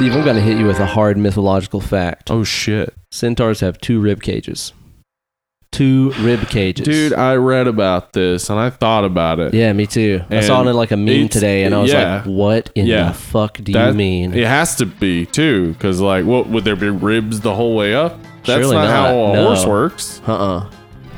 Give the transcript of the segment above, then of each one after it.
Steve, I'm going to hit you with a hard mythological fact. Oh shit, Centaurs have two rib cages. Two rib cages. dude! I read about this and I thought about it. Yeah, me too. I saw it in like a meme it's- today, and I was yeah. like, "What in Yeah. the fuck do That- you mean?" It has to be too, because like, what would there be ribs the whole way up? That's Surely not, not, how a no. horse works. Uh uh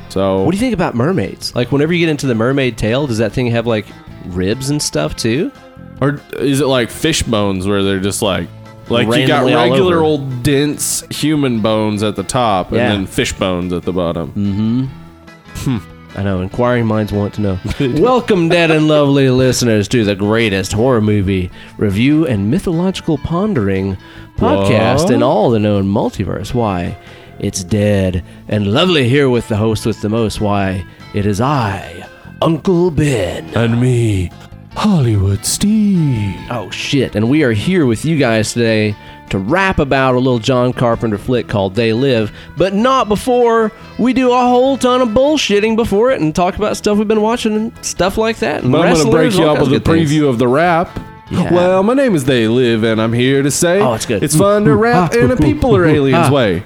So What do you think about mermaids? Like, whenever you get into the mermaid tail, does that thing have like ribs and stuff too? Or is it like fish bones where they're just like like you got Randomly all regular over. old dense human bones at the top and Yeah. then fish bones at the bottom? Mm-hmm. I know. Inquiring minds want to know. Welcome, dead and lovely listeners, to the greatest horror movie review and mythological pondering podcast What? in all the known multiverse. Why? It's dead and lovely here with the host with the most. Why? It is I, Uncle Ben. And me, Hollywood Steve. Oh shit! And we are here with you guys today to rap about a little John Carpenter flick called They Live, but not before we do a whole ton of bullshitting before it and talk about stuff we've been watching and stuff like that. And I'm gonna break you up with a good things. preview of the rap. Yeah. Well, my name is They Live, and I'm here to say Oh, it's good. It's fun to rap ah, in a people or aliens ah. way.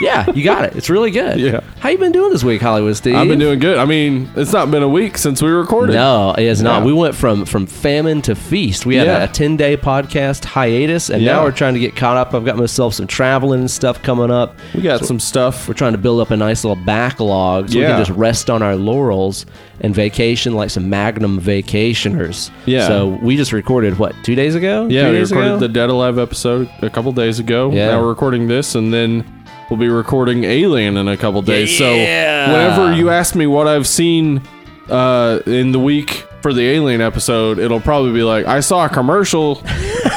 Yeah, you got it. It's really good. Yeah. How you been doing this week, Hollywood Steve? I've been doing good. I mean, it's not been a week since we recorded. No, it is not. Yeah. We went from from famine to feast. We had Yeah. a, a ten day podcast hiatus, and now we're trying to get caught up. I've got myself some traveling and stuff coming up. We got some stuff. We're trying to build up a nice little backlog so we can just rest on our laurels and vacation like some Magnum vacationers. Yeah. So we just recorded what two days ago? Yeah, Three we recorded ago? the Dead Alive episode a couple days ago. Yeah. Now we're recording this, and then we'll be recording Alien in a couple days. Yeah. So whenever you ask me what I've seen uh, in the week for the Alien episode, it'll probably be like, I saw a commercial.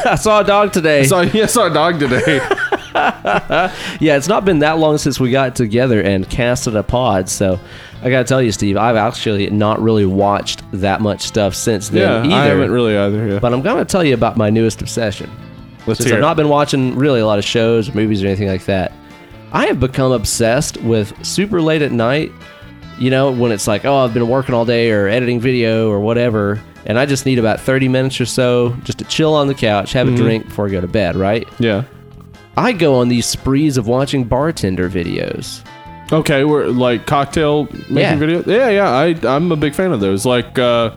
I saw a dog today. I saw, yeah, I saw a dog today. yeah, it's not been that long since we got together and casted a pod. So I got to tell you, Steve, I've actually not really watched that much stuff since yeah, then either. I haven't really either. Yeah. But I'm going to tell you about my newest obsession. Let's Since hear I've it. not been watching really a lot of shows or movies or anything like that, I have become obsessed with super late at night. You know, when it's like, oh, I've been working all day or editing video or whatever, and I just need about 30 minutes or so just to chill on the couch, have a Mm-hmm. drink before I go to bed, right? yeah. I go on these sprees of watching bartender videos. Okay, we're like cocktail making Yeah. video. Yeah, yeah. I I'm a big fan of those. Like, uh,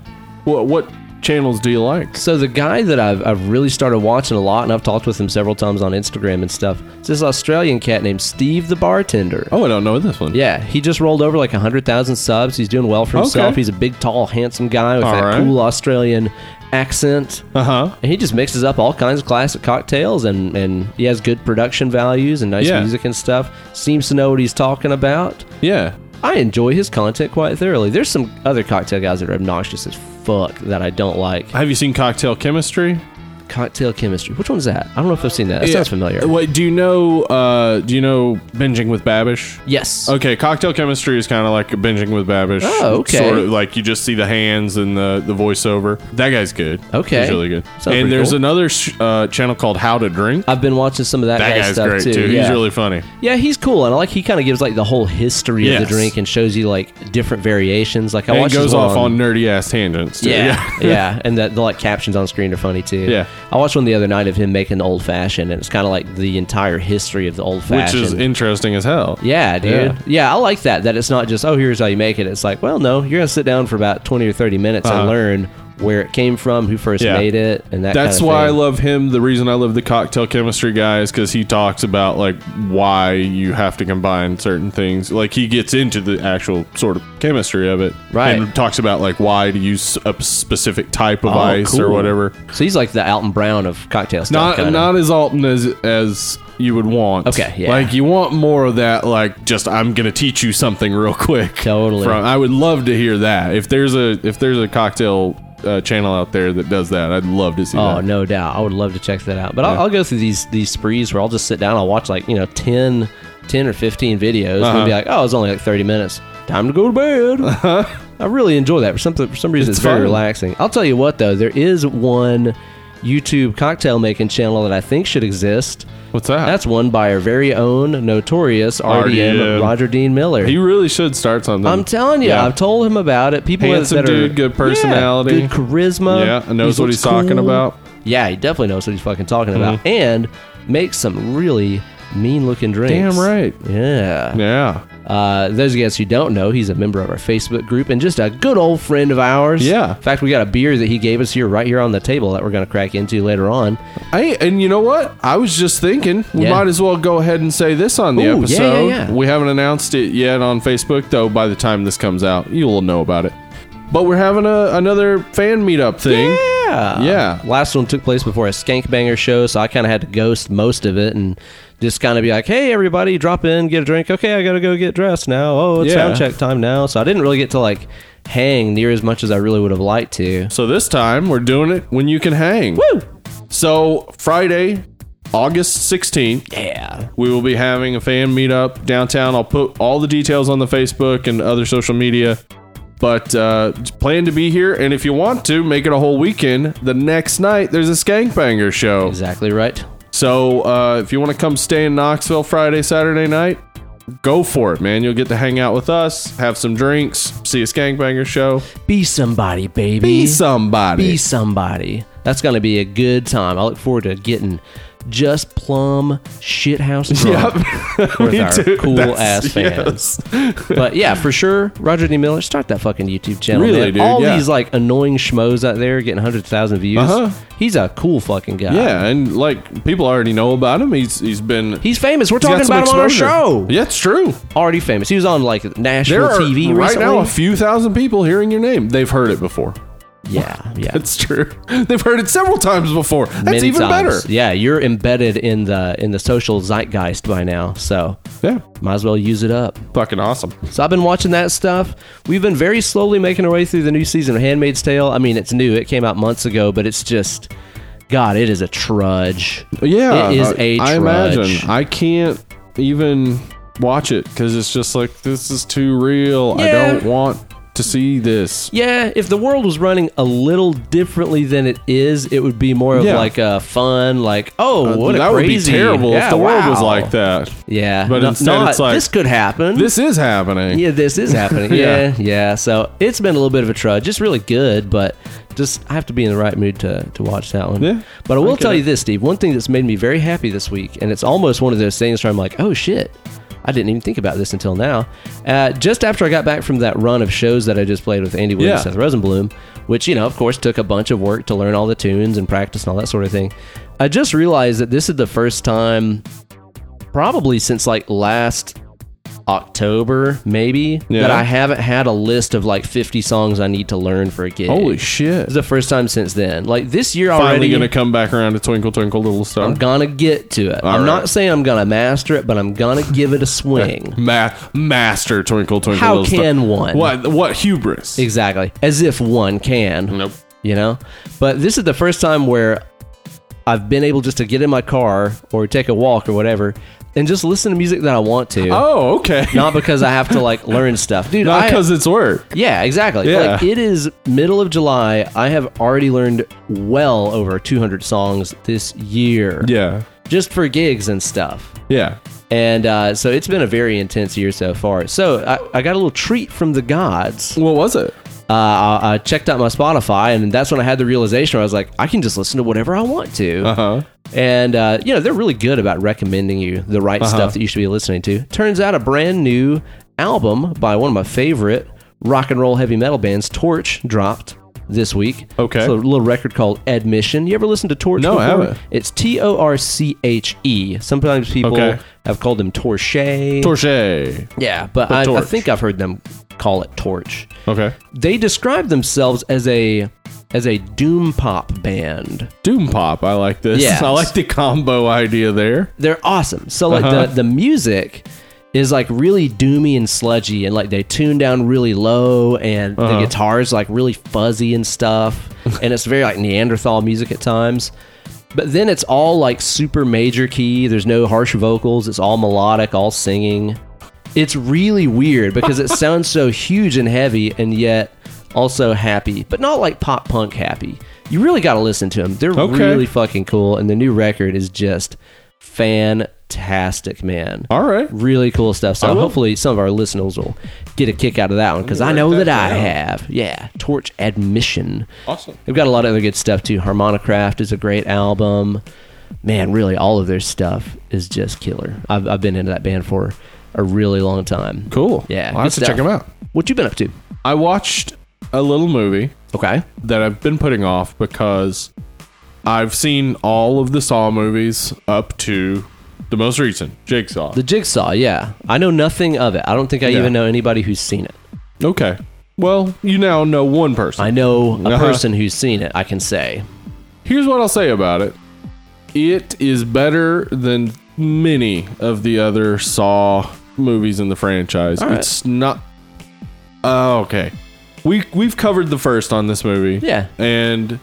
what what channels do you like? So the guy that I've, I've really started watching a lot, and I've talked with him several times on Instagram and stuff, is this Australian cat named Steve the Bartender. Oh, I don't know this one. Yeah, he just rolled over like 100,000 subs. He's doing well for himself. Okay. He's a big, tall, handsome guy with All that right. cool Australian accent. Uh huh. And he just mixes up all kinds of classic cocktails and, and he has good production values and nice Yeah. music and stuff. Seems to know what he's talking about. Yeah. I enjoy his content quite thoroughly. There's some other cocktail guys that are obnoxious as fuck that I don't like. Have you seen Cocktail Chemistry? Cocktail chemistry. Which one's that? I don't know if I've seen that. That sounds familiar. Wait, do you know? Uh, do you know binging with Babish? Yes. Okay, cocktail chemistry is kind of like binging with Babish. Oh, okay. Sort of like you just see the hands and the the voiceover. That guy's good. Okay. he's really good. Sounds pretty and there's cool. another sh- uh, channel called How to Drink. I've been watching some of that, that guy's, stuff great too. Yeah. He's really funny. Yeah, he's cool, and I like he kind of gives like the whole history of Yes. the drink and shows you like different variations. Like I And watched he goes one off on nerdy ass tangents. Too. yeah, yeah, and the, the like captions on screen are funny too. Yeah. I watched one the other night of him making the old fashioned, and it's kind of like the entire history of the old fashioned, which is interesting as hell. yeah, dude. Yeah. Yeah. I like that. That it's not just oh here's how you make it. It's like well no, you're gonna sit down for about twenty or thirty minutes and Uh-huh. learn where it came from, who first Yeah. made it, and that. That's kind of why I thing. love him. The reason I love the cocktail chemistry guy is because he talks about like why you have to combine certain things. Like he gets into the actual sort of chemistry of it, Right. And talks about like why to use a specific type of Oh, ice or cool. whatever. So he's like the Alton Brown of cocktail stuff. Not kinda. not as Alton as as you would want. Okay, yeah. Like you want more of that. Like just I'm gonna teach you something real quick. Totally. From, I would love to hear that. If there's a if there's a cocktail uh, channel out there that does that, I'd love to see Oh that. no doubt, I would love to check that out. But I'll, I'll go through these these sprees where I'll just sit down, I'll watch like you know 10, 10 or fifteen videos, and Uh-huh. be like, oh, it's only like thirty minutes. Time to go to bed. I really enjoy that. For something for some reason, it's, It's very relaxing. I'll tell you what though, there is one YouTube cocktail making channel that I think should exist. What's that? That's one by our very own notorious RDM, RDM. Roger Dean Miller. He really should start something. I'm telling you, Yeah. I've told him about it. People Handsome that are dude, good personality. yeah, good charisma. Yeah, and knows what he's looks talking about. Yeah, he definitely knows what he's fucking talking about, mm-hmm. and makes some really mean looking drinks. Damn right. Yeah. Yeah. Uh, those of you guys who don't know, he's a member of our Facebook group and just a good old friend of ours. Yeah. In fact, we got a beer that he gave us here, right here on the table, that we're going to crack into later on. Hey, and you know what? I was just thinking we Yeah. might as well go ahead and say this on the Ooh, episode. yeah, yeah. We haven't announced it yet on Facebook, though. By the time this comes out, you'll know about it. But we're having a another fan meetup thing. Yeah. Yeah. Last one took place before a Skank Banger show, so I kind of had to ghost most of it and just kind of be like, hey, everybody, drop in, get a drink. Okay, I got to go get dressed now. Oh, it's Yeah. sound check time now. So I didn't really get to like hang near as much as I really would have liked to. So this time we're doing it when you can hang. Woo! So Friday, August 16th, Yeah. we will be having a fan meetup downtown. I'll put all the details on the Facebook and other social media. But uh, plan to be here, and if you want to, make it a whole weekend. The next night, there's a Skank Banger show. Exactly right. So uh, if you want to come stay in Knoxville Friday, Saturday night, go for it, man. You'll get to hang out with us, have some drinks, see a Skank Banger show. Be somebody, baby. Be somebody. Be somebody. That's going to be a good time. I look forward to getting just plum shithouse drunk with our too. cool That's- ass fans. yes. But yeah, for sure, Roger D. Miller, start that fucking YouTube channel. Really, man. dude, All yeah. these like annoying schmoes out there getting hundred thousand views. Uh-huh. He's a cool fucking guy. Yeah, and like people already know about him. He's he's been He's famous. We're he's talking about him on our show. Yeah, it's true. Already famous. He was on like national There TV right recently. now a few thousand people hearing your name. They've heard it before. Yeah, yeah. that's true. They've heard it several times before. That's Many even times. better. Yeah, you're embedded in the in the social zeitgeist by now. So Yeah, might as well use it up. fucking awesome. So I've been watching that stuff. We've been very slowly making our way through the new season of Handmaid's Tale. I mean, it's new. It came out months ago, but it's just, God, it is a trudge. Yeah, It is a I trudge. I imagine I can't even watch it because it's just like this is too real. I don't want to see this. Yeah, if the world was running a little differently than it is, it would be more of Yeah. like a fun, like, oh, uh, what a that would be crazy. terrible Yeah, if the world was wow. like that. Yeah, But no- instead not, it's like, this could happen. This is happening. Yeah, this is happening. Yeah. yeah, yeah. So it's been a little bit of a trudge. It's really good, but just I have to be in the right mood to, to watch that one. Yeah, But I will get tell it. you this, Steve. One thing that's made me very happy this week, and it's almost one of those things where I'm like, oh shit. I didn't even think about this until now. Uh, just after I got back from that run of shows that I just played with Andy Wood Yeah. and Seth Rosenblum, which, you know, of course, took a bunch of work to learn all the tunes and practice and all that sort of thing, I just realized that this is the first time, probably since like last October, maybe, Yeah. that I haven't had a list of like 50 songs I need to learn for a gig. Holy shit! It's the first time since then. Like this year Finally already. gonna come back around to Twinkle Twinkle Little Star. I'm gonna get to it. All I'm right. not saying I'm gonna master it, but I'm gonna give it a swing. Ma- master Twinkle Twinkle How Little Star. can one? What what hubris? Exactly. As if one can. Nope. You know? But this is the first time where I've been able just to get in my car or take a walk or whatever and just listen to music that I want to. Oh, okay. Not because I have to like learn stuff. Dude, Not because it's work. Yeah, exactly. Yeah. Like it is middle of July. I have already learned well over 200 songs this year. Yeah. Just for gigs and stuff. Yeah. And uh, so it's been a very intense year so far. So I, I got a little treat from the gods. What was it? Uh, I, I checked out my Spotify, and that's when I had the realization where I was like, I can just listen to whatever I want to. Uh huh. And, uh, you know, they're really good about recommending you the right Uh-huh. stuff that you should be listening to. Turns out a brand new album by one of my favorite rock and roll heavy metal bands, Torch, dropped this week. Okay. It's a little record called Admission. You ever listen to Torch No, I haven't. It's T O R C H E. Sometimes people Okay. have called them Torche. Torche. Yeah, but But I, I think I've heard them call it Torch. Okay. They describe themselves as a as a doom pop band. Doom pop. I like this. Yes. I like the combo idea there. They're awesome. So like Uh-huh. the the music is like really doomy and sludgy and like they tune down really low and Uh-huh. the guitar's like really fuzzy and stuff and it's very like Neanderthal music at times. But then it's all like super major key. There's no harsh vocals. It's all melodic, all singing. It's really weird because it sounds so huge and heavy and yet also happy, but not like pop punk happy. You really got to listen to them. They're Okay. really fucking cool and the new record is just fantastic, man. All right. Really cool stuff. So hopefully some of our listeners will get a kick out of that one because I know that that I have. Yeah, Torch Admission. Awesome. They've got a lot of other good stuff too. Harmonicraft is a great album. Man, really, all of their stuff is just killer. I've, I've been into that band for a really long time. Cool. Yeah, I'll have to check stuff. them out. What you been up to? I watched a little movie Okay. that I've been putting off because I've seen all of the Saw movies up to the most recent, Jigsaw. The Jigsaw, yeah. I know nothing of it. I don't think I Yeah. even know anybody who's seen it. okay. Well, you now know one person. I know a Uh-huh. person who's seen it, I can say. Here's what I'll say about it. It is better than many of the other Saw movies in the franchise. All right. It's not Oh, okay. We we've covered the first on this movie. Yeah. And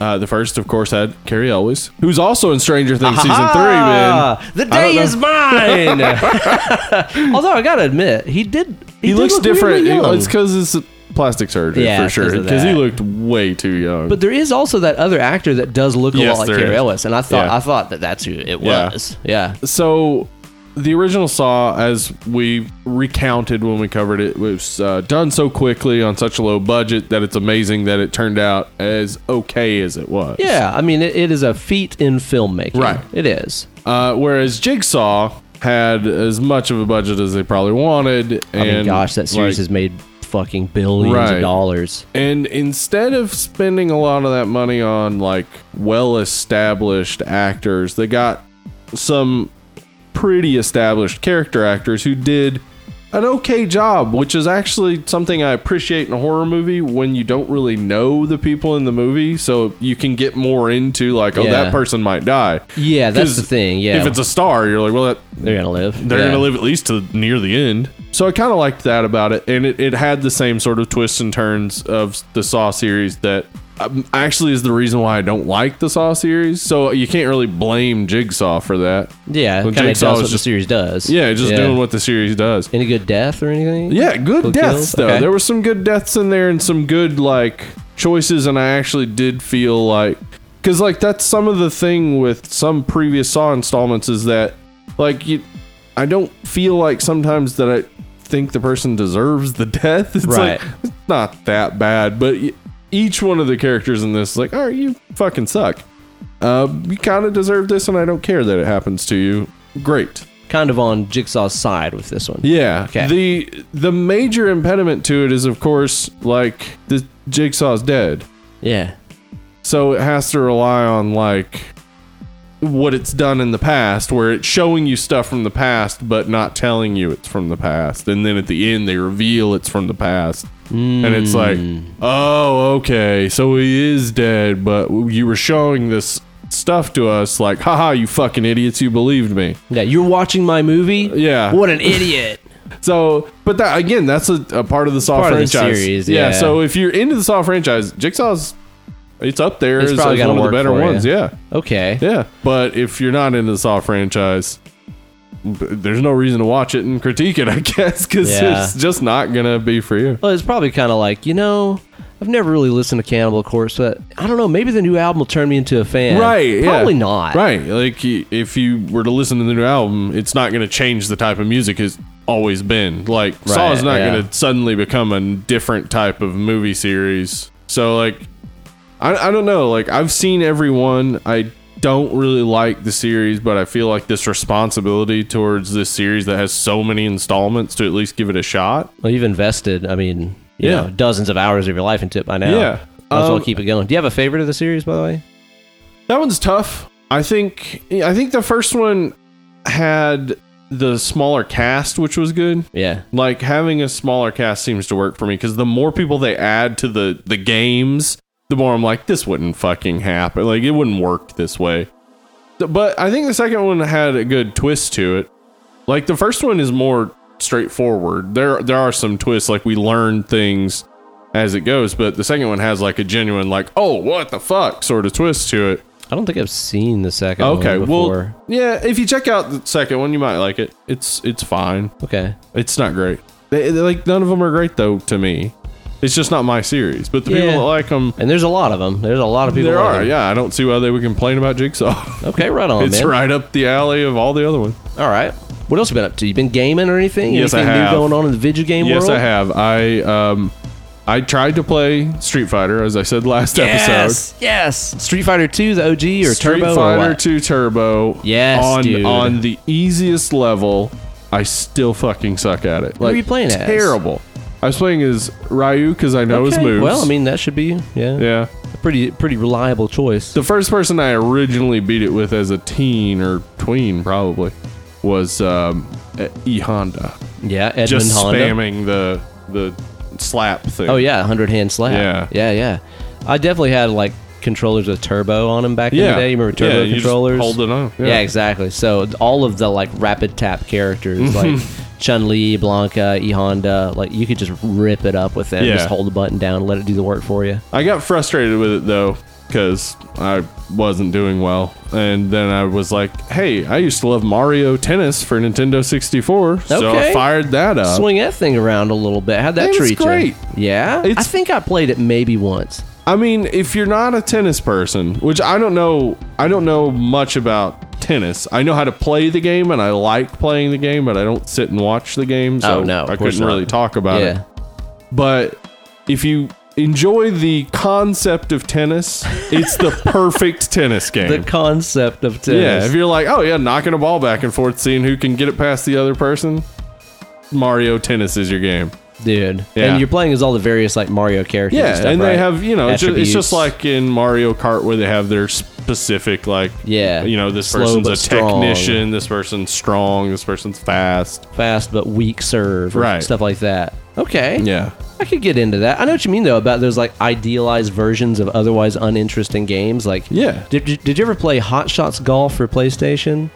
uh, the first, of course, had Cary Elwes, who's also in Stranger Things season three. Man, the day is mine. Although I gotta admit, he did. He, he did looks look different. really. It's because it's plastic surgery Yeah, for sure. Because he looked way too young. But there is also that other actor that does look a Yes, lot like Cary. Elwes, and I thought Yeah. I thought that that's who it Yeah. was. Yeah. so the original Saw, as we recounted when we covered it, was uh, done so quickly on such a low budget that it's amazing that it turned out as okay as it was. Yeah, I mean, it, it is a feat in filmmaking. Right. It is. Uh, whereas Jigsaw had as much of a budget as they probably wanted. And I mean, gosh, that series like, has made fucking billions Right. of dollars. And instead of spending a lot of that money on like well established actors, they got some pretty established character actors who did an okay job, which is actually something I appreciate in a horror movie when you don't really know the people in the movie, so you can get more into like, oh, Yeah. that person might die. Yeah, that's the thing. Yeah, If it's a star, you're like, well, that they're gonna live. they're Yeah. to live at least to near the end. So I kind of liked that about it, and it, it had the same sort of twists and turns of the Saw series that Um, actually is the reason why I don't like the Saw series. So you can't really blame Jigsaw for that. Yeah, Well, kind of Jigsaw does is what the just- series does. Yeah, just doing what the series does. Any good death or anything? Yeah, good Good deaths kills? though. Okay. There were some good deaths in there and some good like choices, and I actually did feel like because like that's some of the thing with some previous Saw installments is that like you, I don't feel like sometimes that I think the person deserves the death. It's Right. like it's not that bad, but each one of the characters in this is like, all right, you fucking suck. Uh, you kind of deserve this, and I don't care that it happens to you. Great. Kind of on Jigsaw's side with this one. Yeah. Okay. The the major impediment to it is of course like the jigsaw's dead. Yeah. So it has to rely on like what it's done in the past where it's showing you stuff from the past but not telling you it's from the past and then at the end they reveal it's from the past and it's like hmm. oh okay so he is dead but you were showing this stuff to us like haha you fucking idiots you believed me Yeah, you're watching my movie. yeah What an idiot. So, but that again, that's a, a part of the Saw Part of the franchise. series, yeah. yeah. So if you're into the Saw franchise, Jigsaw's it's up there It's as, probably as one of the better for you. ones. Yeah, Okay. yeah. But if you're not into the Saw franchise, there's no reason to watch it and critique it, I guess, because Yeah. it's just not gonna be for you. Well, it's probably kind of like you know, I've never really listened to Cannibal Corpse, but I don't know. Maybe the new album will turn me into a fan. Right? yeah. Probably not. Right. Like if you were to listen to the new album, it's not gonna change the type of music it's always been. Like Saw is not yeah. gonna suddenly become a different type of movie series. So like, I I don't know. Like I've seen every one. I don't really like the series, but I feel like this responsibility towards this series that has so many installments to at least give it a shot. Well, you've invested. I mean, you Yeah. know, dozens of hours of your life into it by now. Yeah. Might as well Um, keep it going. Do you have a favorite of the series, by the way? That one's tough. I think I think the first one had the smaller cast, which was good. Yeah. like having a smaller cast seems to work for me because the more people they add to the the games the more i'm like this wouldn't fucking happen like it wouldn't work this way but i think the second one had a good twist to it like the first one is more straightforward there there are some twists like we learn things as it goes but the second one has like a genuine like oh what the fuck sort of twist to it I don't think I've seen the second okay one well before. yeah if you check out the second one you might like it it's it's fine okay. it's not great. They- like none of them are great though to me. It's just not my series. But the people Yeah. that like them, And there's a lot of them. There's a lot of people. there like are. Yeah, I don't see why they would complain about Jigsaw. Okay, right on, it's man. right up the alley of all the other ones. All right. What else you been up to? You been gaming or anything? Yes, I anything have. new going on in the video game Yes, world? I have. I um, I tried to play Street Fighter as I said last episode. Yes, yes. Street Fighter 2, the OG or Street Turbo or Fighter what? 2 Turbo. Yes, on dude. on the easiest level, I still fucking suck at it. Who are you playing as? Terrible. I was playing as Ryu because I know his Okay, moves. Well, I mean that should be yeah, yeah. a pretty pretty reliable choice. The first person I originally beat it with as a teen or tween probably was um, E Honda. yeah, Edmund Just Honda. spamming the the slap thing. Oh yeah, hundred hand slap. Yeah. yeah, yeah. I definitely had like controllers with turbo on them back in the day. You remember turbo Yeah, you just controllers? hold it on. Yeah. exactly. So all of the like rapid tap characters like Chun Li, Blanka, E Honda, like you could just rip it up with them. Yeah. Just hold the button down and let it do the work for you. I got frustrated with it though because I wasn't doing well, and then I was like, "Hey, I used to love Mario Tennis for Nintendo 64, so I fired that up." Swing that thing around a little bit. How'd that was treat great. you? Yeah, I think I played it maybe once. I mean, if you're not a tennis person, which I don't know, I don't know much about tennis. I know how to play the game, and I like playing the game, but I don't sit and watch the game, so Oh, no, I couldn't really talk about yeah. it. But if you enjoy the concept of tennis, it's the perfect tennis game. The concept of tennis. Yeah, if you're like, oh yeah, knocking a ball back and forth, seeing who can get it past the other person, Mario Tennis is your game. Dude. Yeah. And you're playing as all the various like Mario characters. and, Yeah, stuff, and they right? have you know, it's just, it's just like in Mario Kart where they have their specific like, Yeah. you know, this Slow person's a strong. technician, this person's strong, this person's fast. fast but weak serve, Right. Stuff like that. Okay, Yeah, I could get into that. I know what you mean though about those like idealized versions of otherwise uninteresting games. Like, yeah. did did you ever play Hot Shots Golf for PlayStation?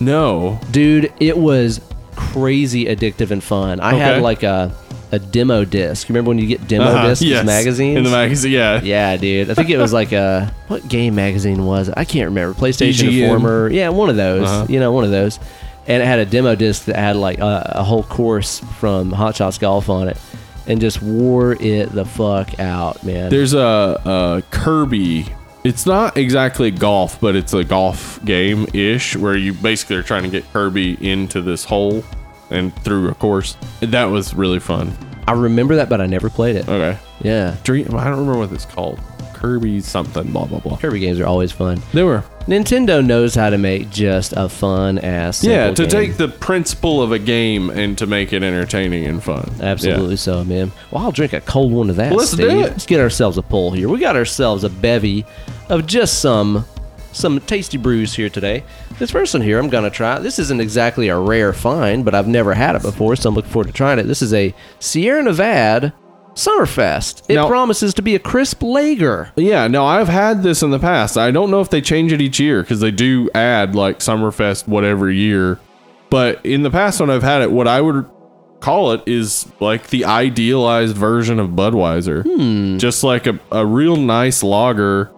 No, Dude, it was crazy addictive and fun. I had like a a demo disc. Remember when you get demo Uh-huh, discs yes. magazines? in the magazine. Yeah, Yeah, dude. I think it was like a what game magazine was it? I can't remember. PlayStation EGM. Informer. Yeah, one of those. Uh-huh. You know, one of those. And it had a demo disc that had like a, a whole course from Hot Shots Golf on it, and just wore it the fuck out, man. There's a, a Kirby. It's not exactly golf, but it's a golf game ish where you basically are trying to get Kirby into this hole and through a course. That was really fun. I remember that, but I never played it. Okay. Yeah, Dream. I don't remember what it's called. Kirby something. Blah blah blah. Kirby games are always fun. They were. Nintendo knows how to make just a fun ass. Yeah, to game. take the principle of a game and to make it entertaining and fun. Absolutely so, man. Well, I'll drink a cold one of that. Let's Steve. do it. Let's get ourselves a pull here. We got ourselves a bevy of just some some tasty brews here today. This first one here, I'm gonna try. This isn't exactly a rare find, but I've never had it before, so I'm looking forward to trying it. This is a Sierra Nevada Summerfest. It Now- promises to be a crisp lager. Yeah, no, I've had this in the past. I don't know if they change it each year because they do add like Summerfest whatever year. But in the past, when I've had it, what I would call it is like the idealized version of Budweiser. Hmm. Just like a, a real nice lager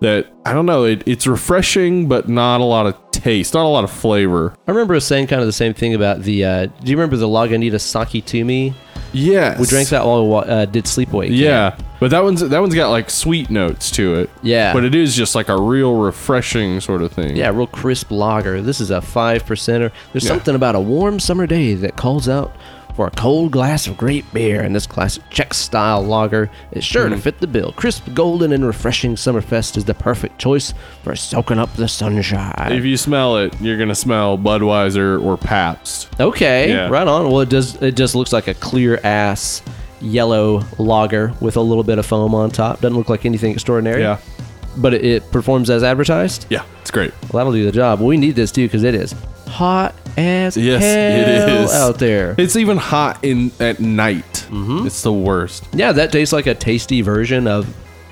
that, I don't know, it, it's refreshing, but not a lot of taste, not a lot of flavor. I remember saying kind of the same thing about the. Uh, do you remember the Lagunitas Sake to me? Yes. We drank that while we uh, did Sleepaway. Camp. Yeah, but that one's that one's got like sweet notes to it. Yeah. but it is just like a real refreshing sort of thing. Yeah, real crisp lager. This is a five percenter. There's Yeah. something about a warm summer day that calls out for a cold glass of great beer, and this classic Czech style lager is sure to mm. fit the bill. Crisp, golden, and refreshing Summerfest is the perfect choice for soaking up the sunshine. If you smell it, you're gonna smell Budweiser or Pabst. okay, Yeah. right on. Well, it does. It just looks like a clear ass yellow lager with a little bit of foam on top. Doesn't look like anything extraordinary. Yeah, but it, it performs as advertised. yeah, it's great. Well, that'll do the job. We need this too because it is hot as Yes, hell it is out there. It's even hot in at night. Mm-hmm. It's the worst. yeah, that tastes like a tasty version of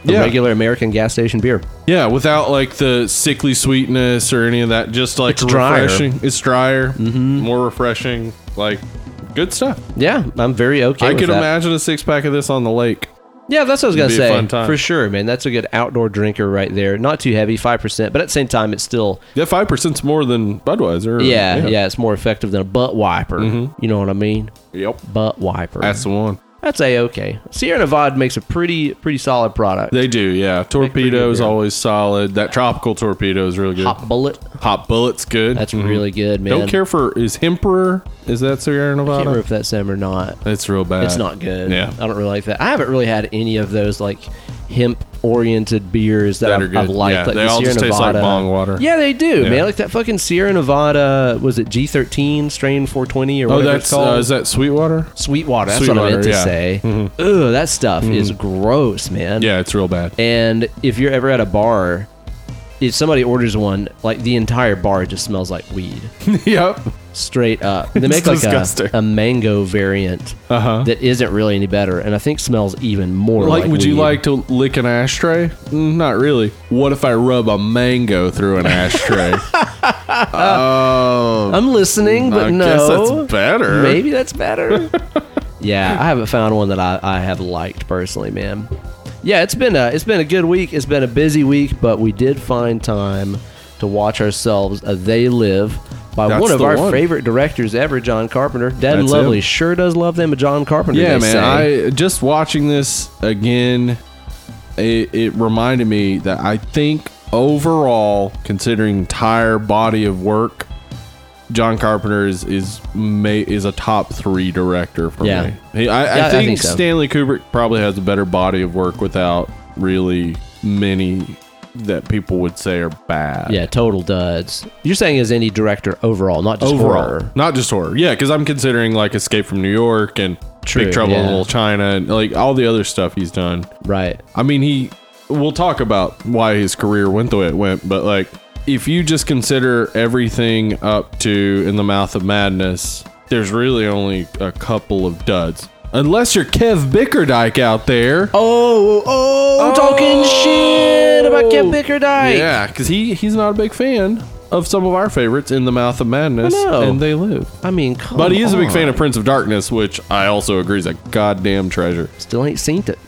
the Yeah. regular American gas station beer. Yeah, without like the sickly sweetness or any of that. Just like It's drier. refreshing. It's drier. Mm-hmm. More refreshing. Like good stuff. Yeah, I'm very okay. I could that. imagine a six pack of this on the lake. Yeah, that's what I was gonna say. fun time. For sure, man. That's a good outdoor drinker right there. Not too heavy, five percent, but at the same time, it's still Yeah, five percent's more than Budweiser. yeah, yeah, It's more effective than a butt wiper. Mm-hmm. You know what I mean? Yep. Butt wiper. That's the one. That's a okay. Sierra Nevada makes a pretty pretty solid product. They do, yeah. Torpedo is always solid. That tropical torpedo is really good. Hop Bullet. Hop Bullet's good. That's Mhm. really good, man. Don't care for is Hemperor. Is that Sierra Nevada? I can't remember if that's them or not. It's real bad. It's not good. Yeah. I don't really like that. I haven't really had any of those like hemp oriented beers that, That I've. I've liked. Yeah, like they the all Sierra just taste like Nevada. bong water. Yeah, they do, Yeah. man. Like that fucking Sierra Nevada was it G13 strain 420 or Oh, whatever that's it's called? uh, is that Sweetwater? Sweetwater. That's what I Sweetwater, meant to yeah. say. Mhm. Ugh, that stuff is gross, man. Yeah, it's real bad. And if you're ever at a bar, if somebody orders one, like the entire bar just smells like weed, yep. Straight up. They make like disgusting. a, a mango variant Uh huh. that isn't really any better, and I think smells even more Like, like. would you weed. like to lick an ashtray? Mm, not really. What if I rub a mango through an ashtray? oh, I'm listening, but I no. guess that's better. Maybe that's better. yeah, I haven't found one that I, I have liked personally, man. Yeah, it's been a it's been a good week. It's been a busy week, but we did find time to watch ourselves a They Live by That's one of our one. favorite directors ever, John Carpenter. Dead and Lovely him. sure does love them a John Carpenter. Yeah, man. say. I just watching this again. It, it reminded me that I think overall, considering entire body of work, John Carpenter is is ma- is a top three director for Yeah. me. He, I, Yeah, I, I think think so. Stanley Kubrick probably has a better body of work without really many that people would say are bad. yeah, total duds. You're saying as any director overall, not just overall, horror. not just horror. Yeah, because I'm considering like Escape from New York and True, Big Trouble in. Little China and like all the other stuff he's done. Right. I mean, he. We'll talk about why his career went the way it went, but like, if you just consider everything up to In the Mouth of Madness, there's really only a couple of duds. Unless you're Kev Bickerdike out there. Oh, oh, I'm talking oh! shit about Ken Bickerdike. Yeah, because he, he's not a big fan of some of our favorites, In the Mouth of Madness, I know. and They Live. I mean, come But he is a big on. fan of Prince of Darkness, which I also agree is a goddamn treasure. Still ain't seen it.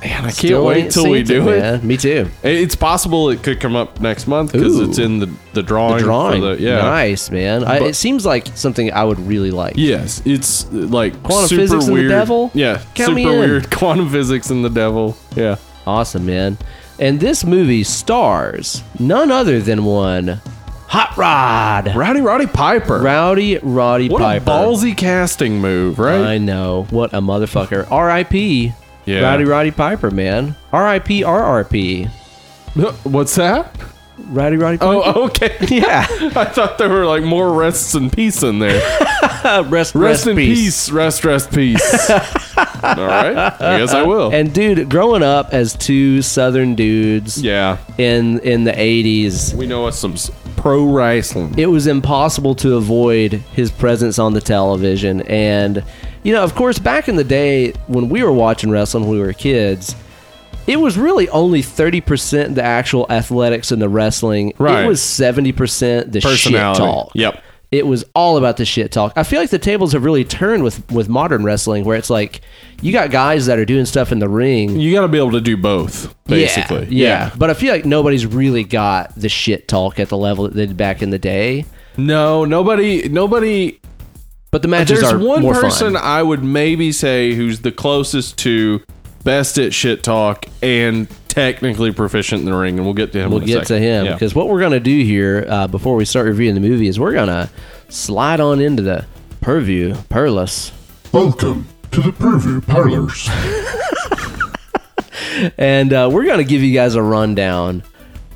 Man, I can't Still wait ain't till we seen do it. man. Me too. It's possible it could come up next month because Ooh. it's in the the drawing. The drawing. For the, yeah. Nice, man. I, But- it seems like something I would really like. Yes, it's uh, like Quantum super physics and the weird. devil? Yeah, Count me super in. weird. Quantum physics and the devil. Yeah. Awesome, man. And this movie stars none other than one Hot Rod. Rowdy Roddy Piper. Rowdy Roddy what Piper. a ballsy casting move, right? I know. What a motherfucker. R.I.P. Yeah. Rowdy Roddy Piper, man. R.I.P. R.R.P. What's that? Rowdy Roddy Piper. Oh, okay. yeah. I thought there were like more rests and peace in there. rest, Rest, in peace. Rest, rest, peace. All right. I guess I uh, will. And dude, growing up as two Southern dudes yeah. in in the '80s, We know us some pro wrestling. it was impossible to avoid his presence on the television. And you know, of course, back in the day when we were watching wrestling when we were kids, it was really only thirty percent the actual athletics and the wrestling. Right. It was seventy percent the shit talk. Yep. It was all about the shit talk. I feel like the tables have really turned with with modern wrestling, where it's like you got guys that are doing stuff in the ring. You got to be able to do both, basically. Yeah, yeah. But I feel like nobody's really got the shit talk at the level that they did back in the day. No, nobody, nobody. But the matches There's are one person fun. I would maybe say who's the closest to best at shit talk and technically proficient in the ring, and we'll get to him. We'll in a get to second. him Yeah. because what we're gonna do here uh, before we start reviewing the movie is we're gonna slide on into the purview Perlus, Welcome to the Purview Parlors. and uh, we're gonna give you guys a rundown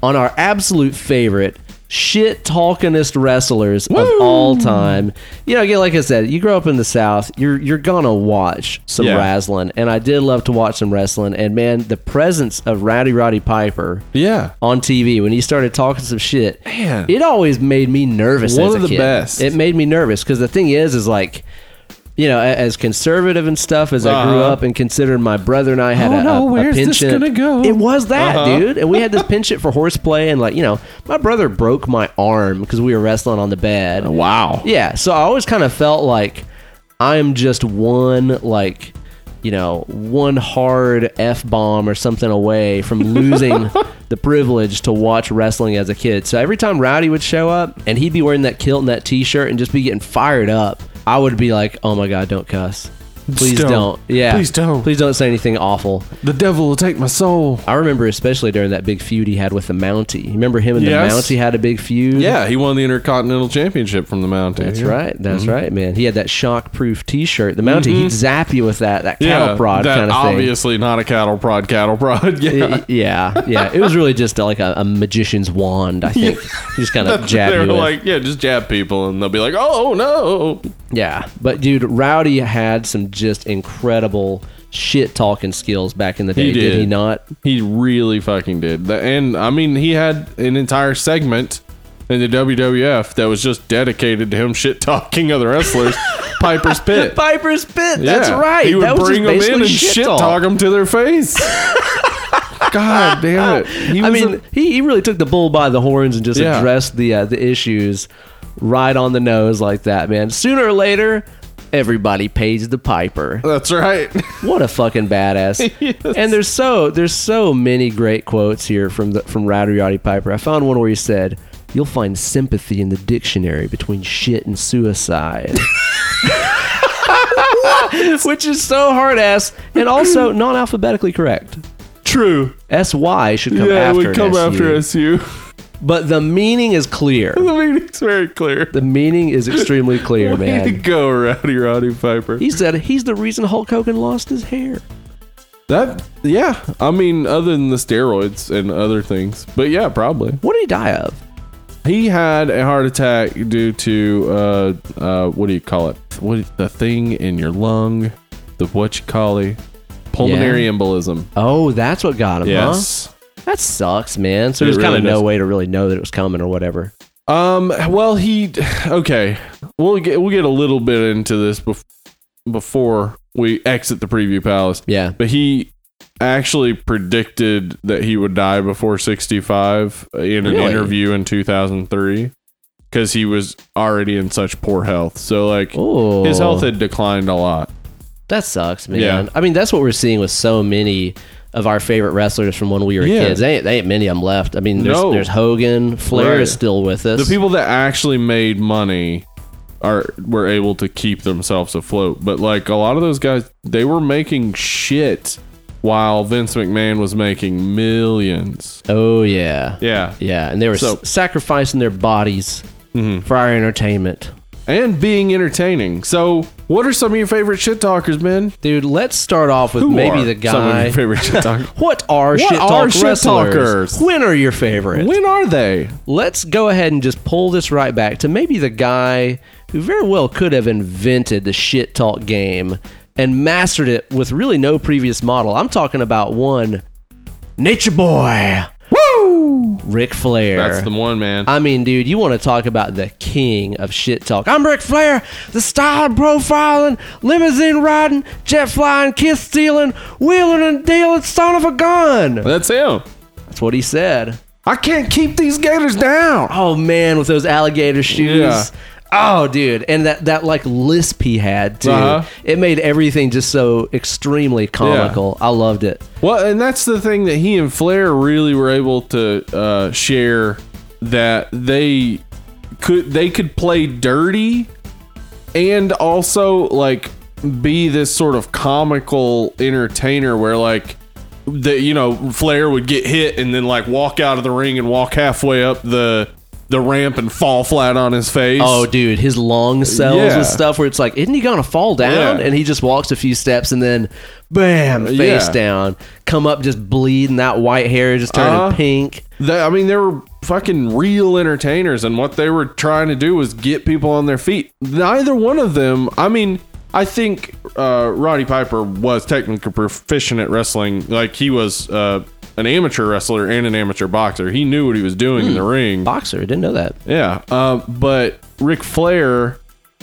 on our absolute favorite shit talkingest wrestlers of all time. You know, again, like I said, you grow up in the South, you're you're gonna watch some Yeah. wrestling, and I did love to watch some wrestling. And man, the presence of Rowdy Roddy Piper yeah. on TV when he started talking some shit, Man. it always made me nervous. One as of a the kid. best. It made me nervous because the thing is, is like. You know, as conservative and stuff as I grew Uh-huh. up and considered my brother and I had Oh, a, no, a, a where's this penchant. gonna go? It was that, Uh-huh. dude. And we had this penchant for horseplay and like, you know, my brother broke my arm because we were wrestling on the bed. Wow. Yeah, so I always kind of felt like I'm just one like you know one hard f bomb or something away from losing the privilege to watch wrestling as a kid. So every time Rowdy would show up and he'd be wearing that kilt and that t-shirt and just be getting fired up, I would be like, "Oh my god, don't cuss." Please Don't. don't. Yeah. Please don't. Please don't say anything awful. The devil will take my soul. I remember especially during that big feud he had with the Mountie. Remember him and Yes. the Mountie had a big feud? Yeah, he won the Intercontinental Championship from the Mountie. That's Yeah. right. That's mm-hmm. right, man. He had that shock-proof T-shirt. The Mountie, he'd mm-hmm. zap you with that that cattle Yeah, prod kind of thing. obviously not a cattle prod, cattle prod. Yeah. Yeah, yeah. It was really just like a, a magician's wand. I think he just kind of jabbed they you were with. like, yeah, just jab people, and they'll be like, oh no. Yeah, but dude, Rowdy had some just incredible shit talking skills back in the day. He did. he not? He really fucking did. And I mean, he had an entire segment in the WWF that was just dedicated to him shit talking other wrestlers. Piper's Pit. Piper's Pit. That's Yeah. right. He would that bring them in and shit shit talk. talk them to their face. God damn it. He I mean, a- he, he really took the bull by the horns and just Yeah. addressed the uh, the issues right on the nose like that, man. Sooner or later, everybody pays the piper. that's right. What a fucking badass! Yes. And there's so there's so many great quotes here from the from Roddy Piper. I found one where he said, "You'll find sympathy in the dictionary between shit and suicide." Which is so hard ass and also non alphabetically correct. True. S Y should come yeah, after we an come SU. after SU. But the meaning is clear. the mean, it's very clear. The meaning is extremely clear, Way to man. go, Rowdy Roddy Piper. He said he's the reason Hulk Hogan lost his hair. That, yeah. I mean, other than the steroids and other things. But yeah, probably. What did he die of? He had a heart attack due to, uh, uh, what do you call it? What The thing in your lung. The what you call it? Pulmonary embolism. Oh, that's what got him, Yes. huh? That sucks, man. So It there's kind of no does. way to really know that it was coming or whatever. Um. Well, he. Okay. We'll get we'll get a little bit into this bef- before we exit the preview palace. Yeah. But he actually predicted that he would die before 65 in an Really? interview in 2003 because he was already in such poor health. So like Oh, his health had declined a lot. that sucks, man. Yeah. I mean, that's what we're seeing with so many of our favorite wrestlers from when we were Yeah. kids. They ain't, they ain't many of them left. I mean, there's, No. there's Hogan, Flair Right. is still with us. The people that actually made money are were able to keep themselves afloat. But like a lot of those guys, they were making shit while Vince McMahon was making millions. oh yeah, Yeah. yeah, and they were So- Mm-hmm. s- sacrificing their bodies for our entertainment. And being entertaining. So, what are some of your favorite shit talkers, man? Dude, let's start off with Who maybe are the some of guy. your favorite shit talkers? What are What shit are talk shit wrestlers? talkers? When are your favorites? when are they? Let's go ahead and just pull this right back to maybe the guy who very well could have invented the shit talk game and mastered it with really no previous model. I'm talking about one Nature Boy. Woo! Ric Flair. That's the one, man. I mean, dude, you want to talk about the king of shit talk. I'm Ric Flair, the style profiling, limousine riding, jet flying, kiss stealing, wheeling and dealing son of a gun. That's him. That's what he said. I can't keep these gators down. Oh man, with those alligator shoes. Yeah. Oh, dude, and that that like lisp he had too. Uh-huh. It made everything just so extremely comical. I loved it. Well, and that's the thing that he and Flair really were able to uh, share that they could they could play dirty and also like be this sort of comical entertainer where like the you know Flair would get hit and then like walk out of the ring and walk halfway up the the ramp and fall flat on his face. Oh, dude, his long cells Yeah. with stuff where it's like, isn't he gonna fall down? Yeah. And he just walks a few steps and then, bam, face Yeah. down, come up just bleeding, that white hair just turning Uh-huh. pink. They, I mean, they were fucking real entertainers, and what they were trying to do was get people on their feet. Neither one of them, I mean, I think uh, Roddy Piper was technically proficient at wrestling. Like, he was uh, an amateur wrestler and an amateur boxer. He knew what he was doing in the ring. Boxer, didn't know that. Yeah. Uh, but Ric Flair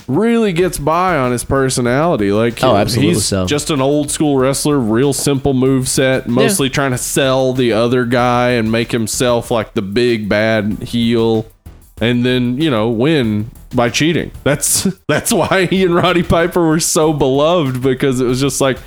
really gets by on his personality. Like, Oh, absolutely he's so. just an old school wrestler, real simple move set, mostly trying to sell the other guy and make himself like the big bad heel, and then you know win by cheating. That's that's why he and Roddy Piper were so beloved because it was just like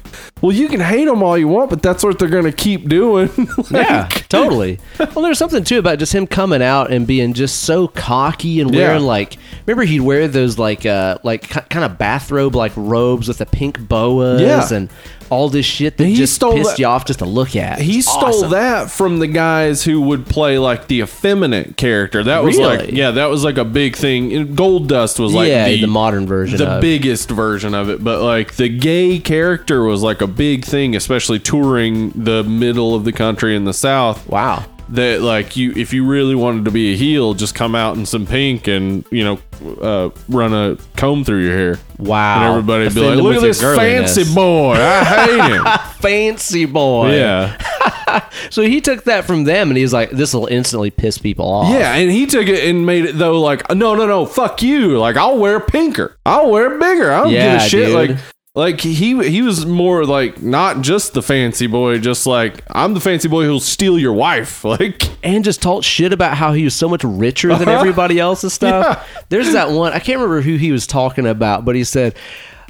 well, you can hate them all you want, but that's what they're gonna keep doing. Yeah, totally. Well, there's something too about just him coming out and being just so cocky and wearing Yeah. like. Remember, he'd wear those like uh like kind of bathrobe like robes with the pink boas Yeah. and all this shit that He just stole pissed that- you off just to look at. He It's stole awesome. that from the guys who would play like the effeminate character. That was like, yeah, that was like a big thing. Goldust was like yeah, the, the, modern version. the of. biggest version of it, but like the gay character was like a big thing, especially touring the middle of the country in the South. Wow. That like you, if you really wanted to be a heel, just come out in some pink and you know, uh, run a comb through your hair. Wow. And everybody'd be like, "Look at this fancy boy! I hate him." fancy boy. yeah. So he took that from them and he's like, "This will instantly piss people off." Yeah, and he took it and made it though like no no no fuck you like I'll wear pinker I'll wear bigger I don't give a shit dude. like like he he was more like not just the fancy boy just like I'm the fancy boy who'll steal your wife like and just talked shit about how he was so much richer than Uh-huh. everybody else and stuff. Yeah. There's that one I can't remember who he was talking about, but he said,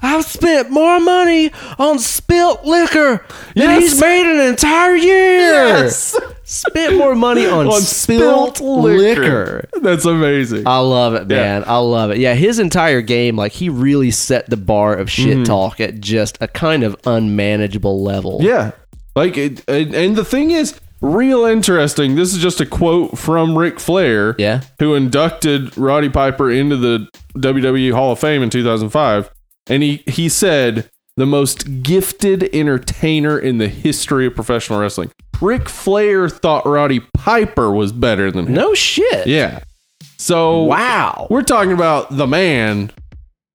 "I've spent more money on spilt liquor than Yes. he's made an entire year. Yes. Spent more money on, on spilt, liquor. that's amazing I love it, man. I love it. Yeah, his entire game, like he really set the bar of shit Mm-hmm. talk at just a kind of unmanageable level. yeah like it, and and the thing is real interesting this is just a quote from Ric Flair Yeah. who inducted Roddy Piper into the WWE Hall of Fame in 2005. And he, he said, the most gifted entertainer in the history of professional wrestling. Ric Flair thought Roddy Piper was better than him. No shit. Yeah. So Wow. we're talking about the man,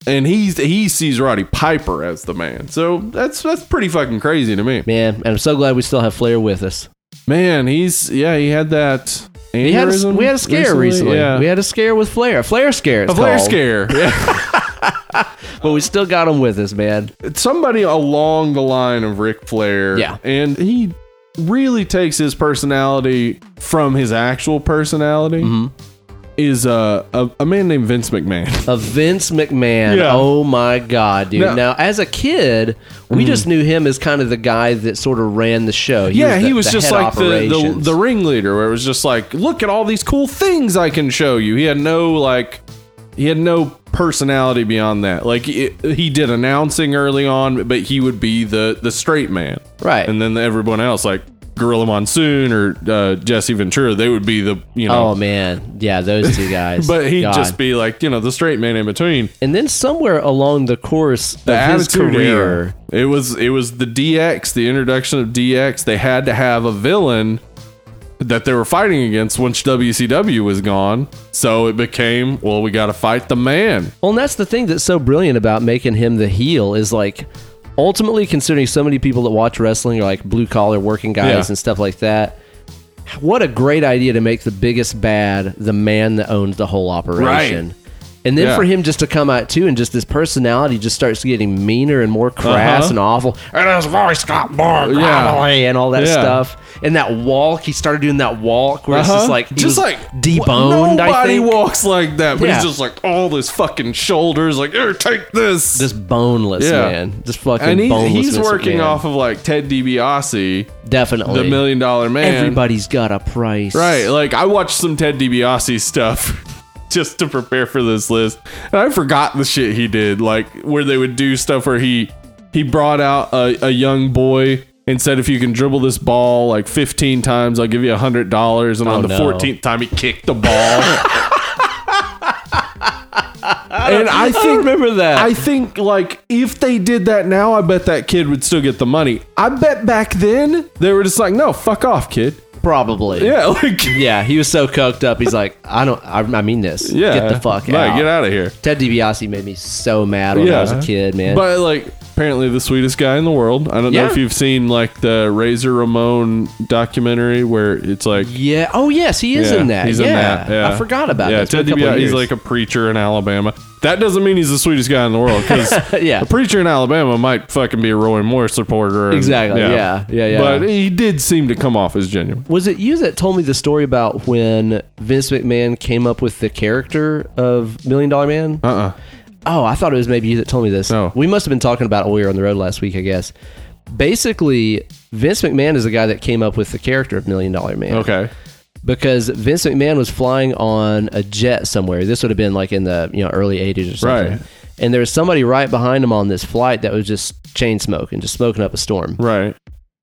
and he's he sees Roddy Piper as the man. So that's that's pretty fucking crazy to me. Man, and I'm so glad we still have Flair with us. Man, he's yeah, he had that. We had a, we had a scare recently. Yeah. We had a scare with Flair. Flair scare. It's a Flair called. scare. Yeah. But we still got him with us, man. somebody along the line of Ric Flair. Yeah. And he really takes his personality from his actual personality. Mm-hmm. Is uh, a, a man named Vince McMahon. A Vince McMahon. Yeah. Oh my God, dude. Now- Now, as a kid, we just knew him as kind of the guy that sort of ran the show. yeah, the- he was the just head like the, the operations. the ringleader, where it was just like, look at all these cool things I can show you. He had no like, he had no personality beyond that. Like it, he did announcing early on, but he would be the the straight man, Right. And then everyone else, like Gorilla Monsoon or uh, Jesse Ventura, they would be the you know. Oh man, yeah, those two guys. But he'd God. just be like, you know, the straight man in between. and then somewhere along the course The of his career, era. It was it was the DX, the introduction of DX. They had to have a villain that they were fighting against once WCW was gone. So it became, well, we got to fight the man. Well, and that's the thing that's so brilliant about making him the heel is like ultimately considering so many people that watch wrestling are like blue collar working guys Yeah. and stuff like that. What a great idea to make the biggest bad the man that owns the whole operation. Right. And then Yeah. for him just to come out too and just this personality just starts getting meaner and more crass Uh-huh. and awful. And his voice got more Yeah. and all that Yeah. stuff. And that walk, he started doing that walk where it's Uh-huh. just like he just like deboned, Nobody walks like that, but Yeah. he's just like all this fucking shoulders, like here, take this. just boneless, man. Just fucking and he, boneless. he's working McMahon. off of like Ted DiBiase, Definitely. the Million Dollar Man. Everybody's got a price. Right. Like I watched some Ted DiBiase stuff just to prepare for this list. And I forgot the shit he did. Like where they would do stuff where he he brought out a, a young boy and said if you can dribble this ball like 15 times, I'll give you a hundred dollars. And on Oh, the no. 14th time he kicked the ball. and I think remember that. I think like if they did that now, I bet that kid would still get the money. I bet back then they were just like, no, fuck off, kid. Probably. Yeah, like Yeah, he was so coked up. He's like, I don't. I, I mean this. Yeah, Get the fuck out. Get out of here. Ted DiBiase made me so mad when I was a kid, man. But like, apparently the sweetest guy in the world. I don't know if you've seen like the Razor Ramon documentary where it's like. yeah. Oh yes, he is Yeah, in that. He's yeah. in that. Yeah, I forgot about yeah, that. It's been Ted a couple of DiBiase, he's years. like a preacher in Alabama. That doesn't mean he's the sweetest guy in the world because Yeah. a preacher in Alabama might fucking be a Roy Moore supporter. and- Exactly, yeah, yeah, yeah. But he did seem to come off as genuine. Was it you that told me the story about when Vince McMahon came up with the character of Million Dollar Man? Uh uh Oh, I thought it was maybe you that told me this. No. We must have been talking about it while we were on the road last week, I guess. Basically, Vince McMahon is the guy that came up with the character of Million Dollar Man. Okay. because Vince McMahon was flying on a jet somewhere. This would have been like in the you know early '80s or something. Right. And there was somebody right behind him on this flight that was just chain smoking, just smoking up a storm. Right.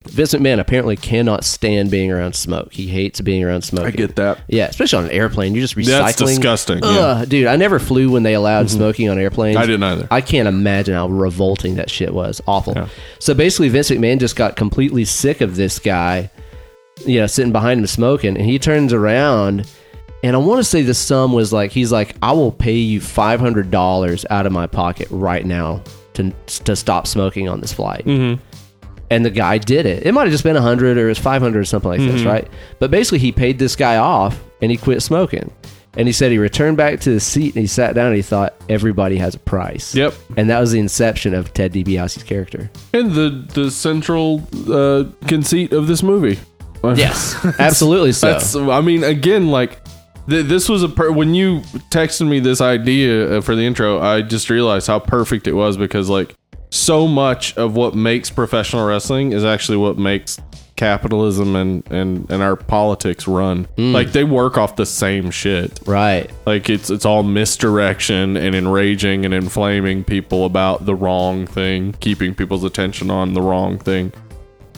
Vince McMahon apparently cannot stand being around smoke. He hates being around smoke. I get that. Yeah, especially on an airplane. You're just recycling. That's disgusting. Yeah. Dude, I never flew when they allowed smoking on airplanes. I didn't either. I can't imagine how revolting that shit was. Awful. Yeah. So basically, Vincent McMahon just got completely sick of this guy, you know, sitting behind him smoking, and he turns around, and I want to say the sum was like, he's like, I will pay you five hundred dollars out of my pocket right now to to stop smoking on this flight. Mm-hmm. And the guy did it. It might have just been a hundred or it was five hundred or something like Mm-hmm. this, right? But basically, he paid this guy off, and he quit smoking. And he said he returned back to the seat and he sat down and he thought everybody has a price. Yep. And that was the inception of Ted DiBiase's character. And the the central uh, conceit of this movie. Yes, absolutely so. That's. I mean, again, like th- this was a per- when you texted me this idea uh, for the intro. I just realized how perfect it was because like so much of what makes professional wrestling is actually what makes capitalism and and and our politics run. Hmm. Like they work off the same shit. right. Like it's it's all misdirection and enraging and inflaming people about the wrong thing, keeping people's attention on the wrong thing.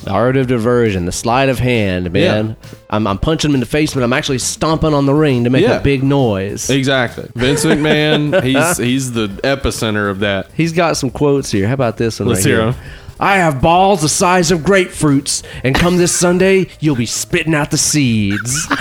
The art of diversion, the sleight of hand, man. I'm, I'm punching him in the face, but I'm actually stomping on the ring to make Yeah. a big noise. Exactly. Vince McMahon, he's he's the epicenter of that. He's got some quotes here. How about this one Let's right hear here? 'em. I have balls the size of grapefruits, and come this Sunday, you'll be spitting out the seeds. what?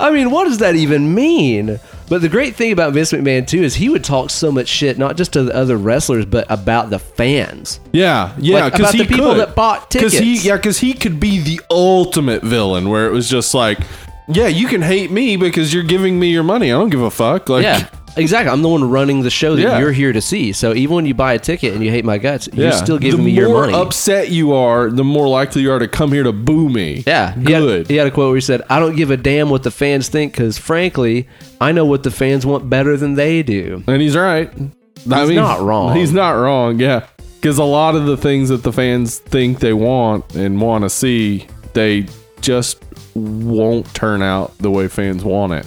I mean, what does that even mean? But the great thing about Vince McMahon too is he would talk so much shit, not just to the other wrestlers, but about the fans. Yeah, yeah, because about he the people could. that bought 'Cause he, tickets. yeah, because he could be the ultimate villain, where it was just like, yeah, you can hate me because you're giving me your money. I don't give a fuck. Like, Yeah, exactly. I'm the one running the show that Yeah. you're here to see. So even when you buy a ticket and you hate my guts, you're still giving the me your money. The more money. upset you are, the more likely you are to come here to boo me. Yeah, he good. Had, he had a quote where he said, "I don't give a damn what the fans think because, frankly, I know what the fans want better than they do." And he's right. He's not wrong. He's not wrong. Yeah, because a lot of the things that the fans think they want and want to see, they just won't turn out the way fans want it.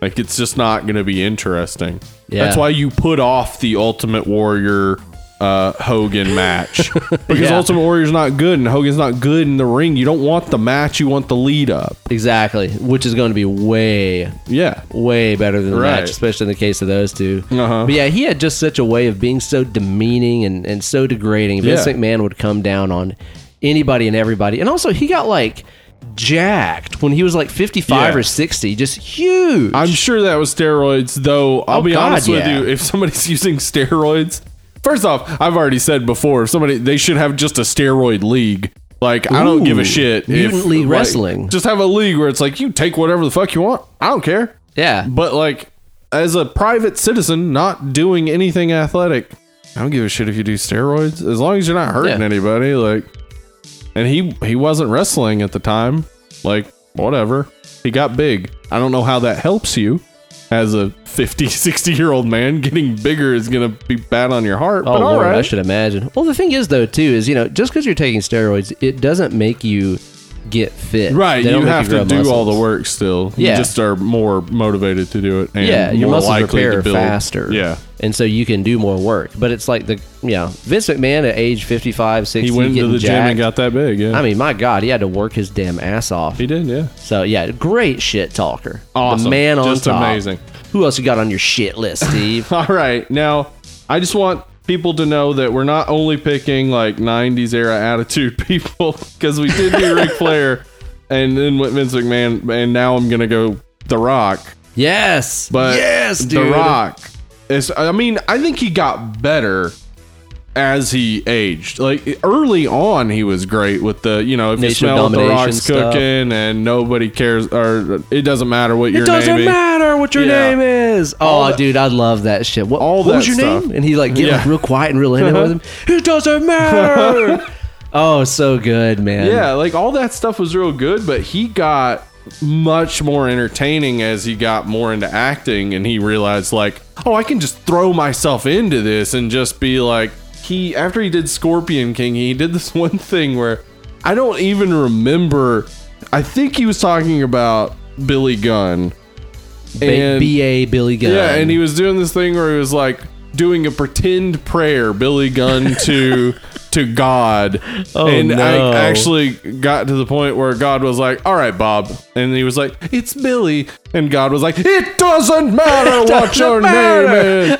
Like it's just not going to be interesting. Yeah. That's why you put off the Ultimate Warrior uh, Hogan match because Yeah. Ultimate Warrior's not good and Hogan's not good in the ring. You don't want the match. You want the lead up. Exactly, which is going to be way, Yeah. way better than the Right. match, especially in the case of those 2 Uh-huh. But yeah, he had just such a way of being so demeaning and, and so degrading. Vince Yeah. McMahon would come down on anybody and everybody, and also he got like jacked when he was like 55 Yeah. or 60, just huge. I'm sure that was steroids, though. I'll Oh, be God, honest with yeah. you. If somebody's using steroids, first off, I've already said before, if somebody they should have just a steroid league. Like I don't give Ooh, a shit. Mutant if, League like, Wrestling. Just have a league where it's like you take whatever the fuck you want. I don't care. yeah, But like as a private citizen, not doing anything athletic, I don't give a shit if you do steroids as long as you're not hurting Yeah. anybody. Like, and he he wasn't wrestling at the time. Like, whatever. He got big. I don't know how that helps you as a 50, 60 year old man. Getting bigger is gonna be bad on your heart. Oh but Lord, right. I should imagine. Well, the thing is, though, too, is you know, just because you're taking steroids, it doesn't make you get fit. Right, you have to grow do all the work still. Yeah. You just are more motivated to do it. And Yeah, your muscles likely repair to build. faster. Yeah. And so you can do more work. But it's like the yeah, Vince McMahon at age 55, 60, He went into the gym and got that big. Yeah. I mean, my God, he had to work his damn ass off. he did, yeah. So yeah, great shit talker. Awesome. The man on Just top. amazing. Who else you got on your shit list, Steve? All right. Now, I just want people to know that we're not only picking like 90s era attitude people because we did do Ric Flair and then with Vince McMahon, and now I'm going to go The Rock. yes, But yes, The. Rock is, I mean, I think he got better as he aged. Like early on, he was great with the, you know, if you Nation of smell what The Domination Rock's stuff. cooking and nobody cares, or it doesn't matter what your name is. It doesn't name matter what your Yeah. name is. Oh, all Oh, that- dude, I love that shit. What, All what was your stuff. name? And he like get like real quiet and real intimate with him. It doesn't matter. oh, so good, man. Yeah, like all that stuff was real good, but he got much more entertaining as he got more into acting and he realized like, oh, I can just throw myself into this and just be like he after he did Scorpion King, he did this one thing where I don't even remember I think he was talking about Billy Gunn. Ba- B.A. Billy Gunn. Yeah, and he was doing this thing where he was like doing a pretend prayer, Billy Gunn to to God. Oh, and no. I actually got to the point where God was like, "All right, Bob," and he was like, "It's Billy," and God was like, "It doesn't matter what your name is."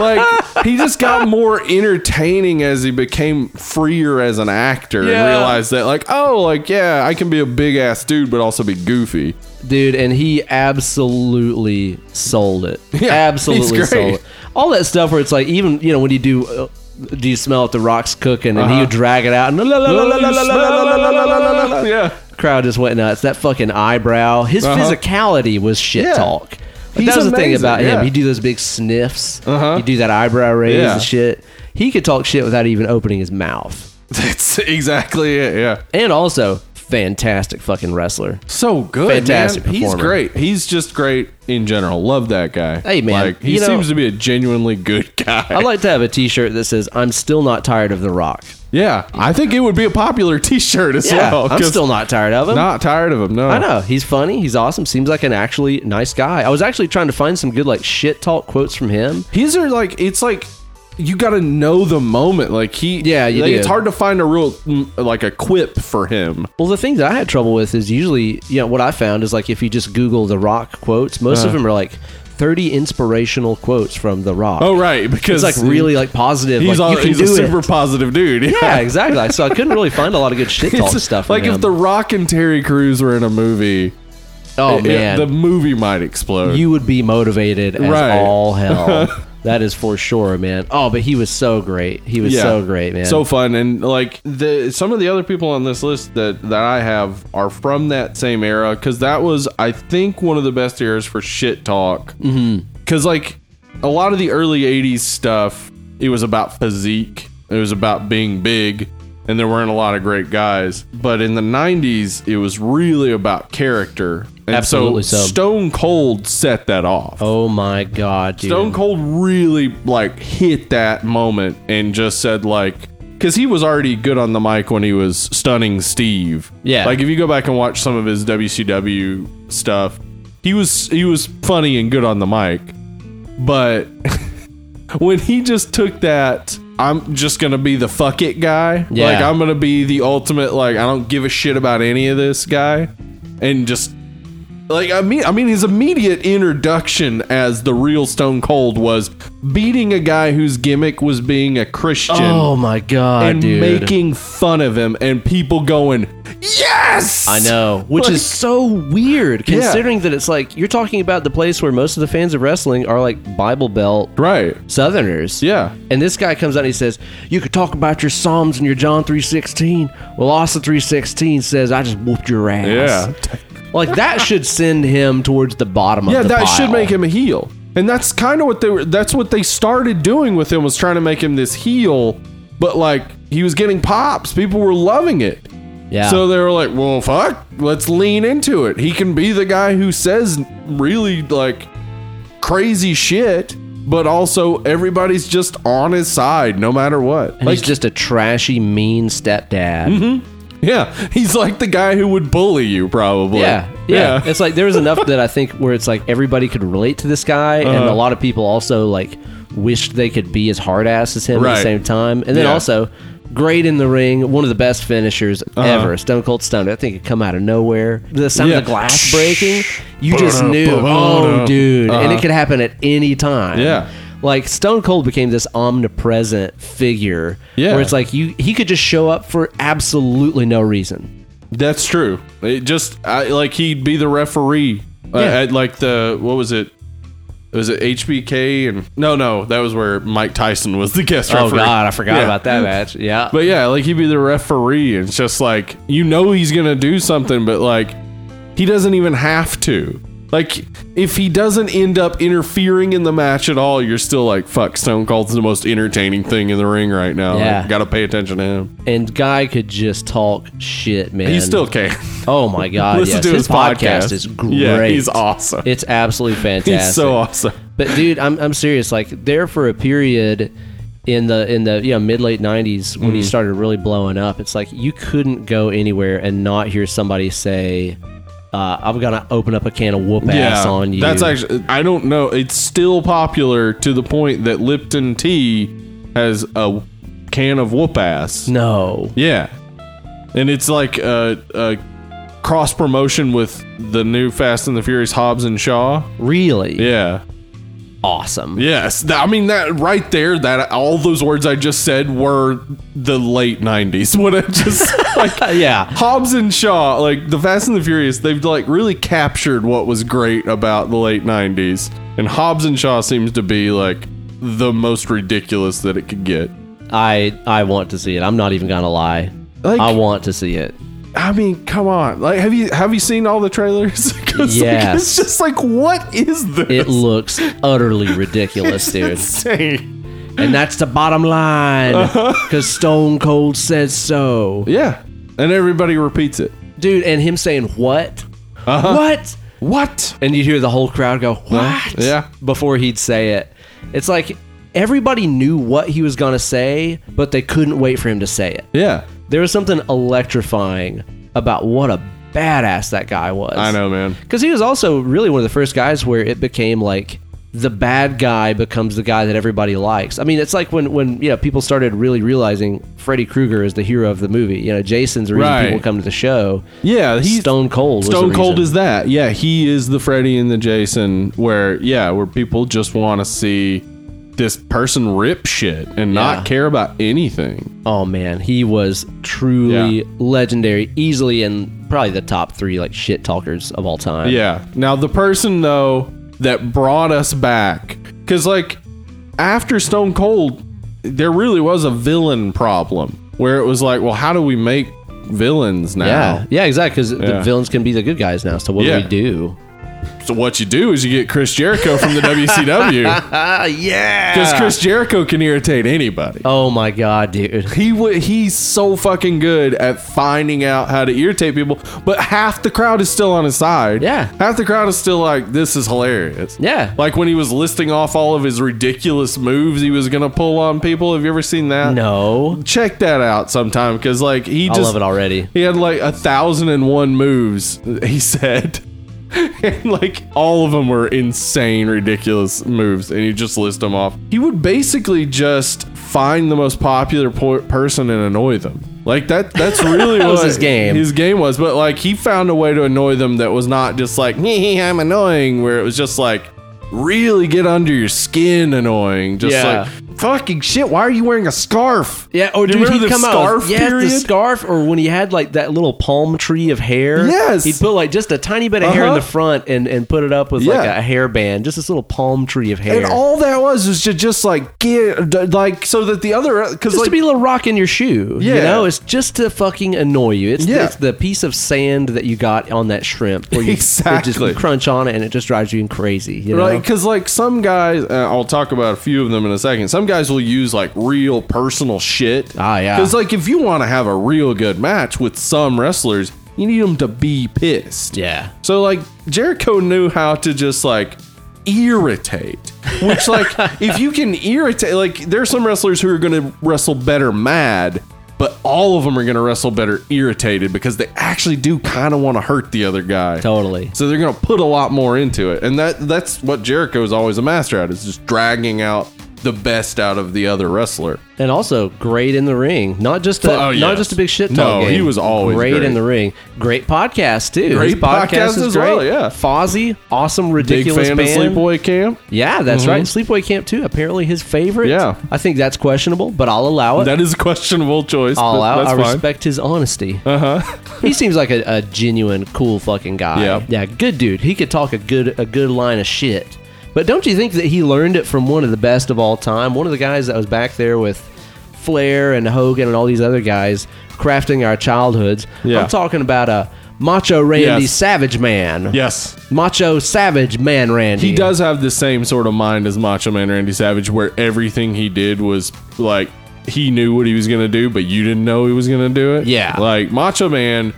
Like he just got more entertaining as he became freer as an actor and Yeah. realized that, like, oh, like yeah, I can be a big ass dude, but also be goofy. dude, and he absolutely sold it. Yeah, absolutely he's great. sold it. All that stuff where it's like, even you know, when you do, uh, do you smell it? The rocks cooking, and he Uh-huh. would drag it out, and la, la, la, la, la, la, la, la, la, la, la, la, la. Yeah. crowd just went nuts. That fucking eyebrow, his Uh-huh. physicality was shit Yeah. talk. He's that was the thing about him. He'd do those big sniffs. Uh-huh. He'd do that eyebrow raise Yeah. and shit. He could talk shit without even opening his mouth. That's exactly it. Yeah. And also, fantastic fucking wrestler. So good. Fantastic man. He's great. He's just great in general. Love that guy. Hey, man, Like, he you know- seems to be a genuinely good guy. I'd like to have a T-shirt that says "I'm still not tired of The Rock." Yeah. I think it would be a popular T-shirt as Yeah, well. I'm 'cause still not tired of him. not tired of him. No. I know he's funny. He's awesome. Seems like an actually nice guy. I was actually trying to find some good like shit talk quotes from him. His are like it's like you got to know the moment. Like he. Yeah, you like, do. It's hard to find a real mm, like a quip for him. Well, the thing that I had trouble with is usually, you know, what I found is like if you just Google The Rock quotes, most of Uh-huh. them are like 30 inspirational quotes from The Rock. Oh right, because it's like really like positive. He's, like, all, you can he's a it. super positive dude. Yeah, exactly. So I couldn't really find a lot of good shit talk It's stuff. Like if. The Rock and Terry Crews were in a movie, oh it- man, the movie might explode. you would be motivated as Right. all hell. that is for sure, man. Oh, but he was so great. He was so great, man. So fun, and like the some of the other people on this list that that I have are from that same era because that was I think one of the best eras for shit talk. Mm-hmm. Because like a lot of the early '80s stuff, it was about physique. It was about being big. And there weren't a lot of great guys, but in the '90s, it was really about character. And Absolutely so. Stone Cold set that off. oh my god, dude. Stone Cold really like hit that moment and just said like because he was already good on the mic when he was stunning Steve. Yeah. like if you go back and watch some of his WCW stuff, he was he was funny and good on the mic, but when he just took that. I'm just gonna be the fuck it guy. Yeah. Like I'm gonna be the ultimate. Like I don't give a shit about any of this guy, and just like I mean, I mean, his immediate introduction as the real Stone Cold was beating a guy whose gimmick was being a Christian Oh my god, and dude. making fun of him, and people going, "Yes!" I know, which Like- is so weird Yeah. considering that it's like you're talking about the place where most of the fans of wrestling are like Bible Belt right? Southerners. Yeah, And this guy comes out and he says, "You could talk about your Psalms and your John three sixteen. Well, Austin three sixteen says I just whooped your ass. yeah, like that should send him towards the bottom yeah. of the That pile. should make him a heel, and that's kind of what they were. That's what they started doing with him was trying to make him this heel, but like he was getting pops. People were loving it. Yeah. So they were like, well, fuck, let's lean into it. He can be the guy who says really like crazy shit, but also everybody's just on his side no matter what. and like, he's just a trashy, mean stepdad. Mm-hmm. yeah, he's like the guy who would bully you, probably. Yeah, yeah, It's like there was enough that I think where it's like everybody could relate to this guy, and Uh-huh. a lot of people also like wished they could be as hard ass as him at the same time. And then Yeah. also great in the ring, one of the best finishers ever. Stone Cold Stone. I think it come out of nowhere. The sound Uh-huh. Yeah. of the glass breaking, you just knew, oh, dude, and it could happen at any time. Uh-huh. Yeah. Like Stone Cold became this omnipresent figure, Yeah. where it's like you he could just show up for absolutely no reason. That's true. It just I, like he'd be the referee uh, Yeah. at like the what was it? Was it HBK and no, no, that was where Mike Tyson was the guest Oh referee. God, I forgot Yeah. about that match. Yeah, But yeah, like he'd be the referee, and it's just like you know he's gonna do something, but like he doesn't even have to. Like, if he doesn't end up interfering in the match at all, you're still like, fuck, Stone Cold's the most entertaining thing in the ring right now. Yeah. Like, gotta pay attention to him. And guy could just talk shit, man. He still can. Oh my god! Listen yes. to his, podcast. is great. Yeah, he's awesome. It's absolutely fantastic. He's so awesome. But dude, I'm I'm serious. Like there for a period in the in the you know mid late '90s when he Mm-hmm. started really blowing up, it's like you couldn't go anywhere and not hear somebody say, uh, "I'm gonna open up a can of whoop ass on you." That's actually I don't know. It's still popular to the point that Lipton tea has a can of whoop ass. no. Yeah, and it's like a, a cross promotion with the new Fast and the Furious Hobbs and Shaw. Really Yeah. Awesome. Yes, Th- I mean that right there. That all those words I just said were the late '90s. What I just like. yeah. Hobbs and Shaw, like the Fast and the Furious, they've like really captured what was great about the late '90s, and Hobbs and Shaw seems to be like the most ridiculous that it could get. I I want to see it. I'm not even gonna lie. Like- I want to see it. I mean, come on! Like, have you have you seen all the trailers? 'Cause, like, it's just like, what is this? It looks utterly ridiculous, dude. insane. And that's the bottom line. Uh-huh. Because Stone Cold says so. Yeah, and everybody repeats it. Dude, and him saying, What? Uh-huh. What? What? And you hear the whole crowd go, What? Yeah. Before he'd say it. It's like everybody knew what he was going to say, but they couldn't wait for him to say it. Yeah, There was something electrifying about what a badass that guy was. I know, man. Because he was also really one of the first guys where it became like the bad guy becomes the guy that everybody likes. I mean, it's like when when you know people started really realizing Freddy Krueger is the hero of the movie. You know, Jason's the reason Right. people come to the show. Yeah, he's Stone Cold. was the Stone Cold is that. Yeah, he is the Freddy and the Jason where yeah, where people just want to see this person rip shit and Yeah. not care about anything. Oh man, he was truly Yeah. legendary, easily in probably the top three like shit talkers of all time. Yeah. Now the person though that brought us back cuz like after Stone Cold there really was a villain problem where it was like, well, how do we make villains now? Yeah, yeah, exactly. Because Yeah. the villains can be the good guys now. So what Yeah. do we do? So what you do is you get Chris Jericho from the WCW Ah, yeah. cuz Chris Jericho can irritate anybody. Oh my god, dude. He w- he's so fucking good at finding out how to irritate people, but half the crowd is still on his side. Yeah. half the crowd is still like, "This is hilarious." Yeah. like when he was listing off all of his ridiculous moves he was gonna pull on people. Have you ever seen that? No. Check that out sometime because like he I just love it already. he had like a thousand and one moves. He said. And like all of them were insane, ridiculous moves, and he just list them off. He would basically just find the most popular po- person and annoy them. Like that. That's really That what was his game. His game was, but like he found a way to annoy them that was not just like "Hee hee, I'm annoying, where it was just like really get under your skin, annoying. Just Yeah. like fucking shit. Why are you wearing a scarf? Yeah, or Do dude, remember he'd the come out scarf with, yes, the period? scarf, or when he had like that little palm tree of hair. Yes. he'd put like just a tiny bit of hair in Uh-huh. the front and and put it up with like Yeah. a hairband, just this little palm tree of hair. And all that was was to just like get like so that the other because just like to be a little rock in your shoe. You Yeah. know, it's just to fucking annoy you. It's, Yeah. it's the piece of sand that you got on that shrimp where you it Exactly. just crunch on it and it just drives you crazy. You know? Right, because like some guys, uh, I'll talk about a few of them in a second. Some guys will use like real personal shit. Ah, yeah. Because like if you want to have a real good match with some wrestlers, you need them to be pissed. Yeah. So like Jericho knew how to just like irritate. Which like if you can irritate, like there's some wrestlers who are going to wrestle better mad. But all of them are going to wrestle better irritated because they actually do kind of want to hurt the other guy. Totally. So they're gonna put a lot more into it, and that that's what Jericho is always a master at is just dragging out the best out of the other wrestler. And also great in the ring. Not just a Oh, not just a big shit No, talk game. he was always great. in the ring. Great podcast too. Great His podcast, podcast is as great. well, yeah. Fozzy, awesome, Big ridiculous fan band. of Sleepaway Camp. Yeah, that's right. Sleepaway Camp too. Apparently his favorite. Yeah. I think that's questionable, but I'll allow it. That is a questionable choice. I'll allow I fine. respect his honesty. Uh huh. he seems like a, a genuine, cool fucking guy. Yeah. yeah, good dude. He could talk a good a good line of shit. But don't you think that he learned it from one of the best of all time? One of the guys that was back there with Flair and Hogan and all these other guys crafting our childhoods. Yeah. I'm talking about a Macho Randy Yes. Savage Man. Yes. Macho Savage Man Randy. He does have the same sort of mind as Macho Man Randy Savage, where everything he did was like he knew what he was gonna do, but you didn't know he was gonna do it. Yeah. like Macho Man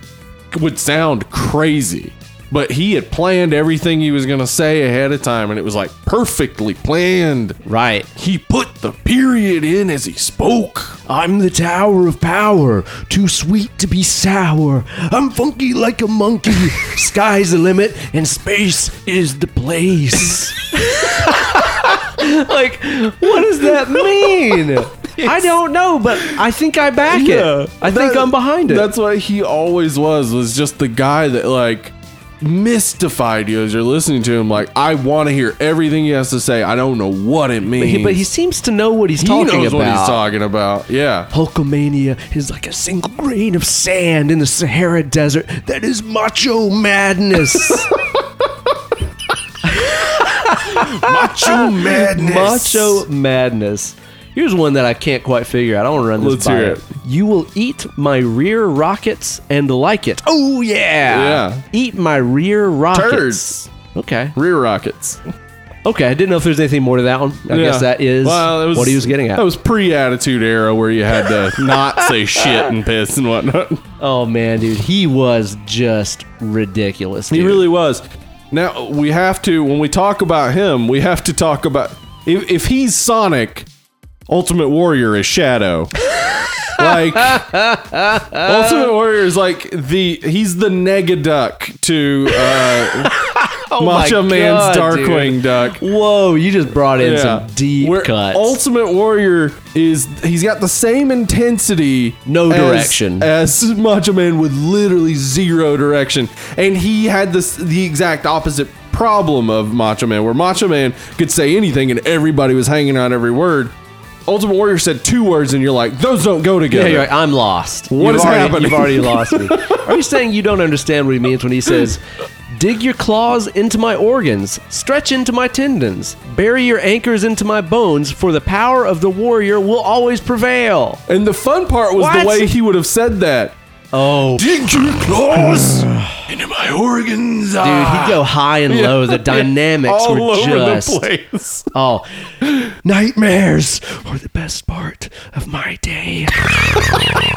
would sound crazy, but he had planned everything he was gonna say ahead of time, and it was like perfectly planned. Right. He put the period in as he spoke. I'm the Tower of Power, too sweet to be sour. I'm funky like a monkey. Sky's the limit, and space is the place. like, what does that mean? I don't know, but I think I back it. I think I'm behind it. That's what he always was. Was just the guy that like mystified you as you're listening to him. Like I want to hear everything he has to say. I don't know what it means. He- but he seems to know what he's he talking knows about. what he's talking about. Yeah. Hulkamania is like a single grain of sand in the Sahara Desert. That is macho madness. Macho madness. macho madness. Here's one that I can't quite figure out. I want to run this Let's by hear you. it. You will eat my rear rockets and like it. Oh yeah. Yeah. Eat my rear rockets. Turds. Okay. Rear rockets. Okay. I didn't know if there's anything more to that one. I guess that is Well, it was, what he was getting at. That was pre-attitude era where you had to not say shit and piss and whatnot. oh man, dude, he was just ridiculous. He dude. really was. Now we have to when we talk about him, we have to talk about if, if he's Sonic, Ultimate Warrior is Shadow. like Ultimate Warrior is like the he's the Negaduck to uh, Oh Macho Man's God, dude. Darkwing Duck. Whoa, you just brought in some deep Where cuts. Ultimate Warrior is he's got the same intensity, No as- direction. as Macho Man with literally zero direction, and he had this the exact opposite problem of Macho Man, where Macho Man could say anything and everybody was hanging on every word. Ultimate Warrior said two words, and you're like, those don't go yeah, together. you're right. I'm lost. What You've is already, happening? You've already lost me. Are you saying you don't understand what he means when he says, "Dig your claws into my organs, stretch into my tendons, bury your anchors into my bones, for the power of the warrior will always prevail." And the fun part was What? the way he would have said that. Oh, Dig your claws into my organs, dude, he'd go high and low. The dynamics all were over just the place. oh, nightmares were the best part of my day.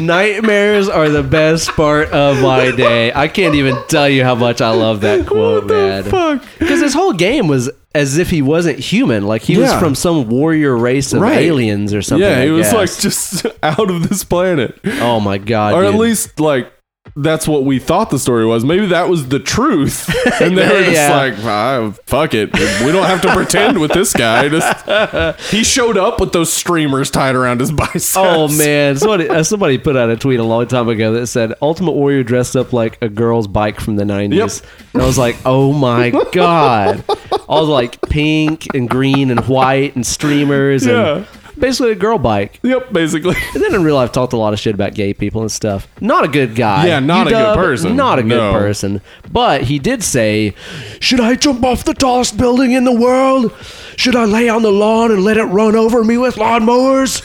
Nightmares are the best part of my day. I can't even tell you how much I love that quote, What the man. fuck? Because his whole game was as if he wasn't human, like he was Yeah. from some warrior race of Right. aliens or something. Yeah, I he was guess. like just out of this planet. oh my god, or at dude. least like that's what we thought the story was. Maybe that was the truth, and they were just Yeah. like, ah, "Fuck it, we don't have to pretend with this guy." Just he showed up with those streamers tied around his biceps. Oh man, somebody uh, somebody put out a tweet a long time ago that said Ultimate Warrior dressed up like a girl's bike from the nineties, and I was like, oh my god, all like pink and green and white and streamers Yeah. and basically a girl bike. Yep, basically. And then in real life, talked a lot of shit about gay people and stuff. Not a good guy. Yeah, not a good person. Not a good No. person. But he did say, "Should I jump off the tallest building in the world? Should I lay on the lawn and let it run over me with lawnmowers?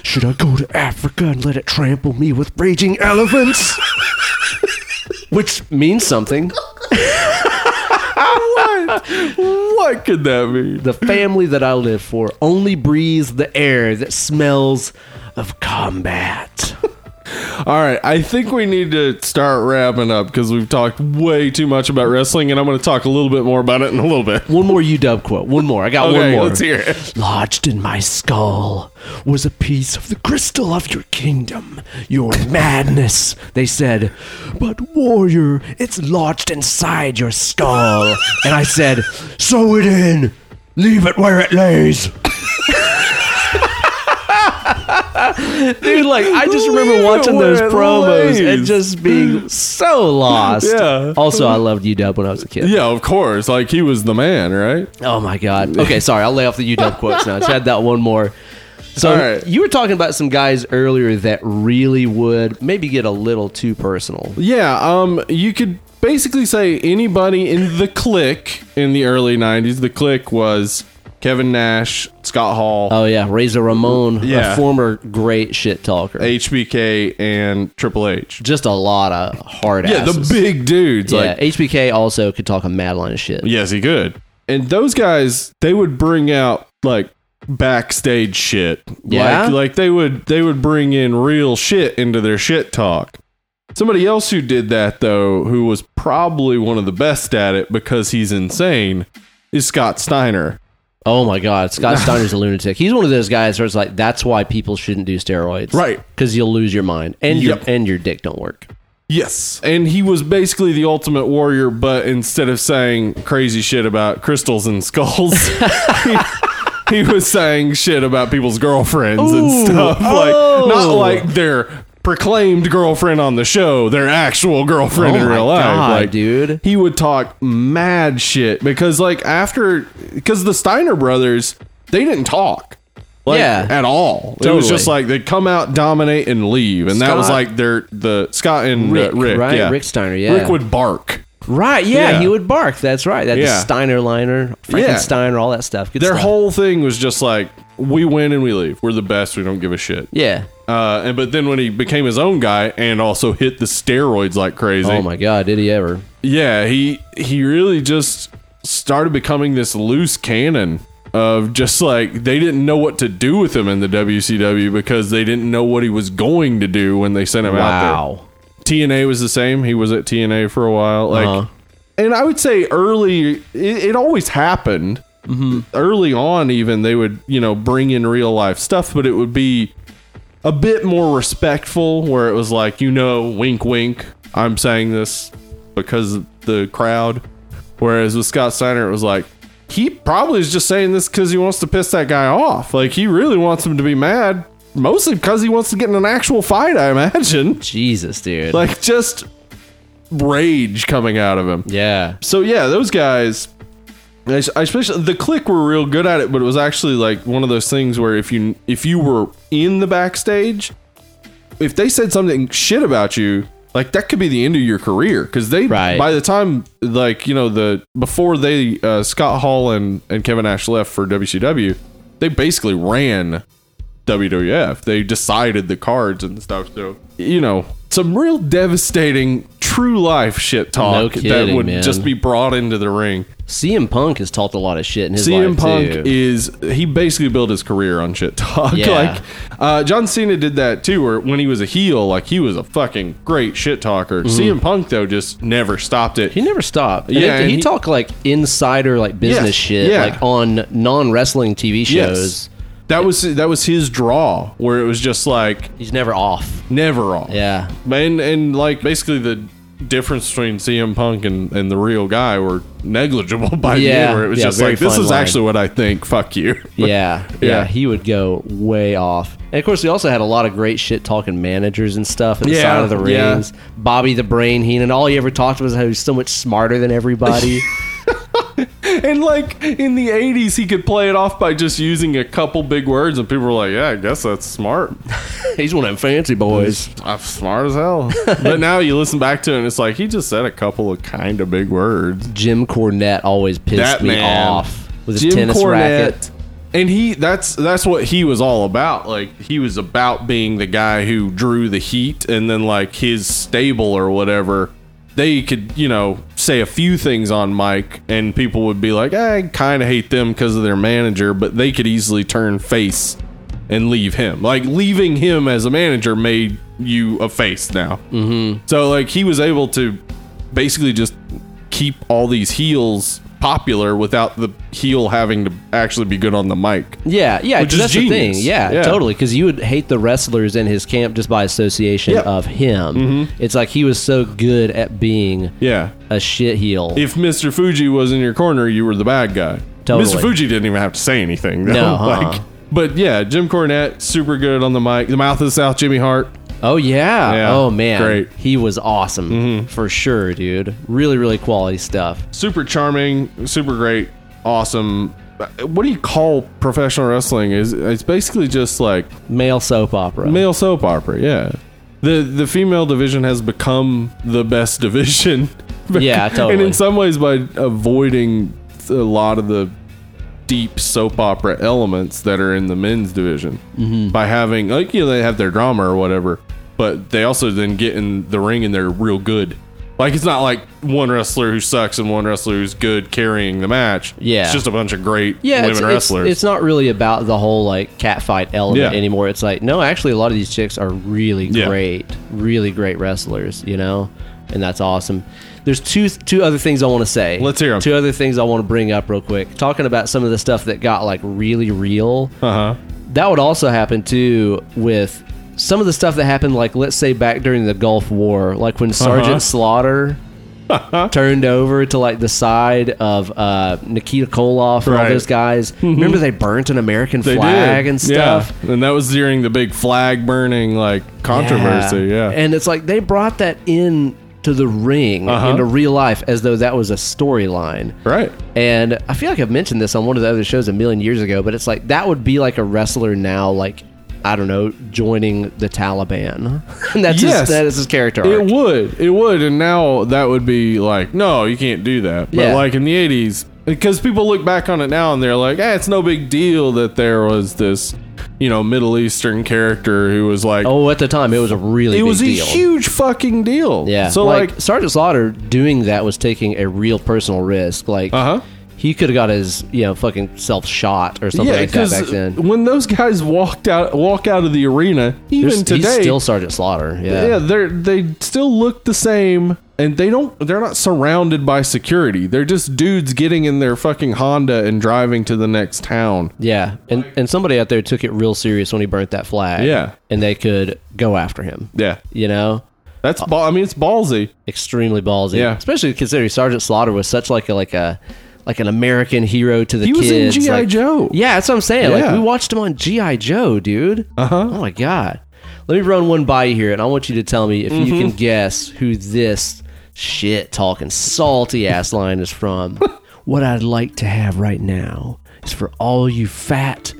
Should I go to Africa and let it trample me with raging elephants?" Which means something. What could that mean? The family that I live for only breathes the air that smells of combat. All right, I think we need to start wrapping up because we've talked way too much about wrestling, and I'm going to talk a little bit more about it in a little bit. One more UW quote. One more. I got one more. let's hear it. Lodged in my skull was a piece of the crystal of your kingdom, your madness, they said. But, warrior, it's lodged inside your skull. And I said, Sew it in, leave it where it lays. Dude, like, I just remember watching those promos and just being so lost. Yeah. Also, I loved UW when I was a kid. Yeah, of course. Like he was the man, right? Oh my god. Okay, sorry. I'll lay off the UW quotes now. I just had that one more. So right. you were talking about some guys earlier that really would maybe get a little too personal. Yeah, um, you could basically say anybody in the Kliq in the early '90s. The Kliq was Kevin Nash, Scott Hall, Oh yeah, Razor Ramon, Yeah. a former great shit talker. HBK, and Triple H. Just a lot of hard Yeah, the big dudes. Yeah, Like, HBK also could talk a mad line of shit. yes, he could. And those guys, they would bring out like backstage shit. Yeah? Like, like they would they would bring in real shit into their shit talk. Somebody else who did that though, who was probably one of the best at it because he's insane, is Scott Steiner. Oh my god, Scott Steiner's a lunatic. He's one of those guys where it's like that's why people shouldn't do steroids. Right. Because you'll lose your mind and your and your dick don't work. Yes. And he was basically the ultimate warrior, but instead of saying crazy shit about crystals and skulls, he, he was saying shit about people's girlfriends and Ooh. stuff. Oh. Like, not like their proclaimed girlfriend on the show, their actual girlfriend oh in real life. god, like, dude. he would talk mad shit because, like, after, because the Steiner brothers, they didn't talk. Like, Yeah. at all. It was just like they'd come out, dominate, and leave, and that was like their the Scott and Rick, uh, Rick, right? yeah. Rick Steiner, yeah. Rick would bark. Right, yeah, Yeah. he would bark. That's right. That Yeah. Steiner liner, Frankenstein, all that stuff. Good Their stuff. whole thing was just like, we win and we leave. We're the best. We don't give a shit. Yeah. Uh, and but then when he became his own guy and also hit the steroids like crazy, Oh my god, did he ever? yeah, he he really just started becoming this loose cannon of just like they didn't know what to do with him in the WCW because they didn't know what he was going to do when they sent him out there. Wow. TNA was the same. He was at TNA for a while. Like, Uh-huh. and I would say early, it, it always happened. Mm-hmm. Early on, even they would, you know, bring in real life stuff, but it would be a bit more respectful, where it was like, you know, wink, wink. I'm saying this because of the crowd. Whereas with Scott Steiner, it was like he probably is just saying this because he wants to piss that guy off. Like he really wants him to be mad, mostly because he wants to get in an actual fight. I imagine Jesus, dude. like just rage coming out of him. yeah. So yeah, those guys, I I especially the Kliq were real good at it, but it was actually like one of those things where if you if you were in the backstage, if they said something shit about you. Like that could be the end of your career because they Right. by the time like you know the before they uh, Scott Hall and and Kevin Nash left for WCW, they basically ran WWF. They decided the cards and stuff. So you know, some real devastating true life shit talk No that would man. just be brought into the ring. CM Punk has talked a lot of shit in his CM life Punk too. is he basically built his career on shit talk. Yeah. like uh, John Cena did that too, where when he was a heel, like he was a fucking great shit talker. CM Punk though just never stopped it. Mm-hmm. he never stopped. Yeah, Yeah, and he, he- talked like insider, like business Yes, shit, yeah. like on non wrestling TV shows. That was that was his draw, where it was just like He's never off. never off. Yeah, and and like basically the difference between CM Punk and, and the real guy were negligible by the Yeah, where it was yeah, just like this is line. actually what I think. Fuck you. yeah, yeah, Yeah. He would go way off. And of course, we also had a lot of great shit talking managers and stuff at the Yeah, side of the rings. Bobby the Brain Heenan. All he ever talked about was how he's so much smarter than everybody. And like in the '80s, he could play it off by just using a couple big words, and people were like, "Yeah, I guess that's smart. He's one of them fancy boys. I'm uh, smart as hell." but now you listen back to it, and it's like he just said a couple of kind of big words. Jim Cornette always pissed That me man. off with his tennis racket. And he that's that's what he was all about. Like he was about being the guy who drew the heat and then like his stable or whatever, they could, you know, say a few things on mic and people would be like, I kind of hate them because of their manager, but they could easily turn face and leave him. Like leaving him as a manager made you a face now. Mm-hmm. So like he was able to basically just keep all these heels popular without the heel having to actually be good on the mic. Yeah, yeah, Which is that's the thing. Yeah, Yeah. totally. Because you would hate the wrestlers in his camp just by association Yep. of him. Mm-hmm. It's like he was so good at being Yeah. a shit heel. If Mr. Fuji was in your corner, you were the bad guy. Totally. Mr. Fuji didn't even have to say anything. though. No, uh-uh. like, but yeah, Jim Cornette, super good on the mic. The mouth of the South, Jimmy Hart. Oh yeah. Yeah, Oh man. great. He was awesome for sure, dude. Really, really quality stuff. Super charming, super great, awesome. What do you call professional wrestling? Is it's basically just like Male soap opera. male soap opera. Yeah, the the female division has become the best division. Yeah, And totally. in some ways, by avoiding a lot of the deep soap opera elements that are in the men's division Mm-hmm. by having like you know they have their drama or whatever, but they also then get in the ring and they're real good. Like it's not like one wrestler who sucks and one wrestler who's good carrying the match. Yeah. it's just a bunch of great Yeah, women it's, it's, wrestlers. it's not really about the whole like cat fight element Yeah. anymore. It's like no, actually, a lot of these chicks are really Yeah. great, really great wrestlers. You know, and that's awesome. There's two two other things I want to say. Let's hear them. Two other things I want to bring up real quick. Talking about some of the stuff that got like really real. uh huh. That would also happen too with some of the stuff that happened, like let's say back during the Gulf War, like when Sergeant Uh-huh. Slaughter turned over to like the side of uh, Nikita Koloff and all Right. Mm-hmm. those guys. Remember they burnt an American They flag did and stuff. Yeah. and that was during the big flag burning like controversy. Yeah, and it's like they brought that in to the ring Uh-huh. into real life as though that was a storyline. right. And I feel like I've mentioned this on one of the other shows a million years ago, but it's like that would be like a wrestler now, like I don't know, joining the Taliban. that's Yes. his, that is his character arc. It would. It would. And now that would be like, no, you can't do that. But Yeah. like in the 80s, because people look back on it now and they're like, eh, it's no big deal that there was this, you know, Middle Eastern character who was like, oh, at the time it was a really it was a deal. huge fucking deal. yeah. So like, like, Sergeant Slaughter doing that was taking a real personal risk. Like uh huh. He could have got his you know fucking self shot or something Yeah, like that back then. when those guys walked out, walk out of the arena, even He's- today, he's still Sergeant Slaughter. Yeah. yeah, they're they still look the same, and they don't. They're not surrounded by security. They're just dudes getting in their fucking Honda and driving to the next town. Yeah, and and somebody out there took it real serious when he burnt that flag. Yeah. and they could go after him. Yeah, You know, that's. Ball, I mean, it's ballsy. extremely ballsy. Yeah. especially considering Sergeant Slaughter was such like a like a like an American hero to the He was in kids. GI like- Joe. Yeah, that's what I'm saying. Yeah. Like we watched him on GI Joe, dude. Uh huh. Oh my god. Let me run one by you here, and I want you to tell me if you Mm-hmm. can guess who this shit talking salty ass line is from. what I'd like to have right now is for all you fat,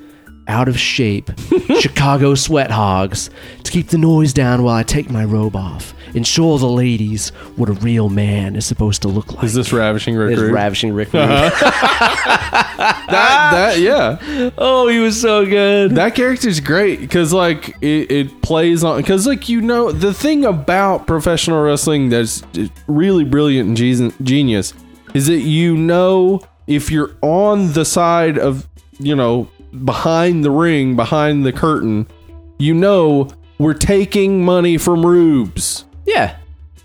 out of shape Chicago sweat hogs to keep the noise down while I take my robe off and show the ladies what a real man is supposed to look like. Is this ravishing Rick It's Rude? ravishing Rick Rude. Uh-huh. that, that yeah, oh, he was so good. that character's great because like it, it plays on because like you know the thing about professional wrestling that's really brilliant and genius is that you know if you're on the side of you know behind the ring behind the curtain you know we're taking money from rubes yeah.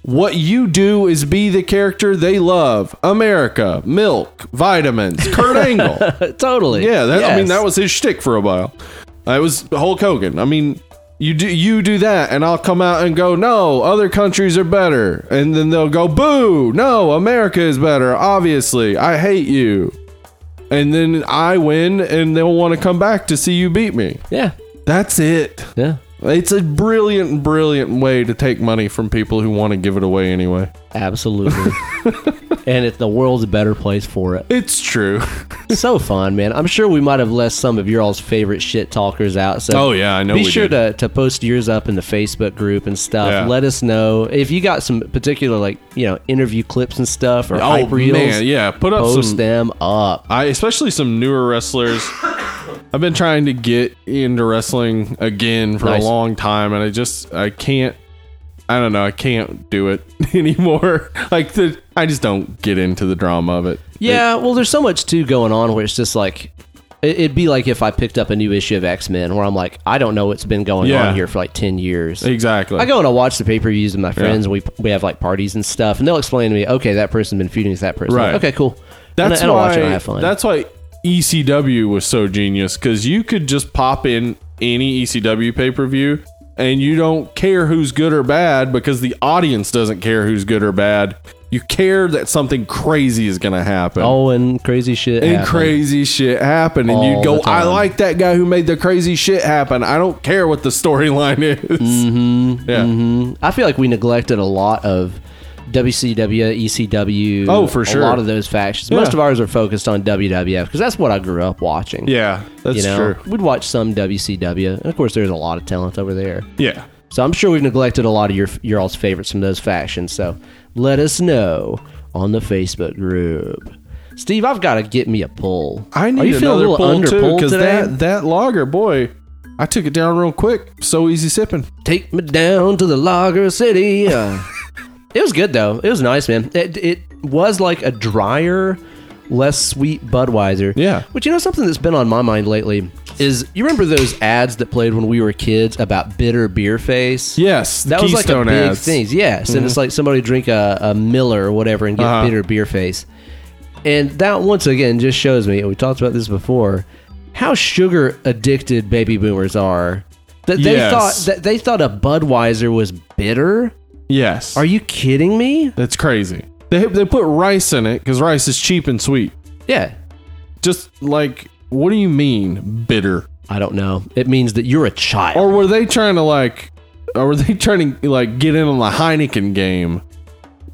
what you do is be the character they love america milk vitamins kurt angle totally. yeah, that, I mean that was his shtick for a while. It was Hulk Hogan. I mean, you do you do that, and I'll come out and go, no, other countries are better, and then they'll go, boo, no, America is better. Obviously, I hate you, and then I win, and they'll want to come back to see you beat me. Yeah. That's it. Yeah. It's a brilliant, brilliant way to take money from people who want to give it away anyway. Absolutely. and it, the world's a better place for it. It's true. So fun, man. I'm sure we might have left some of your all's favorite shit talkers out. So Oh, yeah, I know Be sure did. to, to post yours up in the Facebook group and stuff. Yeah. Let us know if you got some particular like you know interview clips and stuff or oh hype reels. man, yeah, put up Post some them up. I especially some newer wrestlers. I've been trying to get into wrestling again for Nice. a long time, and I just I can't. I don't know. I can't do it anymore. Like the, I just don't get into the drama of it. Yeah, well, there's so much too going on where it's just like it- it'd be like if I picked up a new issue of X Men where I'm like, I don't know what's been going Yeah. on here for like ten years. exactly. I go and I watch the pay per views with my friends, and we we have like parties and stuff, and they'll explain to me, okay, that person's been feuding with that person. Right. Okay, cool. That's and, I- why. watch it and I have fun. That's why ECW was so genius because you could just pop in any ECW pay per view. And you don't care who's good or bad because the audience doesn't care who's good or bad. You care that something crazy is going to happen. oh, and crazy shit. and happened. crazy shit happen and you'd go i like that guy who made the crazy shit happen i don't care what the storyline is mm-hmm, yeah Mhm. I feel like we neglected a lot of WCW, ECW. Oh, for sure. A lot of those factions. Yeah. Most of ours are focused on WWF because that's what I grew up watching. yeah that's you know, true we'd watch some WCW, and of course, there's a lot of talent over there. yeah So I'm sure we've neglected a lot of your your all's favorites from those factions. So let us know on the Facebook group. Steve, I've got to get me a pull. I need Are you another a little pull too because that that lager, boy, I took it down real quick. So easy sipping. Take me down to the Lager City. Uh, it was good though. It was nice, man. It, it was like a drier, less sweet Budweiser. Yeah. But you know something that's been on my mind lately is you remember those ads that played when we were kids about bitter beer face? Yes, That was like a big ads. thing. Yes, and it's like somebody drink a, a Miller or whatever and get Uh-huh. bitter beer face. And that once again just shows me, and we talked about this before, how sugar addicted baby boomers are. That they Yes. thought that they thought a Budweiser was bitter. Yes, Are you kidding me? That's crazy. They they put rice in it because rice is cheap and sweet. Yeah. Just like, what do you mean bitter? I don't know. It means that you're a child. Or were they trying to like, or were they trying to like get in on the Heineken game?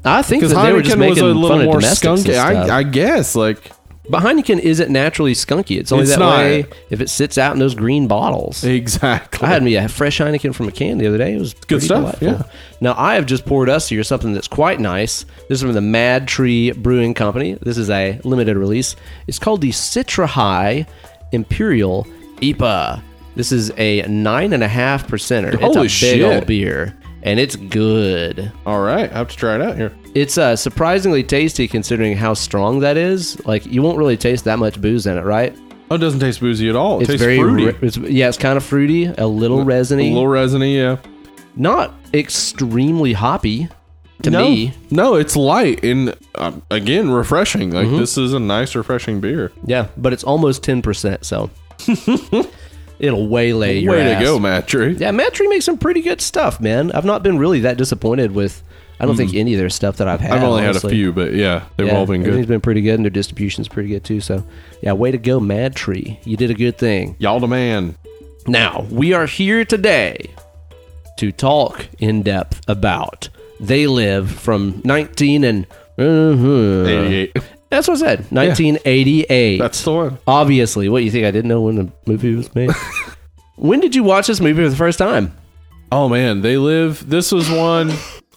I think that they were just Heineken was making a fun little of more domestics and skunky. stuff. I, I guess like but Heineken isn't naturally skunky. It's only It's that not. way if it sits out in those green bottles. exactly. I had me a fresh Heineken from a can the other day. It was pretty stuff, Delightful. Now I have just poured us here something that's quite nice. This is from the Mad Tree Brewing Company. This is a limited release. It's called the Citra High Imperial IPA. This is a nine and a half percenter. Holy it's a big shit. old beer, and it's good. All right, I have to try it out here. It's uh, surprisingly tasty considering how strong that is. Like you won't really taste that much booze in it, right? Oh, it doesn't taste boozy at all. It It's tastes very fruity. re- it's, yeah, it's kind of fruity, a little resiny, a little resiny, yeah. not extremely hoppy to no, me. no, it's light and uh, again refreshing. Mm-hmm. Like this is a nice, refreshing beer. Yeah, but it's almost ten percent, so it'll waylay your Way ass. to go, Mad Tree. Yeah, Mad Tree makes some pretty good stuff, man. I've not been really that disappointed with. I don't think any of their stuff that I've had. I've only honestly. had a few, but yeah, they've Yeah, all been Everything's good. been pretty good, and their distribution's pretty good too. So, yeah, way to go, Mad Tree. You did a good thing. Y'all the man. Now, we are here today to talk in depth about They Live from 19 and. uh 88. That's what I said. 1988. That's the one. Obviously. What, you think I didn't know when the movie was made? when did you watch this movie for the first time? Oh man, they live. This was one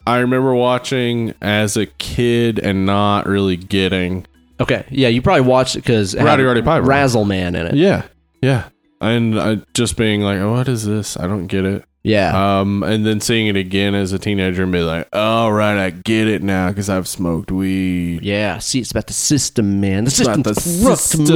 I remember watching as a kid and not really getting. Okay. Yeah, you probably watched it because Rowdy Roddy Piper. Razzle Man in it. Yeah, yeah, and I just being like, oh, "What is this? I don't get it." Yeah. Um, and then seeing it again as a teenager and be like, "All right, I get it now because I've smoked weed." yeah. See, it's about the system, man. The system's About the corrupt, system.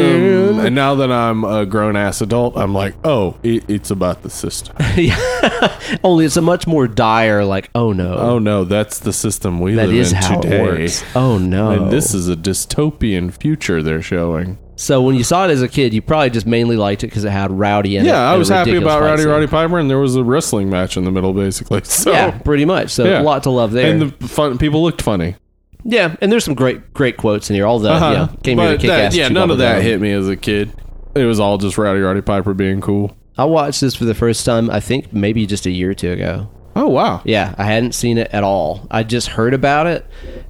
man. And now that I'm a grown ass adult, I'm like, oh, it, it's about the system. Yeah. Only it's a much more dire, like, oh no. oh no, that's the system we that live is in how today. it works. Oh no. And this is a dystopian future they're showing. So when you saw it as a kid, you probably just mainly liked it because it had Rowdy in it. Yeah, I and was happy ridiculous about fight Rowdy scene. Roddy Piper, and there was a wrestling match in the middle, basically. So, yeah, pretty much. So Yeah. a lot to love there. and the fun people looked funny. yeah, and there's some great, great quotes in here. All the Uh-huh. yeah, came here to But kick that- ass. yeah, chew none of that hit me as a kid. It was all just Rowdy Roddy Piper being cool. I watched this for the first time. I think maybe just a year or two ago. Oh wow, Yeah, I hadn't seen it at all. I just heard about it,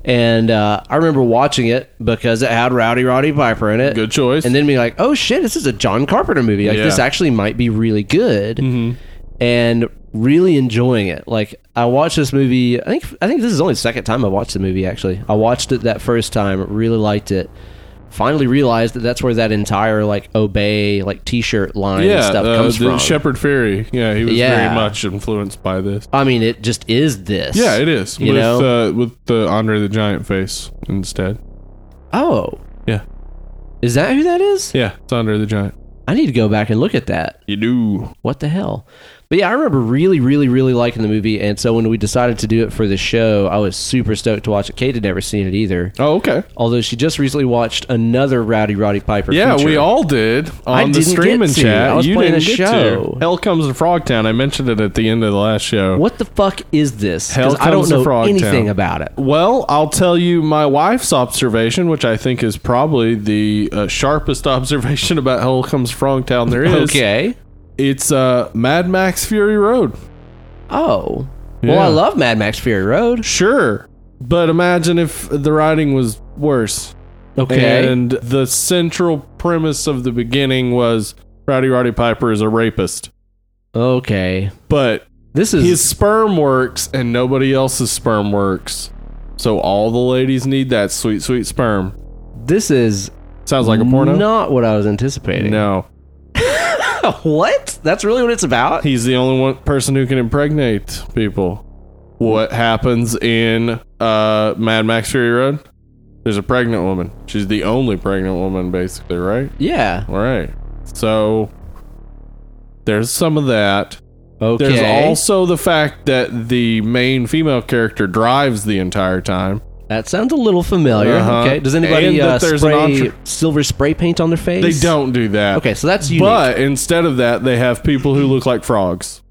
and uh, I remember watching it because it had Rowdy Roddy Piper in it. good choice. and then being like, "Oh shit, this is a John Carpenter movie. Like Yeah. this actually might be really good," Mm-hmm. and really enjoying it. Like I watched this movie. I think I think this is only the second time I watched the movie. Actually, I watched it that first time. Really liked it. Finally realized that that's where that entire like obey like T-shirt line and yeah, stuff uh, comes the from. Shepard Fairey. Yeah, he was Yeah. very much influenced by this. I mean, it just is this. Yeah, it is. You with know? uh, with the Andre the Giant face instead. Oh, Yeah, is that who that is? yeah, it's Andre the Giant. I need to go back and look at that. You do. what the hell? But yeah, I remember really, really, really liking the movie, and so when we decided to do it for the show, I was super stoked to watch it. Kate had never seen it either, Oh, okay. although she just recently watched another Rowdy Roddy Piper. Yeah, feature. we all did on I the didn't streaming get to. chat. I was you playing didn't a show. to. Hell comes to Frogtown. I mentioned it at the end of the last show. What the fuck is this? Hell Because I don't comes to know Frogtown. anything about it. Well, I'll tell you my wife's observation, which I think is probably the uh, sharpest observation about Hell Comes to Frogtown there is. Okay. It's uh, Mad Max Fury Road. Oh. Well, I love Mad Max Fury Road. Sure. But imagine if the writing was worse. Okay. And the central premise of the beginning was Rowdy Roddy Piper is a rapist. okay. But This is his sperm works and nobody else's sperm works. So all the ladies need that sweet, sweet sperm. this is Sounds like a porno. Not what I was anticipating. No, what? That's really what it's about? he's the only one person who can impregnate people. What happens in uh, Mad Max Fury Road? There's a pregnant woman. She's the only pregnant woman, basically, right? Yeah. All right. So there's some of that. Okay. There's also the fact that the main female character drives the entire time. That sounds a little familiar. Uh-huh. Okay. Does anybody uh, spray silver spray paint on their face? They don't do that. Okay, so that's unique. But instead of that, they have people who look like frogs.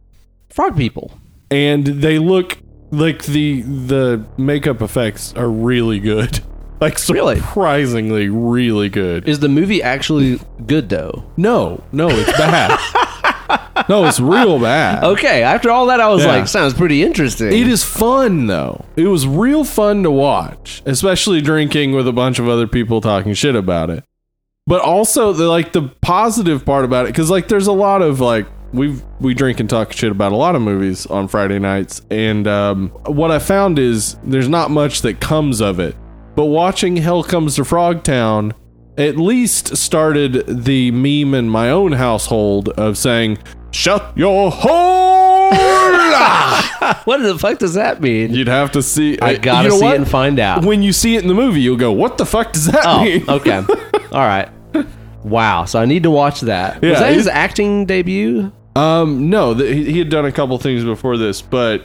Frog people. And they look like the the makeup effects are really good. Like Really? surprisingly really good. Is the movie actually good though? No, no, it's bad. no, it's real bad. Okay. After all that, I was Yeah. like, sounds pretty interesting. It is fun though. It was real fun to watch, especially drinking with a bunch of other people talking shit about it. But also the like the positive part about it cuz like there's a lot of like we we drink and talk shit about a lot of movies on Friday nights and um, what I found is there's not much that comes of it. But watching Hell Comes to Frogtown at least started the meme in my own household of saying shut your hole. what the fuck does that mean? You'd have to see. I uh, gotta you know see what? it and find out. When you see it in the movie, you'll go, "What the fuck does that Oh, mean?" okay. All right. Wow. So I need to watch that. Yeah, Was that his acting debut? Um, no, th- he he had done a couple things before this, but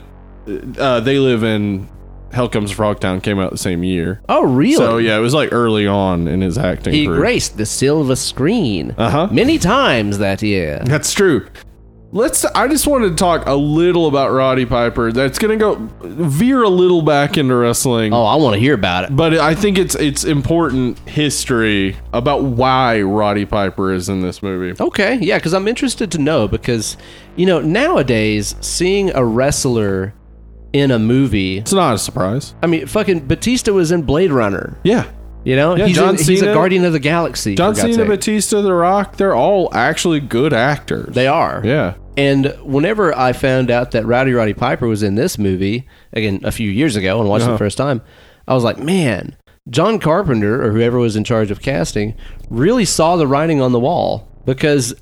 uh, they live in Hell Comes to Frogtown came out the same year. Oh, really? So yeah, it was like early on in his acting He career. graced the silver screen Uh-huh. many times that year. That's true. Let's. I just wanted to talk a little about Roddy Piper. That's gonna go veer a little back into wrestling. Oh, I want to hear about it. But I think it's it's important history about why Roddy Piper is in this movie. Okay, yeah, because I'm interested to know because, you know, nowadays seeing a wrestler in a movie, It's not a surprise. I mean, fucking Batista was in Blade Runner. Yeah. You know, Yeah, he's, John in- he's a Cena- Guardian of the Galaxy. John God's Cena, sake. Batista, The Rock, they're all actually good actors. They are. Yeah. And whenever I found out that Rowdy Roddy Piper was in this movie, again, a few years ago and watched it Uh-huh. the first time, I was like, man, John Carpenter or whoever was in charge of casting really saw the writing on the wall because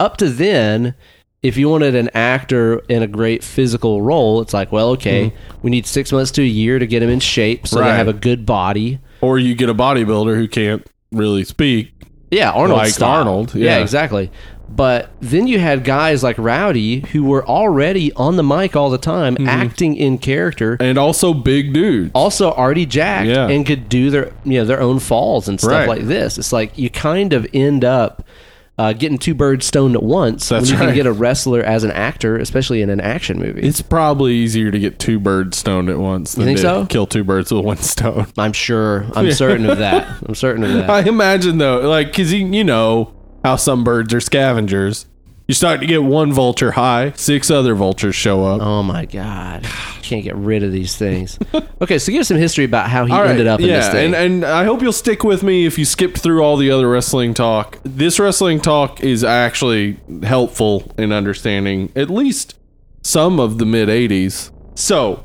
up to then, if you wanted an actor in a great physical role, it's like, well, okay, we need six months to a year to get him in shape so they Mm-hmm. Have a good body. Or you get a bodybuilder who can't really speak. Yeah, Arnold. Like style. Arnold, Yeah. yeah. exactly. But then you had guys like Rowdy who were already on the mic all the time, Mm-hmm. acting in character, And also big dudes. also already jacked Yeah. and could do their you know their own falls and stuff Right. like this. It's like you kind of end up uh, getting two birds stoned at once That's when you right. can get a wrestler as an actor, especially in an action movie. It's probably easier to get two birds stoned at once than so? kill two birds with one stone. I'm sure. I'm certain of that. I'm certain of that. I imagine though, like, because you, you know how some birds are scavengers. You start to get one vulture high, six other vultures show up. Oh my god! Can't get rid of these things. Okay, so give us some history about how he All right, ended up in yeah, this thing. and and I hope you'll stick with me if you skipped through all the other wrestling talk. This wrestling talk is actually helpful in understanding at least some of the mid '80s. So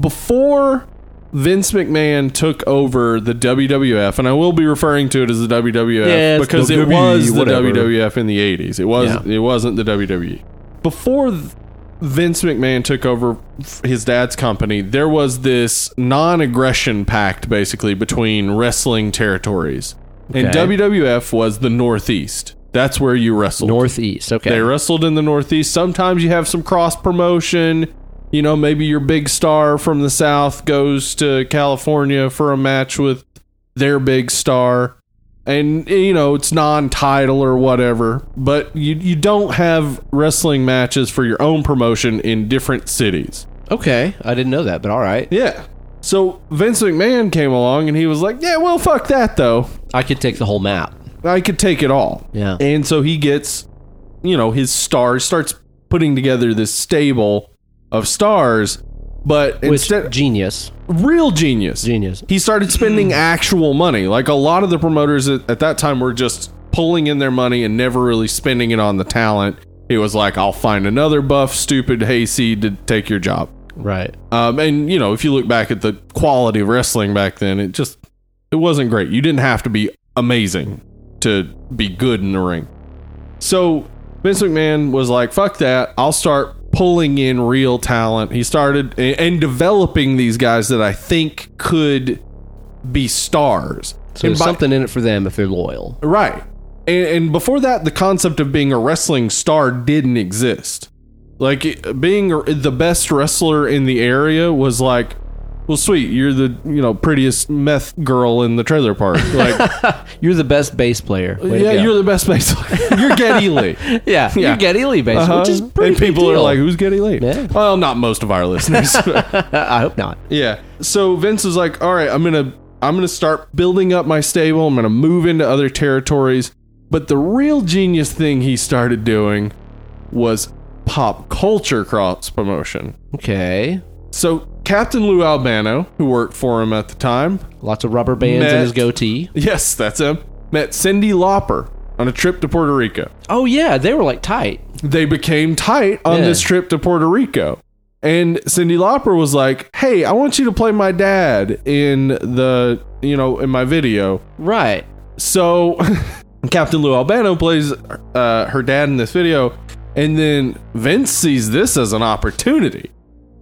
before Vince McMahon took over the WWF, and I will be referring to it as the WWF Yeah, because it was the whatever. WWF in the '80s. It was Yeah. it wasn't the WWE before. Vince McMahon took over his dad's company, there was this non aggression pact basically between wrestling territories. And WWF was the Northeast. That's where you wrestled. Northeast. Okay. They wrestled in the Northeast. Sometimes you have some cross promotion. You know, maybe your big star from the South goes to California for a match with their big star. And, you know, it's non title or whatever. But you, you don't have wrestling matches for your own promotion in different cities. okay. I didn't know that, but all right. Yeah. So Vince McMahon came along and he was like, yeah, well, fuck that, though. I could take the whole map. I could take it all. Yeah. And so he gets, you know, his stars, starts putting together this stable of stars, but Which instead, genius. real genius. Genius. He started spending actual money. Like a lot of the promoters at, at that time were just pulling in their money and never really spending it on the talent. It was like, I'll find another buff, stupid hayseed to take your job. Right. Um, and you know, if you look back at the quality of wrestling back then, it just it wasn't great. You didn't have to be amazing to be good in the ring. So Vince McMahon was like, "Fuck that! I'll start pulling in real talent." He started and developing these guys that I think could be stars. So And there's by- something in it for them if they're loyal. Right. And, and before that, the concept of being a wrestling star didn't exist. Like being the best wrestler in the area was like, well, sweet, you're the you know prettiest meth girl in the trailer park. Like, You're the best bass player. Way yeah, you're the best bass player. you're Geddy Lee. yeah, Yeah. you're Geddy Lee bass, Uh-huh. which is pretty and people are like, who's Geddy Lee? Yeah. Well, not most of our listeners. I hope not. Yeah. So Vince was like, "All right, I'm gonna I'm gonna start building up my stable. I'm gonna move into other territories." But the real genius thing he started doing was pop culture cross promotion. Okay. So Captain Lou Albano, who worked for him at the time, Lots of rubber bands in Met- his goatee. yes, that's him, met Cyndi Lauper on a trip to Puerto Rico. Oh yeah, they were like tight. they became tight on Yeah. this trip to Puerto Rico. And Cyndi Lauper was like, "Hey, I want you to play my dad in the, you know, in my video." Right. So Captain Lou Albano plays uh, her dad in this video, and then Vince sees this as an opportunity.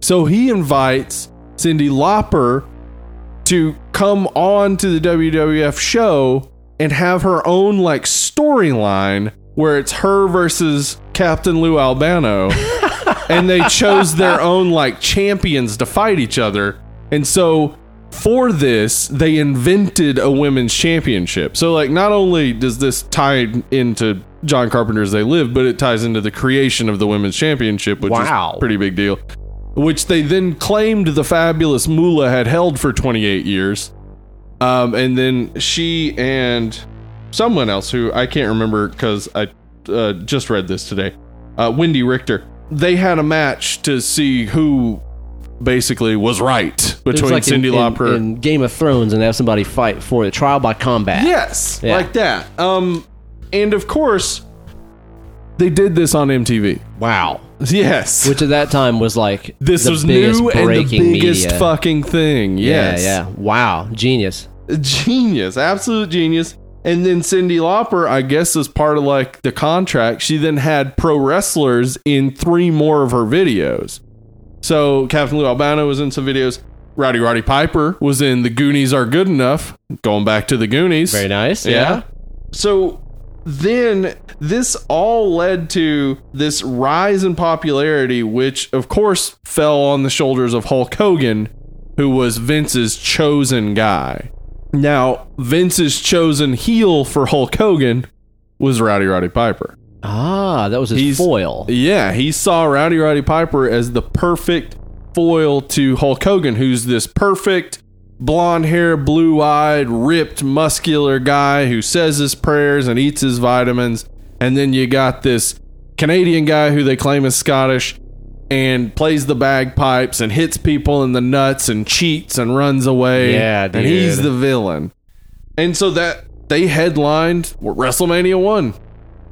So he invites Cyndi Lauper to come on to the WWF show and have her own like storyline where it's her versus Captain Lou Albano. and they chose their own like champions to fight each other. And so for this, they invented a women's championship. So like not only does this tie into John Carpenter's They Live, but it ties into the creation of the women's championship, which Wow. is a pretty big deal. Which they then claimed the fabulous Moolah had held for 28 years. Um, and then she and someone else who I can't remember because I uh, just read this today, uh, Wendi Richter. They had a match to see who basically was right between like Cyndi in, Lauper. in, in Game of Thrones and have somebody fight for the trial by combat. yes, Yeah. like that. Um, and of course, they did this on MTV. Wow. Yes, Which at that time was like this was new and the biggest media. fucking thing. Yes. Yeah, yeah. Wow. Genius. genius, absolute genius. And then Cyndi Lauper, I guess, as part of like the contract, she then had pro wrestlers in three more of her videos. So Captain Lou Albano was in some videos. Rowdy Roddy Piper was in The Goonies Are Good Enough, going back to the Goonies. Very nice. Yeah. Yeah. So then this all led to this rise in popularity, which of course fell on the shoulders of Hulk Hogan, who was Vince's chosen guy. Now, Vince's chosen heel for Hulk Hogan was Rowdy Roddy Piper. Ah, that was his He's- foil. Yeah, he saw Rowdy Roddy Piper as the perfect foil to Hulk Hogan, who's this perfect blonde hair, blue eyed, ripped, muscular guy who says his prayers and eats his vitamins. And then you got this Canadian guy who they claim is Scottish and plays the bagpipes and hits people in the nuts and cheats and runs away. Yeah, And he's the villain. And so that they headlined WrestleMania 1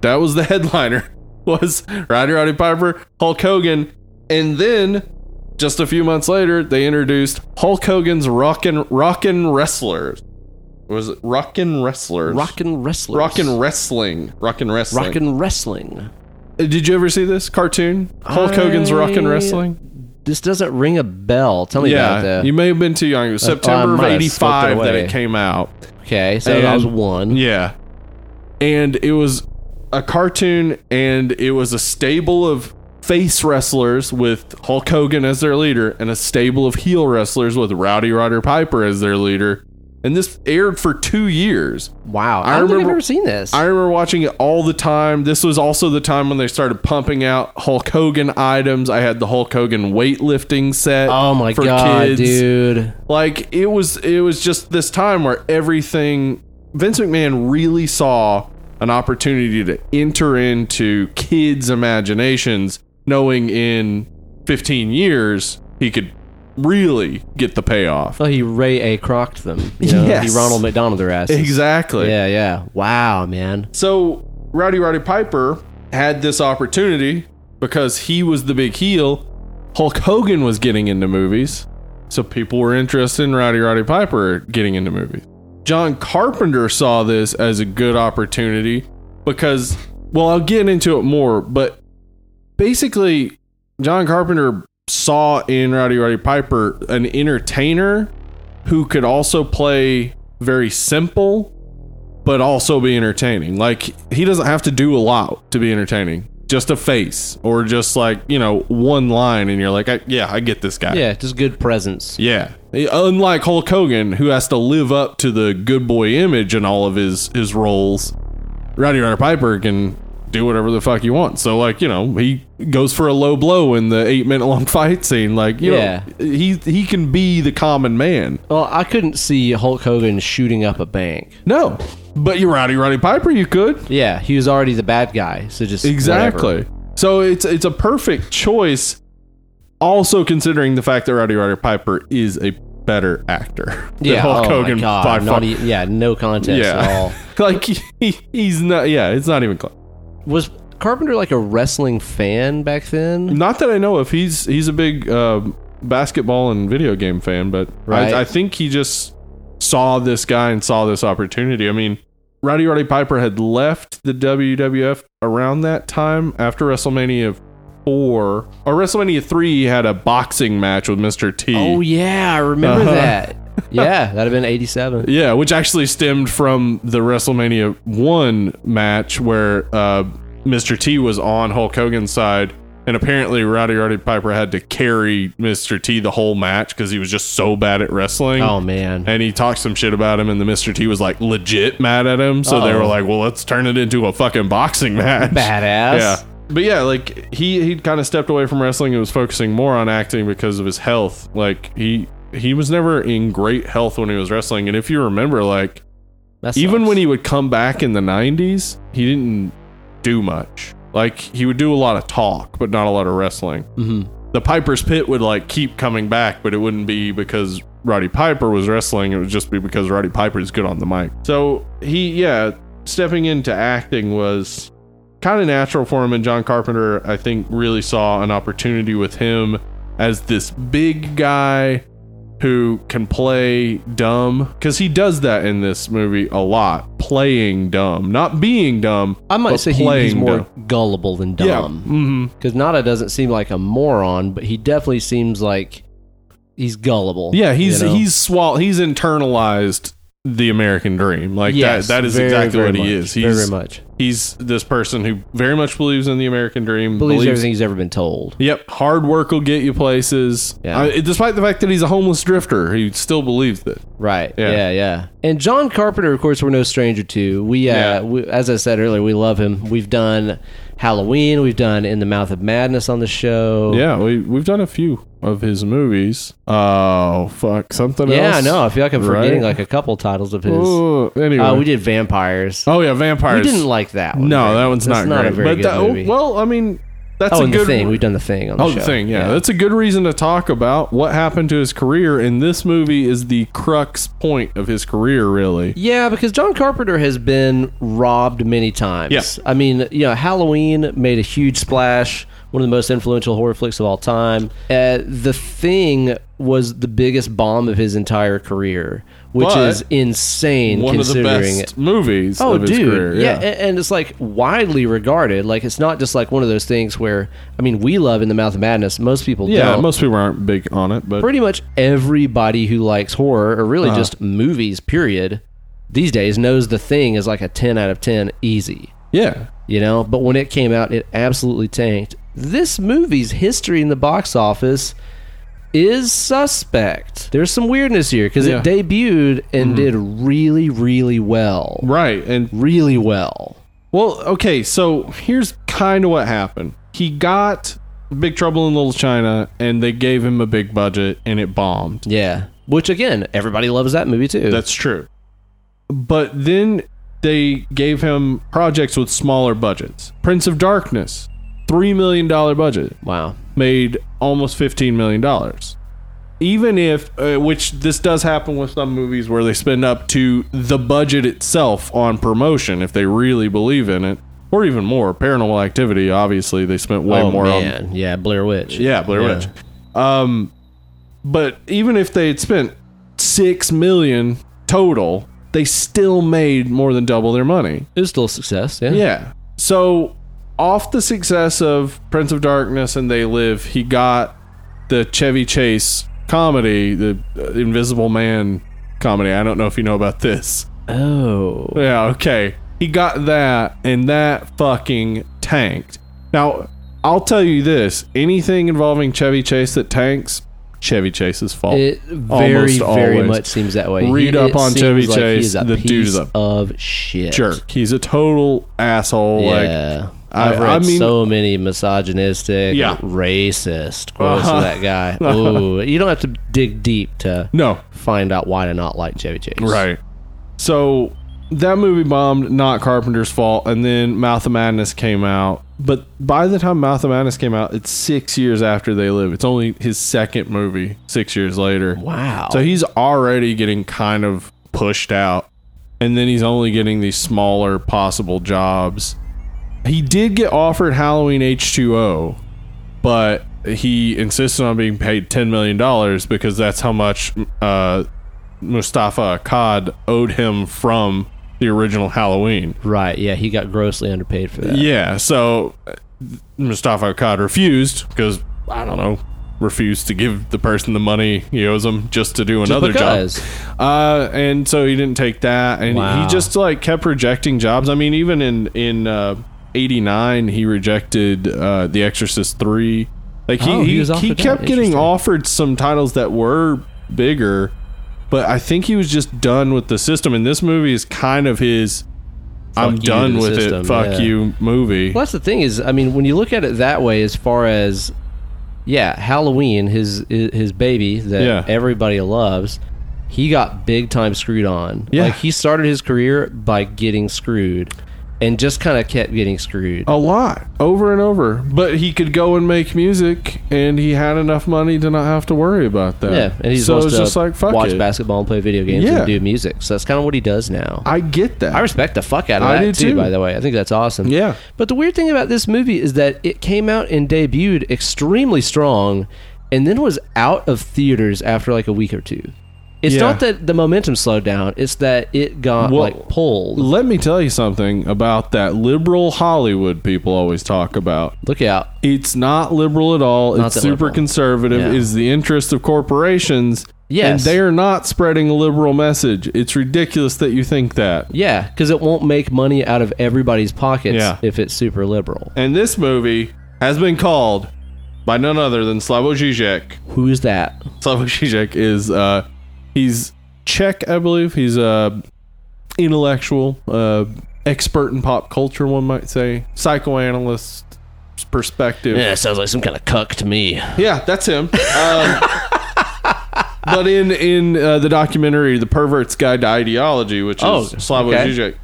that was the headliner was Roddy Roddy Piper, Hulk Hogan, and then just a few months later they introduced Hulk Hogan's Rockin' Rockin' Wrestlers. Was it Rockin' Wrestlers? Rockin' wrestlers. Rockin' Wrestling. Rockin' Wrestling. Rockin' wrestling. Uh, Did you ever see this cartoon? Hulk Hogan's Rockin' Wrestling? This doesn't ring a bell. Tell me about Yeah, that. you may have been too young. It was Uh, September of might have slipped '85 that it came out. okay, so And- that was one. Yeah. And it was a cartoon and it was a stable of face wrestlers with Hulk Hogan as their leader and a stable of heel wrestlers with Rowdy Rodder Piper as their leader. And this aired for two years. Wow, I I, don't think I've remember- ever seen this. I remember watching it all the time. This was also the time when they started pumping out Hulk Hogan items. I had the Hulk Hogan weightlifting set. oh my for god, kids dude! like it was it was just this time where everything Vince McMahon really saw an opportunity to enter into kids' imaginations, knowing in 15 years he could really get the payoff. Oh, he Ray A. Crocked them. You know, Yes. he Ronald McDonald their asses. Exactly. Yeah, yeah. Wow, man. So Rowdy Roddy Piper had this opportunity because he was the big heel. Hulk Hogan was getting into movies, so people were interested in Rowdy Roddy Piper getting into movies. John Carpenter saw this as a good opportunity because, well, I'll get into it more, but basically, John Carpenter saw in Rowdy Roddy Piper an entertainer who could also play very simple, but also be entertaining. Like, he doesn't have to do a lot to be entertaining. Just a face, or just like you know one line, and you're like, I, yeah, I get this guy. Yeah, just good presence. Yeah. Unlike Hulk Hogan, who has to live up to the good boy image in all of his his roles, Rowdy Roddy Piper can do whatever the fuck he wants. So like, you know, he goes for a low blow in the eight minute long fight scene. Like, you Yeah. know, he he can be the common man. Well, I couldn't see Hulk Hogan shooting up a bank. No. But you Rowdy Roddy Piper, you could. Yeah, he was already the bad guy, so just Exactly. whatever. So it's it's a perfect choice. Also considering the fact that Rowdy Roddy Piper is a better actor than Yeah, Hulk oh Hogan my God, not e- yeah, no contest at all. like he, he's not. Yeah, it's not even close. Was Carpenter like a wrestling fan back then? Not that I know of. He's he's a big uh, basketball and video game fan, but Right. I, I think he just saw this guy and saw this opportunity. I mean, Rowdy Roddy Piper had left the WWF around that time after WrestleMania four or WrestleMania three. He had a boxing match with Mr. T. Oh yeah, I remember Uh-huh. that. Yeah, that'd have been '87. Yeah, which actually stemmed from the WrestleMania one match where uh, Mr. T was on Hulk Hogan's side, and apparently Rowdy Roddy Piper had to carry Mr. T the whole match because he was just so bad at wrestling. Oh man, And he talked some shit about him, and the Mr. T was like legit mad at him. So they Uh-oh. were like, "Well, let's turn it into a fucking boxing match." badass. Yeah. But yeah, like he he kind of stepped away from wrestling and was focusing more on acting because of his health. Like he he was never in great health when he was wrestling. And if you remember, like even when he would come back in the '90s, he didn't do much. Like he would do a lot of talk, but not a lot of wrestling. Mhm. The Piper's Pit would like keep coming back, but it wouldn't be because Roddy Piper was wrestling. It would just be because Roddy Piper is good on the mic. So he, yeah, stepping into acting was kind of natural for him. And John Carpenter, I think, really saw an opportunity with him as this big guy who can play dumb because he does that in this movie a lot playing dumb not being dumb I might say he, he's playing more dumb. gullible than yeah dumb. Mm-hmm. Because Nada doesn't seem like a moron, but he definitely seems like he's gullible. yeah he's you know? he's swall he's internalized the american dream like Yes, that that is very, exactly very what he is he's very much he's this person who very much believes in the american dream believes everything he's ever been told. Yep, hard work will get you places. Yeah. I- despite the fact that he's a homeless drifter, he still believes it. Right. Yeah. Yeah. yeah, And John Carpenter, of course, we're no stranger to. We, uh, Yeah. we, as I said earlier, we love him. We've done Halloween. We've done In the Mouth of Madness on the show. Yeah, we we've done a few of his movies. Oh fuck, something Yeah, else. I know. I feel like I'm forgetting Right? like a couple titles of his. Oh, anyway, Uh, we did Vampires. Oh yeah, vampires. we didn't like that one. No, very- that one's that's not, not great. a very but good that, oh, movie. well, I mean, that's oh, a and good the thing. We've done the thing on the Oh, show. the thing, yeah. That's a good reason to talk about what happened to his career. And this movie is the crux point of his career, really. Yeah, because John Carpenter has been robbed many times. Yeah. I mean, you know, Halloween made a huge splash, one of the most influential horror flicks of all time. Uh, the Thing was the biggest bomb of his entire career, which But is insane One of the considering best movies Oh, of his dude, career. yeah, a- and it's like widely regarded. Like it's not just like one of those things where I mean, we love in the Mouth of Madness. Most people yeah. don't. Most people aren't big on it, but pretty much everybody who likes horror or really Uh-huh. just movies period these days knows the thing is like a 10 out of 10 easy yeah, you know but when it came out it absolutely tanked this movie's history in the box office is suspect there's some weirdness here because Yeah. it debuted and mm-hmm. did really really well right. And really well Well, okay, so here's kind of what happened. He got Big Trouble in Little China, and they gave him a big budget, and it bombed. yeah which again everybody loves that movie too That's true. But then they gave him projects with smaller budgets. Prince of Darkness, $3 million budget, wow made almost $15 million. Even if, uh, which this does happen with some movies where they spend up to the budget itself on promotion if they really believe in it, or even more. Paranormal Activity, obviously, they spent way oh more on man yeah blair witch yeah, Blair Yeah. Witch. Um, but even if they had spent six million total, they still made more than double their money. It was still a success. Yeah. Yeah. So, off the success of Prince of Darkness and They Live, he got the Chevy Chase comedy, the uh, Invisible Man comedy. I don't know if you know about this. Oh. Yeah, okay. He got that, and that fucking tanked. Now, I'll tell you this anything involving Chevy Chase that tanks, Chevy Chase's fault. It very, Almost very always. much seems that way. Read He- up on Chevy like Chase, the piece dude's a of shit. jerk. He's a total asshole. Yeah. Like, I've read I mean- so many misogynistic, Yeah. racist quotes Uh-huh. of that guy. Ooh, you don't have to dig deep to no, find out why to not like Chevy Chase. Right. So that movie bombed, not Carpenter's fault, and then Mouth of Madness came out. But by the time Mouth of Madness came out, it's six years after They Live. It's only his second movie, six years later. Wow. So he's already getting kind of pushed out. And then he's only getting these smaller possible jobs. He did get offered Halloween H2O, but he insisted on being paid $10 million because that's how much uh, Moustapha Akkad owed him from the original Halloween. right. Yeah, he got grossly underpaid for that. Yeah, so uh, Moustapha Akkad refused because, I don't know, refused to give the person the money he owes him just to do another job. Uh, and so he didn't take that, and Wow. he just like kept rejecting jobs. I mean, even in in uh, '89, he rejected uh, The Exorcist three. Like he Oh, he he, was he, kept getting offered some titles that were bigger, but I think he was just done with the system. And this movie is kind of his. I'm done with system, it. Fuck yeah. you, movie. Well, that's the thing is, I mean, when you look at it that way, as far as yeah, Halloween, his his baby that Yeah. everybody loves, he got big time screwed on. Yeah. like he started his career by getting screwed, and just kind of kept getting screwed. A lot, over and over. But he could go and make music, and he had enough money to not have to worry about that. Yeah, and he's so it's just like fuck watch it. basketball and play video games Yeah. and do music. So that's kind of what he does now. I get that. I respect the fuck out of I that do too, too. By the way, I think that's awesome. Yeah. But the weird thing about this movie is that it came out and debuted extremely strong, and then was out of theaters after like a week or two. It's Yeah. not that the momentum slowed down; it's that it got Well, like pulled. Let me tell you something about that liberal Hollywood people always talk about. Look out! It's not liberal at all. Not it's super liberal. conservative. Yeah. Is the interest of corporations. Yes. And they are not spreading a liberal message. It's ridiculous that you think that. Yeah, because it won't make money out of everybody's pockets Yeah. if it's super liberal. And this movie has been called by none other than Slavoj Žižek. Who is that? Slavoj Žižek is uh he's Czech, I believe. He's a intellectual, uh expert in pop culture, one might say. Psychoanalyst perspective. Yeah, sounds like some kind of cuck to me. Yeah, that's him. Um, but in in uh, the documentary "The Pervert's Guide to Ideology," which is Oh, Slavoj okay. Žižek,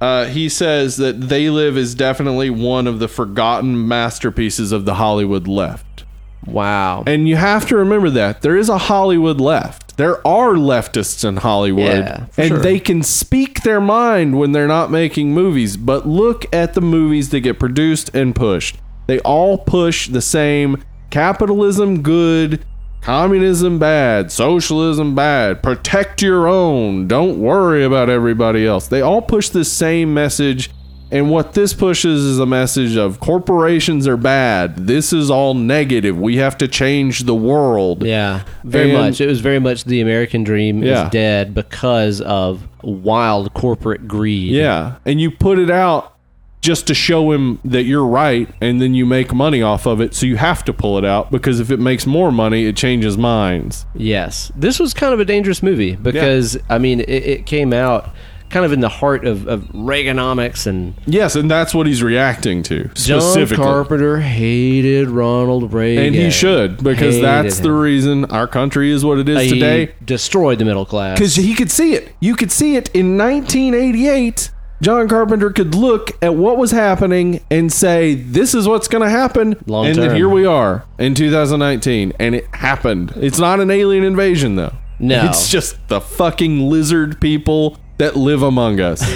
uh, he says that "They Live" is definitely one of the forgotten masterpieces of the Hollywood left. Wow. And you have to remember that there is a Hollywood left. There are leftists in Hollywood, Yeah, and sure. they can speak their mind when they're not making movies. But look at the movies that get produced and pushed. They all push the same capitalism good, communism bad, socialism bad, protect your own, don't worry about everybody else. They all push the same message. And what this pushes is a message of corporations are bad. This is all negative. We have to change the world. Yeah, very And- much. It was very much the American dream Yeah. is dead because of wild corporate greed. Yeah. And you put it out just to show him that you're right and then you make money off of it. So you have to pull it out because if it makes more money, it changes minds. Yes, this was kind of a dangerous movie because I mean it, it came out kind of in the heart of, of Reaganomics and Yes, and that's what he's reacting to John specifically. Carpenter hated Ronald Reagan, and he should because Hated that's the him. reason our country is what it is He today. destroyed the middle class. Because he could see it. You could see it in 1988. John Carpenter could look at what was happening and say, "This is what's going to happen," Long and term. here we are in 2019, and it happened. It's not an alien invasion, though. No. it's just the fucking lizard people that live among us.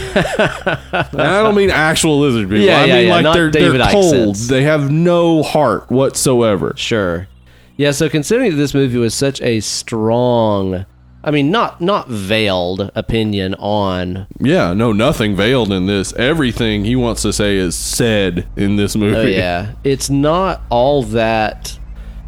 And I don't mean actual lizard people. Yeah, I yeah, mean yeah, like not they're David they're cold. sense. They have no heart whatsoever. Sure. Yeah, so considering that this movie was such a strong I mean, not not veiled opinion on. Yeah, no, nothing veiled in this. Everything he wants to say is said in this oh, movie. Oh yeah, it's not all that.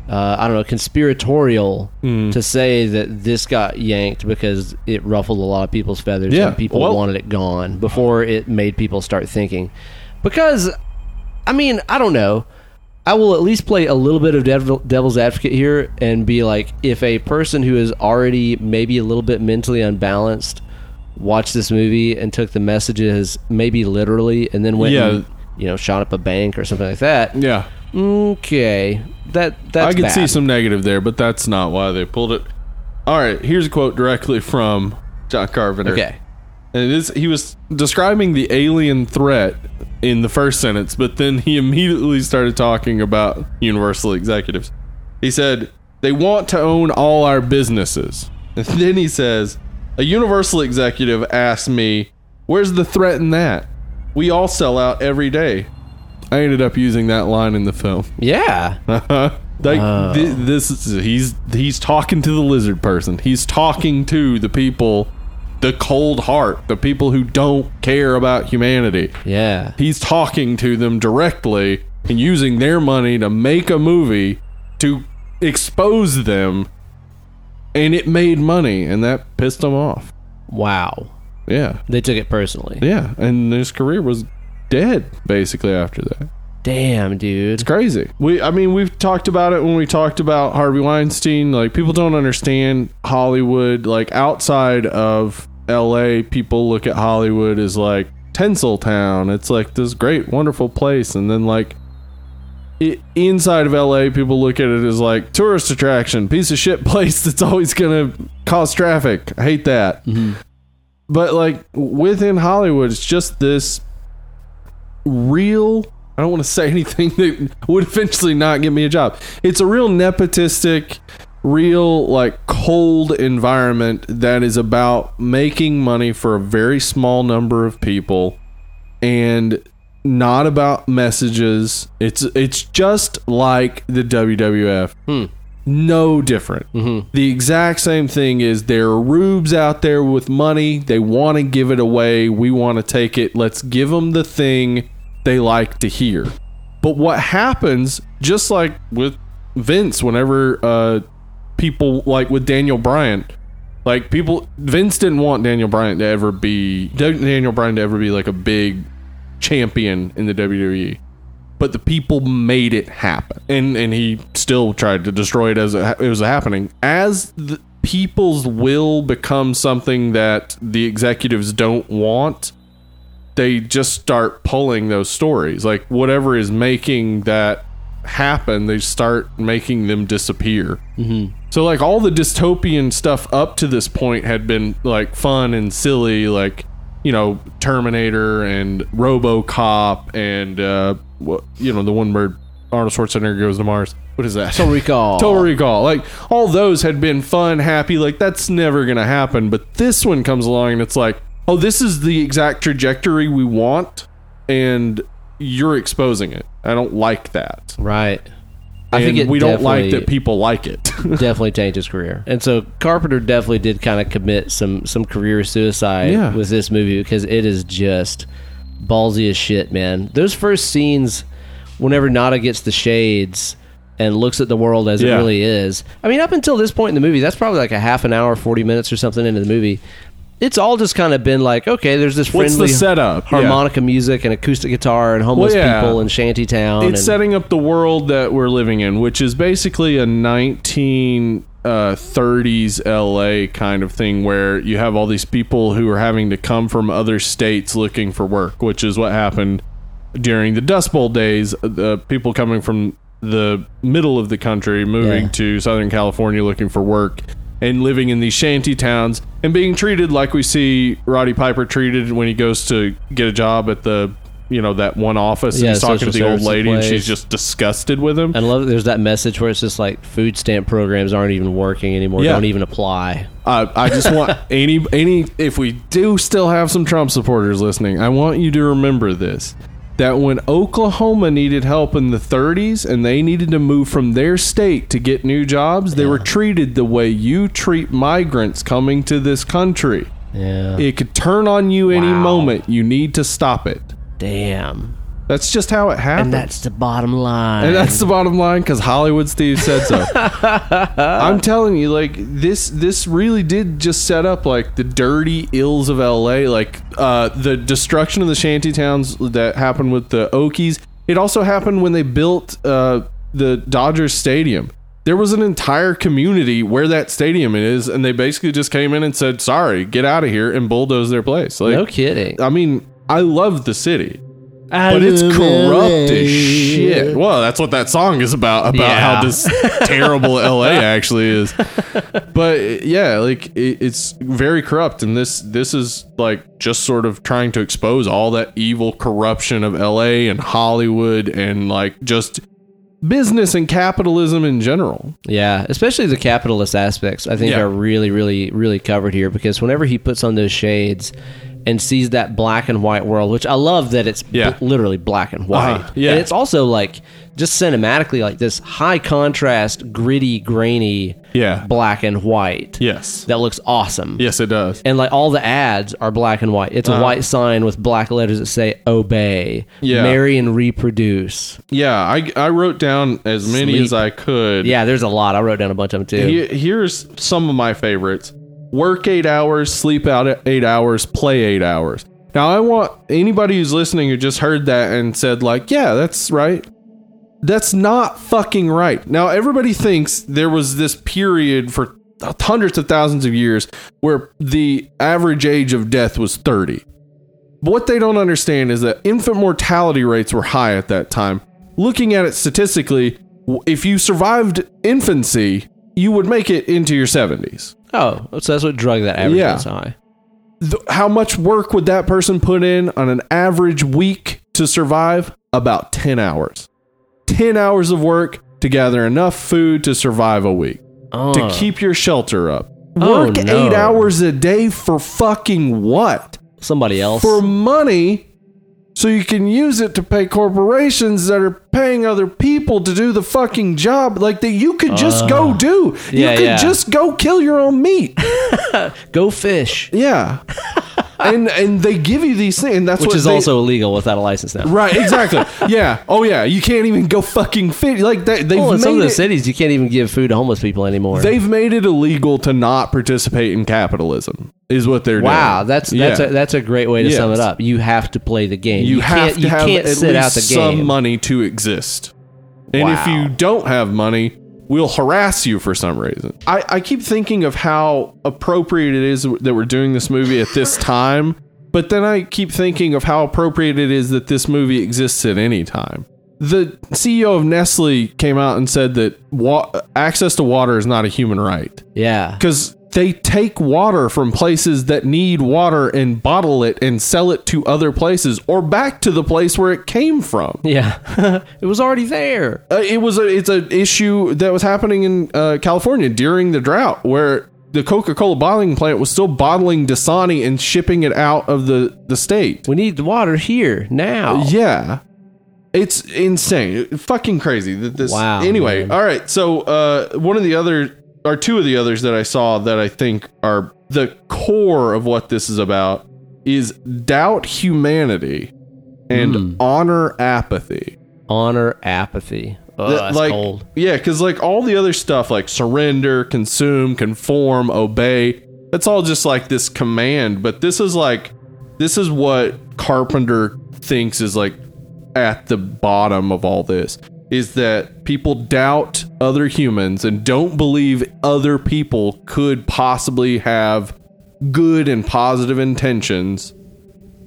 Uh, I don't know, conspiratorial Hmm. to say that this got yanked because it ruffled a lot of people's feathers Yeah, and people well- wanted it gone before it made people start thinking. Because, I mean, I don't know. I will at least play a little bit of devil, devil's advocate here and be like, if a person who is already maybe a little bit mentally unbalanced watched this movie and took the messages maybe literally and then went Yeah. and, you know, shot up a bank or something like that, Yeah. Okay, that that's I could bad. see some negative there, but that's not why they pulled it. All right, here's a quote directly from John Carpenter. Okay, And it is, he was describing the alien threat in the first sentence, but then he immediately started talking about Universal executives. He said, They want to own all our businesses. And then he says, A Universal executive asked me, Where's the threat in that? We all sell out every day. I ended up using that line in the film. yeah, like Oh. thi- this is he's he's talking to the lizard person. He's talking to the people, the cold heart, the people who don't care about humanity. yeah, He's talking to them directly and using their money to make a movie to expose them, and it made money, and that pissed them off. wow. Yeah, They took it personally. yeah, and his career was dead basically after that. Damn, dude. It's crazy. We, I mean, we've talked about it when we talked about Harvey Weinstein. Like, people don't understand Hollywood. Like, outside of L.A., people look at Hollywood as like Tinseltown. It's like this great, wonderful place, and then like. i inside of LA, people look at it as like tourist attraction, piece of shit place that's always gonna cause traffic. I hate that. Mm-hmm. But like within Hollywood, it's just this real I don't want to say anything that would eventually not get me a job. It's a real nepotistic, real like cold environment that is about making money for a very small number of people and not about messages. It's it's just like the WWF. Hmm. No different. Mm-hmm. The exact same thing is there are rubes out there with money. They want to give it away. We want to take it. Let's give them the thing they like to hear. But what happens, just like with Vince, whenever uh, people like with Daniel Bryant, like people, Vince didn't want Daniel Bryant to ever be Daniel Bryan to ever be like a big champion in the WWE but the people made it happen. And and he still tried to destroy it as it, it was happening. As the people's will becomes something that the executives don't want they just start pulling those stories like whatever is making that happen they start making them disappear so like all the dystopian stuff up to this point had been like fun and silly, like you know Terminator and RoboCop and uh, what you know the one where Arnold Schwarzenegger goes to Mars. What is that? Total Recall. Total Recall. Like all those had been fun, happy. Like that's never gonna happen. But this one comes along and it's like, oh, this is the exact trajectory we want, and you're exposing it. I don't like that. Right. I and think we don't like that people like it. definitely tanked his career. And so Carpenter definitely did kind of commit some some career suicide Yeah. with this movie because it is just ballsy as shit, man. Those first scenes, whenever Nada gets the shades and looks at the world as it really is. I mean, up until this point in the movie, that's probably like a half an hour, forty minutes or something into the movie. It's all just kind of been like, okay, there's this What's friendly the setup? Harmonica music and acoustic guitar and homeless Well, yeah. people in shanty town. it's and, setting up the world that we're living in, which is basically a 1930s uh, LA kind of thing where you have all these people who are having to come from other states looking for work, which is what happened during the Dust Bowl days. Uh, the people coming from the middle of the country moving Yeah. to Southern California looking for work and living in these shanty towns and being treated like we see Roddy Piper treated when he goes to get a job at the you know that one office Yeah, and he's talking to the old lady and she's just disgusted with him. I love that there's that message where it's just like food stamp programs aren't even working anymore. Yeah. Don't even apply. Uh, I just want any any if we do still have some Trump supporters listening, I want you to remember this. That when Oklahoma needed help in the 30s and they needed to move from their state to get new jobs, they were treated the way you treat migrants coming to this country. Yeah. It could turn on you any Wow. moment. You need to stop it. Damn. That's just how it happened. And that's the bottom line. And that's the bottom line because Hollywood Steve said so. I'm telling you, like this, this really did just set up like the dirty ills of LA, like uh, the destruction of the shanty towns that happened with the Okies. It also happened when they built uh, the Dodgers Stadium. There was an entire community where that stadium is, and they basically just came in and said, "Sorry, get out of here," and bulldozed their place. Like, no kidding. I mean, I love the city but it's corrupt as shit. Well, that's what that song is about about Yeah. how this terrible LA actually is. But yeah, like it, it's very corrupt, and this this is like just sort of trying to expose all that evil corruption of LA and Hollywood and like just business and capitalism in general. Yeah, especially the capitalist aspects, I think Yeah. are really, really, really covered here because whenever he puts on those shades and sees that black and white world, which I love that it's b- literally black and white. Uh-huh, yeah. And it's also like just cinematically like this high contrast, gritty, grainy Yeah. black and white. Yes. That looks awesome. Yes, it does. And like all the ads are black and white. It's a white sign with black letters that say obey, Yeah. marry and reproduce. Yeah, I I wrote down as many Sleep. as I could. Yeah, there's a lot. I wrote down a bunch of them too. Here- here's some of my favorites work eight hours sleep out eight hours play eight hours. Now i want anybody who's listening who just heard that and said like yeah that's right. That's not fucking right. Now everybody thinks there was this period for hundreds of thousands of years where the average age of death was 30 but what they don't understand is that infant mortality rates were high at that time. Looking at it statistically, if you survived infancy, you would make it into your 70s. Oh, so that's what drug that average Yeah. is high. Th- how much work would that person put in on an average week to survive? About 10 hours. 10 hours of work to gather enough food to survive a week, Oh. to uh. keep your shelter up. Oh, Work no. eight hours a day for fucking what? somebody else. for money so you can use it to pay corporations that are paying other people to do the fucking job like that you could just go uh, do. yeah, you could yeah. just go kill your own meat. Go fish, yeah. and and they give you these things and that's which what is they- also illegal without a license now. Right, exactly. yeah. Oh yeah, you can't even go fucking fit like they, they've Well, in some of the it, cities, you can't even give food to homeless people anymore. they've made it illegal to not participate in capitalism. Is what they're doing. wow, doing. that's that's Yeah. a, that's a great way to sum it up. You have to play the game. you, have can't, to you have can't at sit least out the game. some money to exist. And if you don't have money, we'll harass you for some reason. I, I keep thinking of how appropriate it is that we're doing this movie at this time, but then I keep thinking of how appropriate it is that this movie exists at any time. The CEO of Nestle came out and said that wa- access to water is not a human right yeah, because they take water from places that need water and bottle it and sell it to other places or back to the place where it came from. yeah, it was already there. Uh, it was a it's an issue that was happening in uh, California during the drought where the Coca-Cola bottling plant was still bottling Dasani and shipping it out of the the state. We need the water here now. Yeah. It's insane. Fucking crazy. that This Wow, Anyway, man. all right. So, uh one of the other or two of the others that I saw that I think are the core of what this is about is doubt humanity and Hmm. honor apathy. Honor apathy. Oh, That, like cold. yeah, cuz like all the other stuff like surrender, consume, conform, obey, that's all just like this command, but this is like this is what Carpenter thinks is like at the bottom of all this is that people doubt other humans and don't believe other people could possibly have good and positive intentions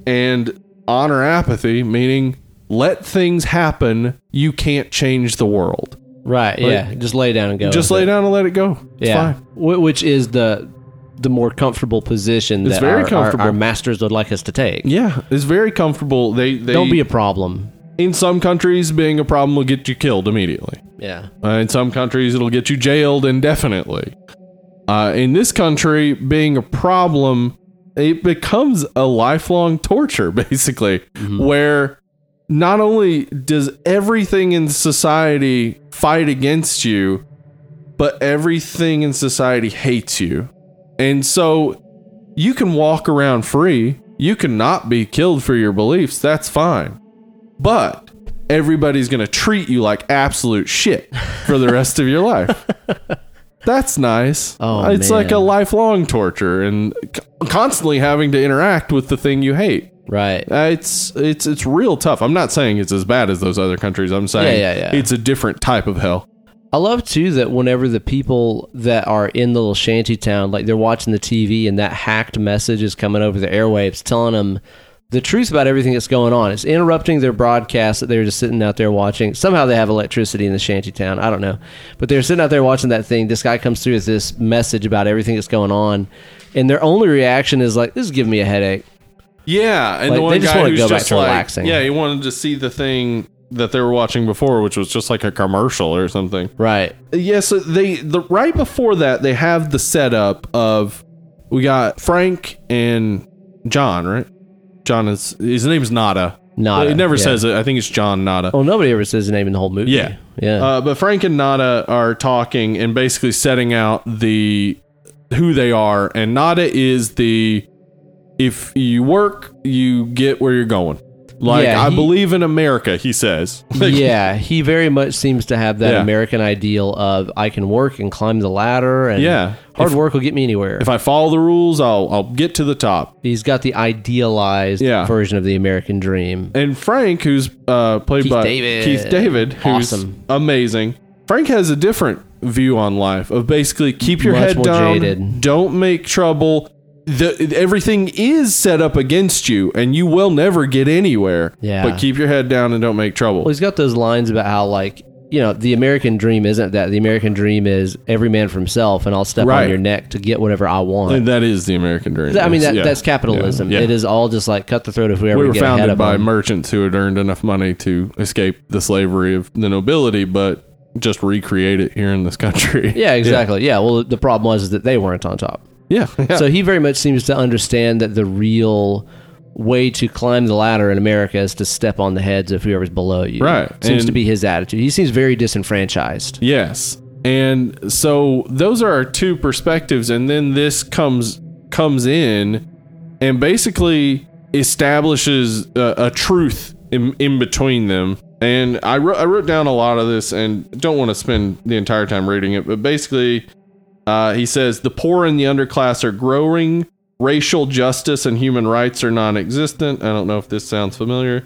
and honor apathy meaning let things happen you can't change the world Right. yeah. Just lay down and go. just lay it. down and let it go it's Yeah. fine Which is the the more comfortable position It's that very our, our- comfortable. Our, masters would like us to take. yeah it's very comfortable they, they Don't be a problem. In some countries being a problem will get you killed immediately Yeah. Uh, in some countries, it'll get you jailed indefinitely. Uh, in this country, being a problem, it becomes a lifelong torture, basically, where not only does everything in society fight against you, but everything in society hates you. And so you can walk around free. You cannot be killed for your beliefs. That's fine. But everybody's going to treat you like absolute shit for the rest of your life. That's nice. Oh, it's like a lifelong torture and constantly having to interact with the thing you hate. Right. Uh, it's it's it's real tough. I'm not saying it's as bad as those other countries. I'm saying Yeah, yeah, yeah. it's a different type of hell. I love too that whenever the people that are in the little shanty town, like they're watching the TV and that hacked message is coming over the airwaves telling them the truth about everything that's going on. It's interrupting their broadcast that they're just sitting out there watching. Somehow they have electricity in the shanty town. I don't know. But they're sitting out there watching that thing. This guy comes through with this message about everything that's going on. And their only reaction is like, this is giving me a headache. Yeah, and Like, the one they just guy wanna who's go back just to like, relaxing. yeah, he wanted to see the thing that they were watching before, which was just like a commercial or something. Right. Yeah, so they the right before that they have the setup of we got Frank and John, right? John is his name's Nada. Nada, It never yeah. says it. I think it's John Nada. Well, nobody ever says the name in the whole movie. Yeah. Yeah. Uh, but Frank and Nada are talking and basically setting out the who they are, and Nada is the if you work, you get where you're going. Like Yeah, I he- believe in America, he says. Like, yeah, he very much seems to have that Yeah. American ideal of I can work and climb the ladder, and Yeah. hard If- work will get me anywhere. If I follow the rules, I'll I'll get to the top. He's got the idealized Yeah. version of the American dream. And Frank, who's uh, played Keith by David. Keith David, who's Awesome. amazing. Frank has a different view on life of basically keep your Much head down, jaded. don't make trouble. The, everything is set up against you, and you will never get anywhere. Yeah. But keep your head down and don't make trouble. Well, he's got those lines about how like you know the American dream isn't that. The American dream is every man for himself, and I'll step Right. on your neck to get whatever I want. and that is the American dream. I mean that, Yeah. that's capitalism. Yeah. It is all just like cut the throat of whoever we were get ahead founded of by them. merchants who had earned enough money to escape the slavery of the nobility, but just recreate it here in this country. yeah, exactly. Yeah. Well, the problem was that they weren't on top. Yeah. yeah. So he very much seems to understand that the real way to climb the ladder in America is to step on the heads of whoever's below you. Right. Seems And- to be his attitude. He seems very disenfranchised. Yes. And so those are our two perspectives and then this comes comes in and basically establishes a, a truth in, in between them. And I wrote, I wrote down a lot of this and don't want to spend the entire time reading it, but basically uh, he says the poor and the underclass are growing. Racial justice and human rights are non existent. I don't know if this sounds familiar.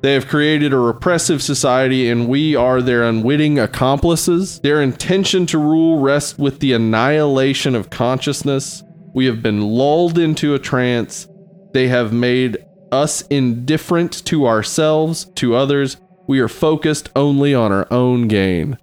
They have created a repressive society, and we are their unwitting accomplices. Their intention to rule rests with the annihilation of consciousness. We have been lulled into a trance. They have made us indifferent to ourselves, to others. We are focused only on our own gain.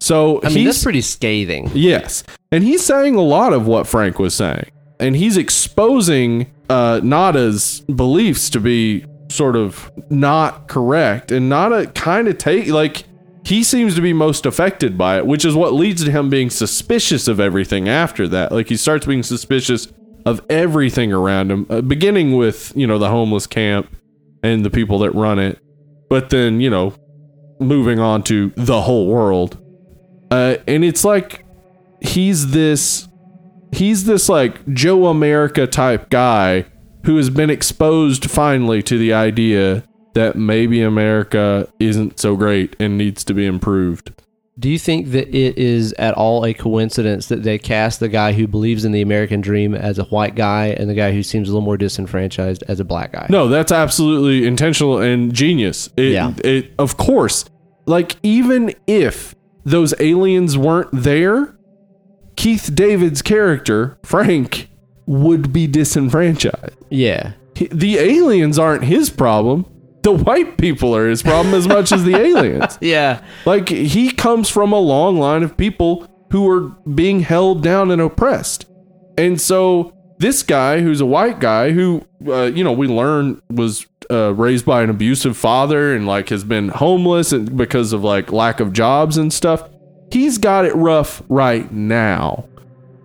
So I mean, he's that's pretty scathing. Yes. And he's saying a lot of what Frank was saying. And he's exposing uh, Nada's beliefs to be sort of not correct. And Nada kind of take, like, he seems to be most affected by it, which is what leads to him being suspicious of everything after that. Like, he starts being suspicious of everything around him, uh, beginning with, you know, the homeless camp and the people that run it. But then, you know, moving on to the whole world. Uh, and it's like he's this he's this like Joe America type guy who has been exposed finally to the idea that maybe America isn't so great and needs to be improved. Do you think that it is at all a coincidence that they cast the guy who believes in the American dream as a white guy and the guy who seems a little more disenfranchised as a black guy? No, that's absolutely intentional and genius. It, Yeah. it of course. Like even if those aliens weren't there, Keith David's character, Frank, would be disenfranchised. Yeah. The aliens aren't his problem. The white people are his problem as much as the aliens. Yeah. Like he comes from a long line of people who are being held down and oppressed. And so this guy who's a white guy who uh, you know we learn was uh, raised by an abusive father and like has been homeless and because of like lack of jobs and stuff. He's got it rough right now.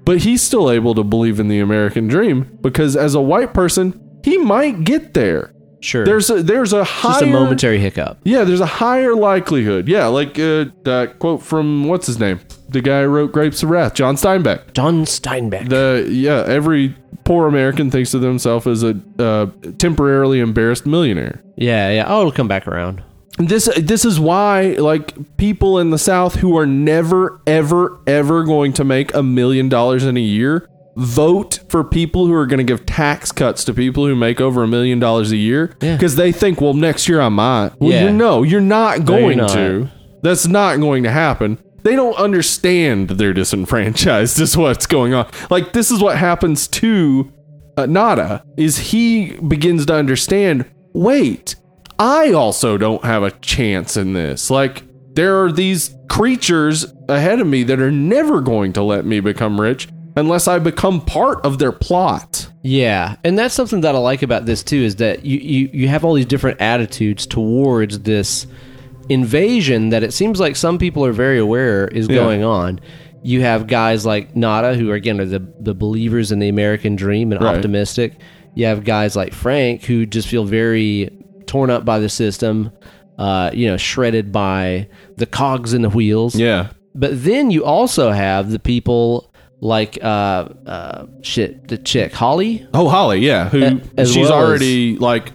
But he's still able to believe in the American dream because as a white person, he might get there. Sure. There's a, there's a higher just a momentary hiccup. Yeah, there's a higher likelihood. Yeah, like uh, that quote from what's his name, the guy who wrote Grapes of Wrath, John Steinbeck. John Steinbeck. The yeah, every poor American thinks of themselves as a uh, temporarily embarrassed millionaire. yeah, yeah. Oh, it'll come back around. This this is why like people in the South who are never ever ever going to make a million dollars in a year vote for people who are going to give tax cuts to people who make over a million dollars a year because they think well next year I might. Well, Yeah. you know you're not No, you're going not. to. That's not going to happen. They don't understand they're disenfranchised. Is what's going on. Like this is what happens to uh, Nada. Is he begins to understand? Wait, I also don't have a chance in this. Like there are these creatures ahead of me that are never going to let me become rich unless I become part of their plot. Yeah, and that's something that I like about this too is that you you, you have all these different attitudes towards this invasion that it seems like some people are very aware is Yeah. going on. You have guys like Nada who are again are the the believers in the American dream and Right. optimistic. You have guys like Frank who just feel very torn up by the system, uh, you know, shredded by the cogs in the wheels. Yeah. But then you also have the people like uh, uh, shit, the chick Holly. Oh, Holly, yeah, who as she's well as- already like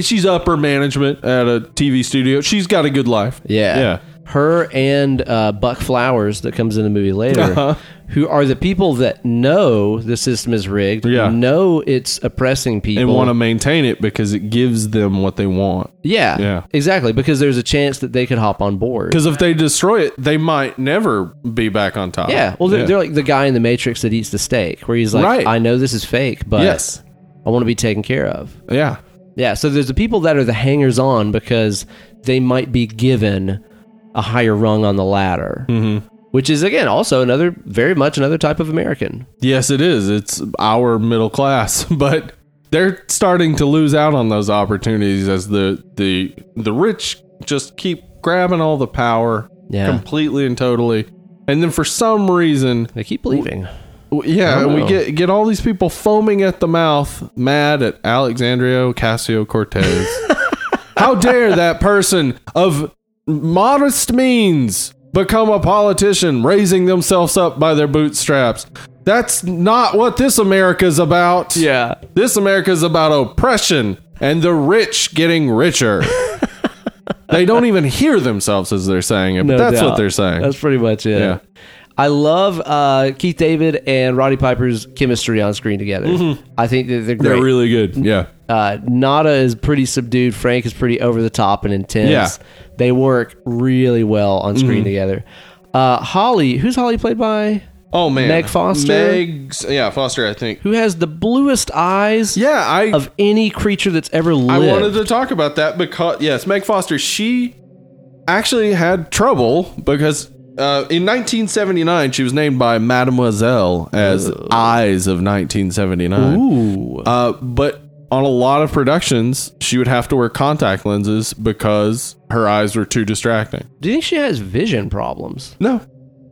she's upper management at a TV studio. She's got a good life. Yeah. Yeah. Her and uh, Buck Flowers that comes in the movie later, Uh-huh. who are the people that know the system is rigged, Yeah. know it's oppressing people, And want to maintain it because it gives them what they want. yeah, Yeah. exactly, because there's a chance that they could hop on board. Because if they destroy it, they might never be back on top. Yeah, well, they're, they're like the guy in the Matrix that eats the steak, where he's like, Right. "I know this is fake, but yes, I want to be taken care of." yeah, Yeah, so there's the people that are the hangers on because they might be given a higher rung on the ladder, mm-hmm. which is again also another very much another type of American. yes, it is. It's our middle class, but they're starting to lose out on those opportunities as the the the rich just keep grabbing all the power Yeah. completely and totally. And then for some reason, They keep leaving. Yeah, and we get get all these people foaming at the mouth, mad at Alexandria Ocasio Cortez. How dare that person of modest means become a politician, raising themselves up by their bootstraps? That's not what this America's about. Yeah. This America's about oppression and the rich getting richer. they don't even hear themselves as they're saying it, but No that's what they're saying. That's pretty much it. Yeah. I love uh, Keith David and Roddy Piper's chemistry on screen together. I think that they're great. they're really good. Yeah. uh, Nada is pretty subdued. Frank is pretty over the top and intense. Yeah. Mm-hmm. They work really well on screen together. Uh, Holly, who's Holly played by? Oh man, Meg Foster? Meg's, yeah, Foster. I think. Who has the bluest eyes Yeah, I of any creature that's ever lived. I wanted to talk about that because yes, Meg Foster. She actually had trouble because uh, in 1979 she was named by Mademoiselle as Eyes of 1979. Ooh. Uh, but on a lot of productions, she would have to wear contact lenses because her eyes were too distracting. Do you think she has vision problems? No,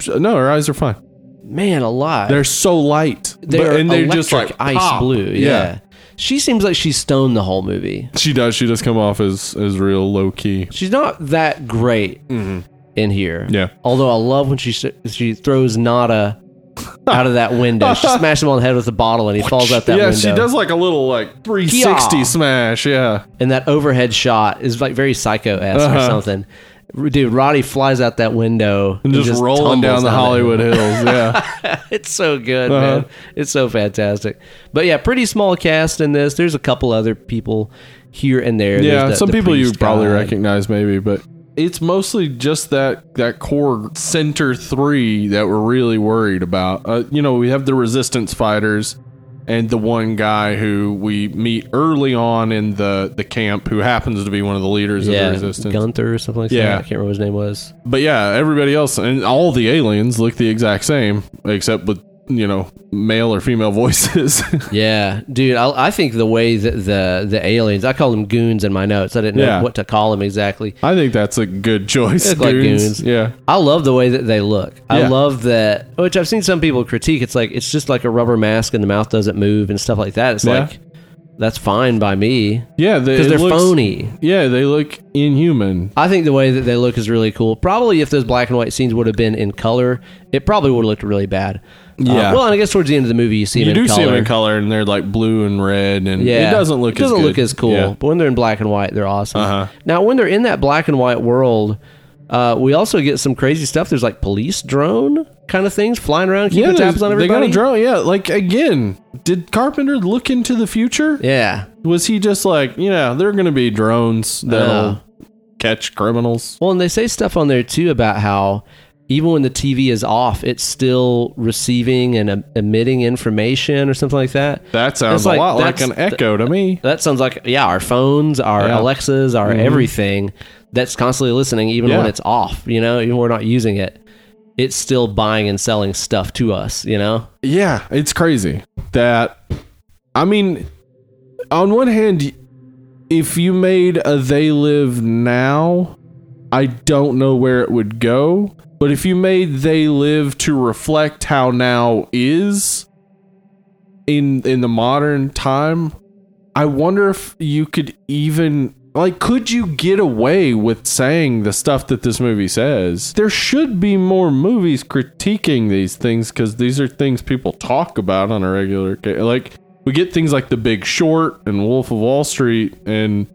no, her eyes are fine. Man, alive. They're so light, They're But- and they're electric just like ice pop. blue. Yeah. She seems like she's stoned the whole movie. She does. She does come off as as real low key. She's not that great in here. Yeah. Although I love when she she throws Nada out of that window. She smashes him on the head with a bottle and he falls out that window. yeah, window. she does like a little like 360 Yeah. smash. Yeah. And that overhead shot is like very psycho esque or Uh-huh. something. Dude, Roddy flies out that window And just, rolling down the Hollywood hills. Yeah. It's so good, Uh-huh. man. It's so fantastic. But yeah, pretty small cast in this. There's a couple other people here and there. Yeah. the- some the people you probably guy. recognize maybe, but it's mostly just that that core center three that we're really worried about. Uh, you know, we have the resistance fighters and the one guy who we meet early on in the the camp who happens to be one of the leaders of the resistance. Gunther or something like Yeah. that. I can't remember what his name was. But yeah, everybody else and all the aliens look the exact same, except with you know male or female voices. Yeah, dude, I, I think the way that the the aliens, I call them goons in my notes. I didn't know Yeah. what to call them exactly. I think that's a good choice. They look like goons. Yeah. I love the way that they look. I Yeah. love that, which I've seen some people critique. It's like it's just like a rubber mask and the mouth doesn't move and stuff like that. It's Yeah. like that's fine by me Yeah, because they're looks- phony. Yeah, they look inhuman. I think the way that they look is really cool. Probably if those black and white scenes would have been in color, it probably would have looked really bad. Uh, Yeah. well, and I guess towards the end of the movie, you see them. You do color. see them in color, and they're like blue and red, and Yeah, it doesn't look it doesn't as look as cool. Yeah. But when they're in black and white, they're awesome. Uh-huh. Now, when they're in that black and white world, uh, we also get some crazy stuff. There's like police drone kind of things flying around, keeping Yeah, tabs on everything. they got a drone. Yeah, like again, did Carpenter look into the future? Yeah. Was he just like, you know, there are going to be drones that'll catch criminals? Well, and they say stuff on there too about how even when the TV is off, it's still receiving and em- emitting information or something like that. That sounds It's a lot like an echo to me. That sounds like yeah, our phones, our Yeah. Alexas, our mm-hmm. everything that's constantly listening, even when it's off. You know, even when we're not using it, it's still buying and selling stuff to us. You know, Yeah, it's crazy that. I mean, on one hand, if you made a They Live Now, I don't know where it would go. But if you made They Live to reflect how now is in in the modern time, I wonder if you could even like could you get away with saying the stuff that this movie says? There should be more movies critiquing these things cuz these are things people talk about on a regular like we get things like The Big Short and Wolf of Wall Street and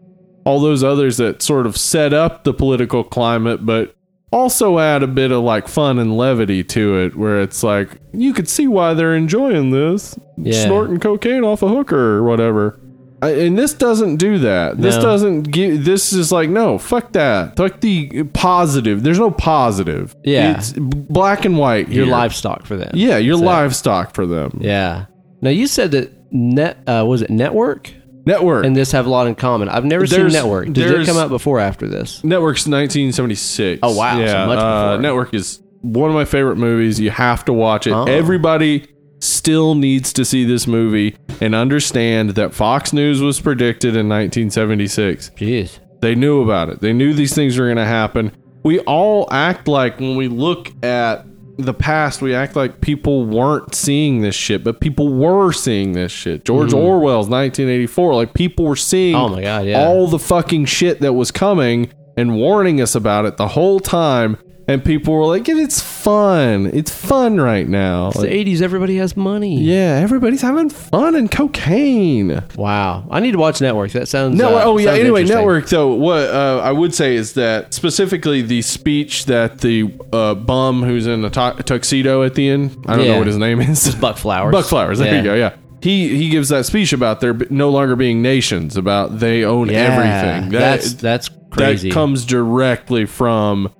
all those others that sort of set up the political climate but also add a bit of like fun and levity to it where it's like you could see why they're enjoying this Yeah. snorting cocaine off a hooker or whatever and this doesn't do that this No. doesn't give this is like no fuck that fuck the positive there's no positive Yeah. it's black and white your livestock for them. yeah you're So- livestock for them yeah. Now you said that net uh, was it network network and this have a lot in common. I've never seen network. Did it there's- come out before or after this? Network's 1976. Oh, wow, so Yeah, much uh, before. Network is one of my favorite movies. You have to watch it. Oh. Everybody still needs to see this movie and understand that Fox News was predicted in 1976. Jeez. They knew about it. They knew these things were going to happen. We all act like when we look at the past, we act like people weren't seeing this shit, but people were seeing this shit. George mm-hmm. Orwell's 1984, like people were seeing. Oh my God, yeah. all the fucking shit that was coming and warning us about it the whole time. And people were like, it's fun. It's fun right now. It's Like, the 80s. Everybody has money. yeah, everybody's having fun and cocaine. Wow. I need to watch Network. That sounds. No, uh, oh yeah. sounds Anyway, interesting. network though. What uh, I would say is that specifically the speech that the uh, bum who's in a tu- tuxedo at the end. I don't Yeah. know what his name is. Buck Flowers. Buck Flowers. There Yeah. you go. Yeah. He he gives that speech about there b- no longer being nations, about they own Yeah. everything. That, that's that's crazy. that comes directly from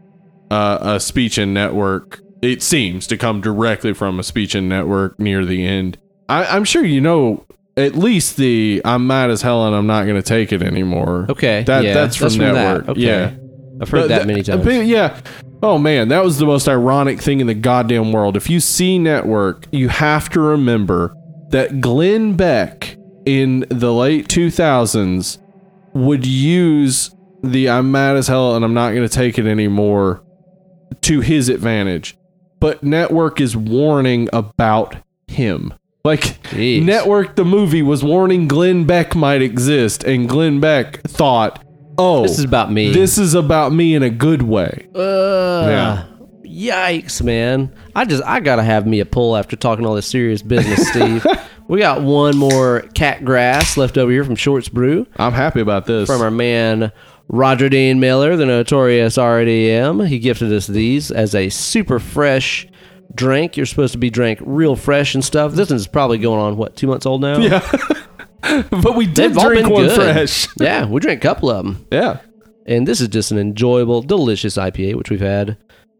uh, a speech and network. It seems to come directly from a speech and network near the end. I, I'm sure you know at least the "I'm mad as hell and I'm not going to take it anymore." okay. that yeah, that's from that. network. Okay. Yeah, I've heard But that many times. yeah. Oh man, that was the most ironic thing in the goddamn world. If you see network, you have to remember that Glenn Beck in the late 2000s would use the I'm mad as hell and I'm not going to take it anymore to his advantage. But network is warning about him. Like Jeez. Network the movie was warning Glenn Beck might exist and Glenn Beck thought, "Oh, This is about me. This is about me in a good way." Uh, Yikes, man! I just I gotta have me a pull after talking all this serious business, Steve. we got one more cat grass left over here from Shorts Brew I'm happy about this. from our man Roger Dean Miller, the notorious RDM. He gifted us these as a super fresh drink. You're supposed to be drank real fresh and stuff. This one's probably going on what two months old now. yeah. but we did They've all drink been one good. fresh. yeah, we drank a couple of them. Yeah. And this is just an enjoyable, delicious IPA, which we've had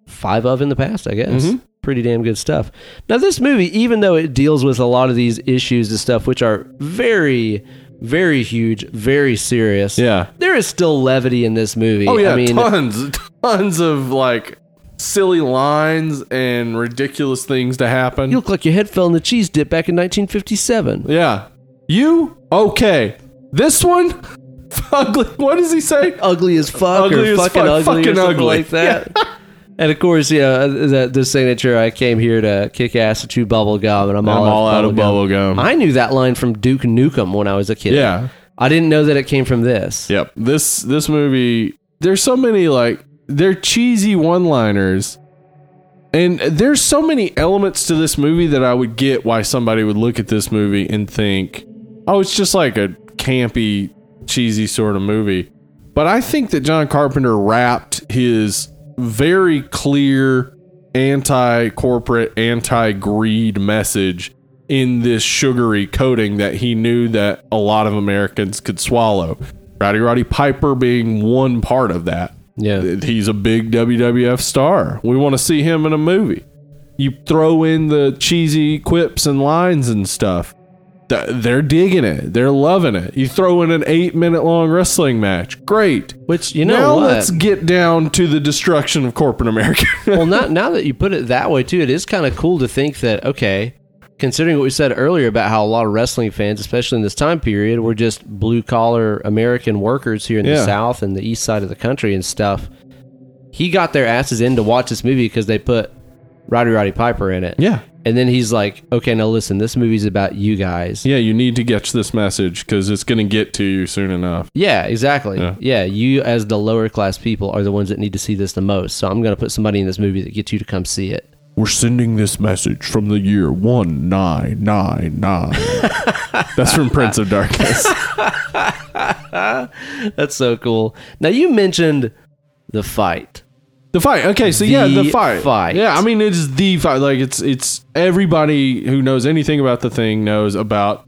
five of in the past, I guess. Mhm. Pretty damn good stuff. Now, this movie, even though it deals with a lot of these issues and stuff, which are very, very huge, very serious, Yeah. there is still levity in this movie. Oh yeah, I mean, tons, tons of like silly lines and ridiculous things to happen. you look like your head fell in the cheese dip back in 1957. yeah. You okay? This one, ugly. What does he say? Ugly as fuck Ugly or as fucking fuck, ugly fucking ugly. like that. And of course, you know, the, the signature, I came here to kick ass and chew bubble gum, and I'm, I'm all out of bubble gum. I knew that line from Duke Nukem when I was a kid. Yeah. I didn't know that it came from this. Yep. This this movie there's so many like they're cheesy one-liners. And there's so many elements to this movie that I would get why somebody would look at this movie and think, "Oh, it's just like a campy, cheesy sort of movie." But I think that John Carpenter wrapped his very clear anti-corporate, anti-greed message in this sugary coating that he knew that a lot of Americans could swallow. Rowdy Roddy Piper being one part of that. Yeah. He's a big WWF star. We want to see him in a movie. You throw in the cheesy quips and lines and stuff. Th- They're digging it. They're loving it. You throw in an eight minute long wrestling match. Great. Which you know now what? let's get down to the destruction of corporate America. well, not now that you put it that way too, it is kind of cool to think that okay, considering what we said earlier about how a lot of wrestling fans, especially in this time period, were just blue collar American workers here in the South and the East side of the country and stuff. He got their asses in to watch this movie because they put Roddy Roddy Piper in it. yeah. And then he's like, okay, now listen, this movie's about you guys. Yeah, you need to get this message because it's going to get to you soon enough. Yeah, exactly. Yeah. Yeah. you as the lower class people are the ones that need to see this the most. So I'm going to put somebody in this movie that gets you to come see it. We're sending this message from the year 1999. That's from Prince of Darkness. That's so cool. Now you mentioned the fight. The fight. Okay, so yeah, The the fight. fight. Yeah, I mean it's the fight. Like it's it's everybody who knows anything about the thing knows about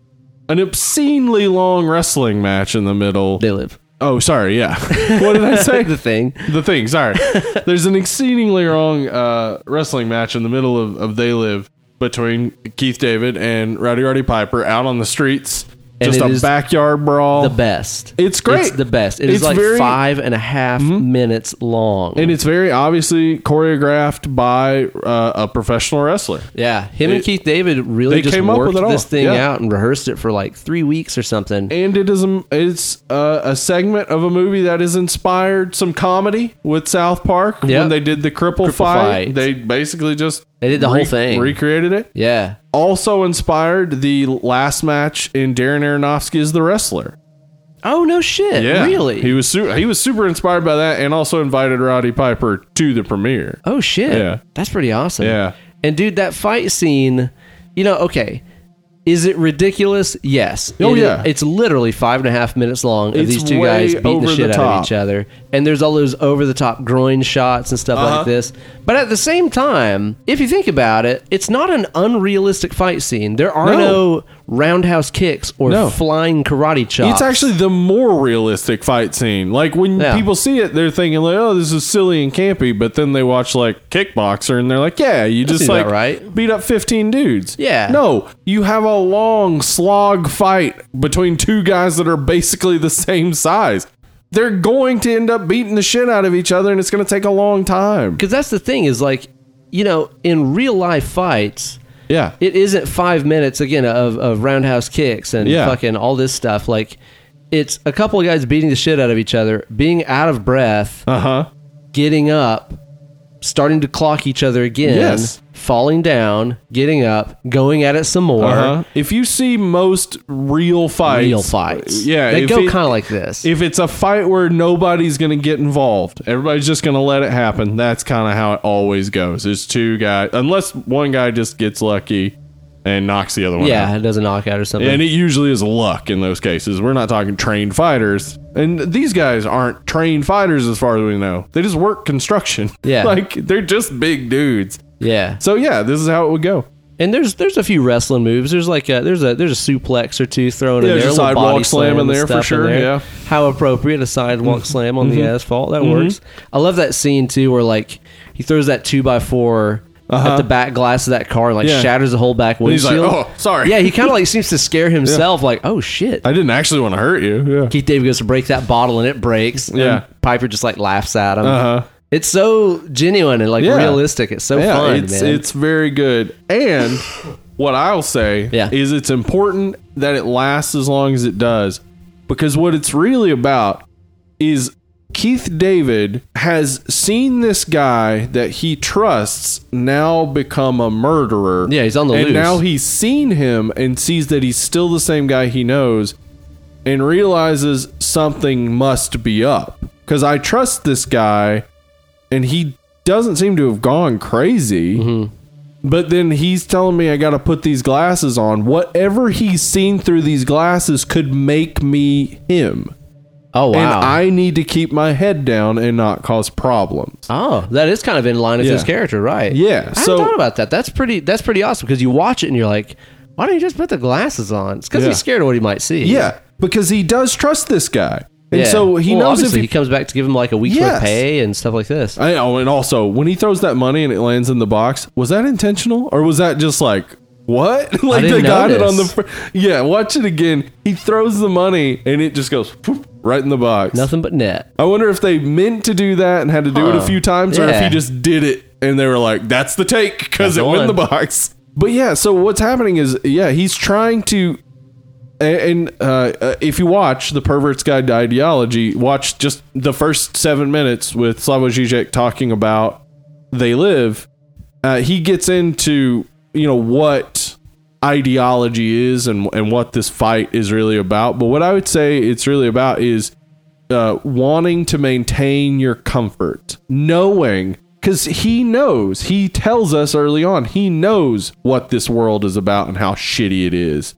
an obscenely long wrestling match in the middle. They live. Oh, sorry. Yeah. what did I say? The thing. the thing. Sorry. There's an exceedingly long uh, wrestling match in the middle of, of They Live between Keith David and Rowdy Roddy Piper out on the streets. And Just a backyard brawl. The best. It's great. It's the best. It is It's like very- Mm-hmm. five and a half minutes long. and it's very obviously choreographed by uh, a professional wrestler. yeah, him and it- Keith David really they just came up worked with it all. this thing Yeah. out and rehearsed it for like three weeks or something. and it is a, it's uh, a segment of a movie that has inspired some comedy with South Park Yep. when they did the cripple, Cripple fight. fight. They basically just They did the whole thing. recreated it. yeah. Also inspired the last match in Darren Aronofsky as the wrestler. Oh no shit! Yeah, Really? He was su- he was super inspired by that, and also invited Roddy Piper to the premiere. oh shit! Yeah. That's pretty awesome. Yeah. And dude, that fight scene, you know, okay. Is it ridiculous? Yes. Oh, It- yeah. It's literally five and a half minutes long of It's these two way guys beating over the the shit out top. of each other. And there's all those over the top groin shots and stuff Uh-huh. like this. But at the same time, if you think about it, it's not an unrealistic fight scene. There are No. no, roundhouse kicks or No. flying karate chops. It's actually the more realistic fight scene. Like when Yeah. people see it, they're thinking like, "Oh, this is silly and campy," but then they watch like Kickboxer and they're like, "Yeah, you just like right? beat up 15 dudes." Yeah. No, you have a long slog fight between two guys that are basically the same size. They're going to end up beating the shit out of each other and it's going to take a long time. because that's the thing is like, you know, in real life fights, Yeah. it isn't five minutes again of, of roundhouse kicks and Yeah. fucking all this stuff. Like, it's a couple of guys beating the shit out of each other, being out of breath, Uh-huh. getting up, starting to clock each other again, Yes. falling down, getting up, going at it some more. Uh-huh. If you see most real fights, Real fights. yeah, They go kind of like this. if it's a fight where nobody's going to get involved, everybody's just going to let it happen. That's kind of how it always goes. It's two guys, unless one guy just gets lucky and knocks the other one yeah, out. it does a knockout or something. And it usually is luck in those cases. We're not talking trained fighters. And these guys aren't trained fighters as far as we know. They just work construction. Yeah. like they're just big dudes. yeah. So yeah, this is how it would go. And there's there's a few wrestling moves. There's like a there's a there's a suplex or two thrown Yeah, in there. there's a sidewalk slam in there for sure, there. yeah. Mm-hmm. How appropriate a sidewalk slam on the asphalt. That works. I love that scene too, where like he throws that two by 4 at the back glass of that car and like Uh-huh. Yeah. shatters the whole back he's like, windshield. "Oh, sorry." Yeah, he kind of like seems to scare himself. Like, oh shit. I didn't actually want to hurt you. Yeah. Keith David goes to break that bottle and it breaks. and Yeah. Piper just like laughs at him. Uh-huh. It's so genuine and like Yeah. realistic. It's so yeah, fun, it's man. it's very good. And what I'll say Yeah. is it's important that it lasts as long as it does because what it's really about is Keith David has seen this guy that he trusts now become a murderer. Yeah, he's on the and loose. now he's seen him and sees that he's still the same guy he knows and realizes something must be up. Because I trust this guy and he doesn't seem to have gone crazy. Mm-hmm. But then he's telling me I got to put these glasses on. Whatever he's seen through these glasses could make me him. Oh And wow. I need to keep my head down and not cause problems. oh, that is kind of in line with Yeah. his character, right? Yeah, I so- hadn't thought about that. That's pretty. That's pretty awesome because you watch it and you're like, why don't you just put the glasses on? It's because Yeah. he's scared of what he might see. Yeah, because he does trust this guy. And Yeah. so he Well, knows if obviously he, he comes back to give him like a week's worth Yes. of pay and stuff like this. I know, and also when he throws that money and it lands in the box, was that intentional or was that just like what? like didn't they got it on the notice. fr- yeah. Watch it again. He throws the money and it just goes poof, right in the box. Nothing but net. I wonder if they meant to do that and had to do it a Huh. few times, or if Yeah. he just did it and they were like, "That's the take" because That's it the went in the one. box. But yeah, so what's happening is, yeah, he's trying to. a- And uh, uh, if you watch the Pervert's Guide to Ideology, watch just the first seven minutes with Slavoj Žižek talking about They Live. Uh, he gets into you know what ideology is and and what this fight is really about. But what I would say it's really about is uh, wanting to maintain your comfort, knowing because he knows, he tells us early on, he knows what this world is about and how shitty it is.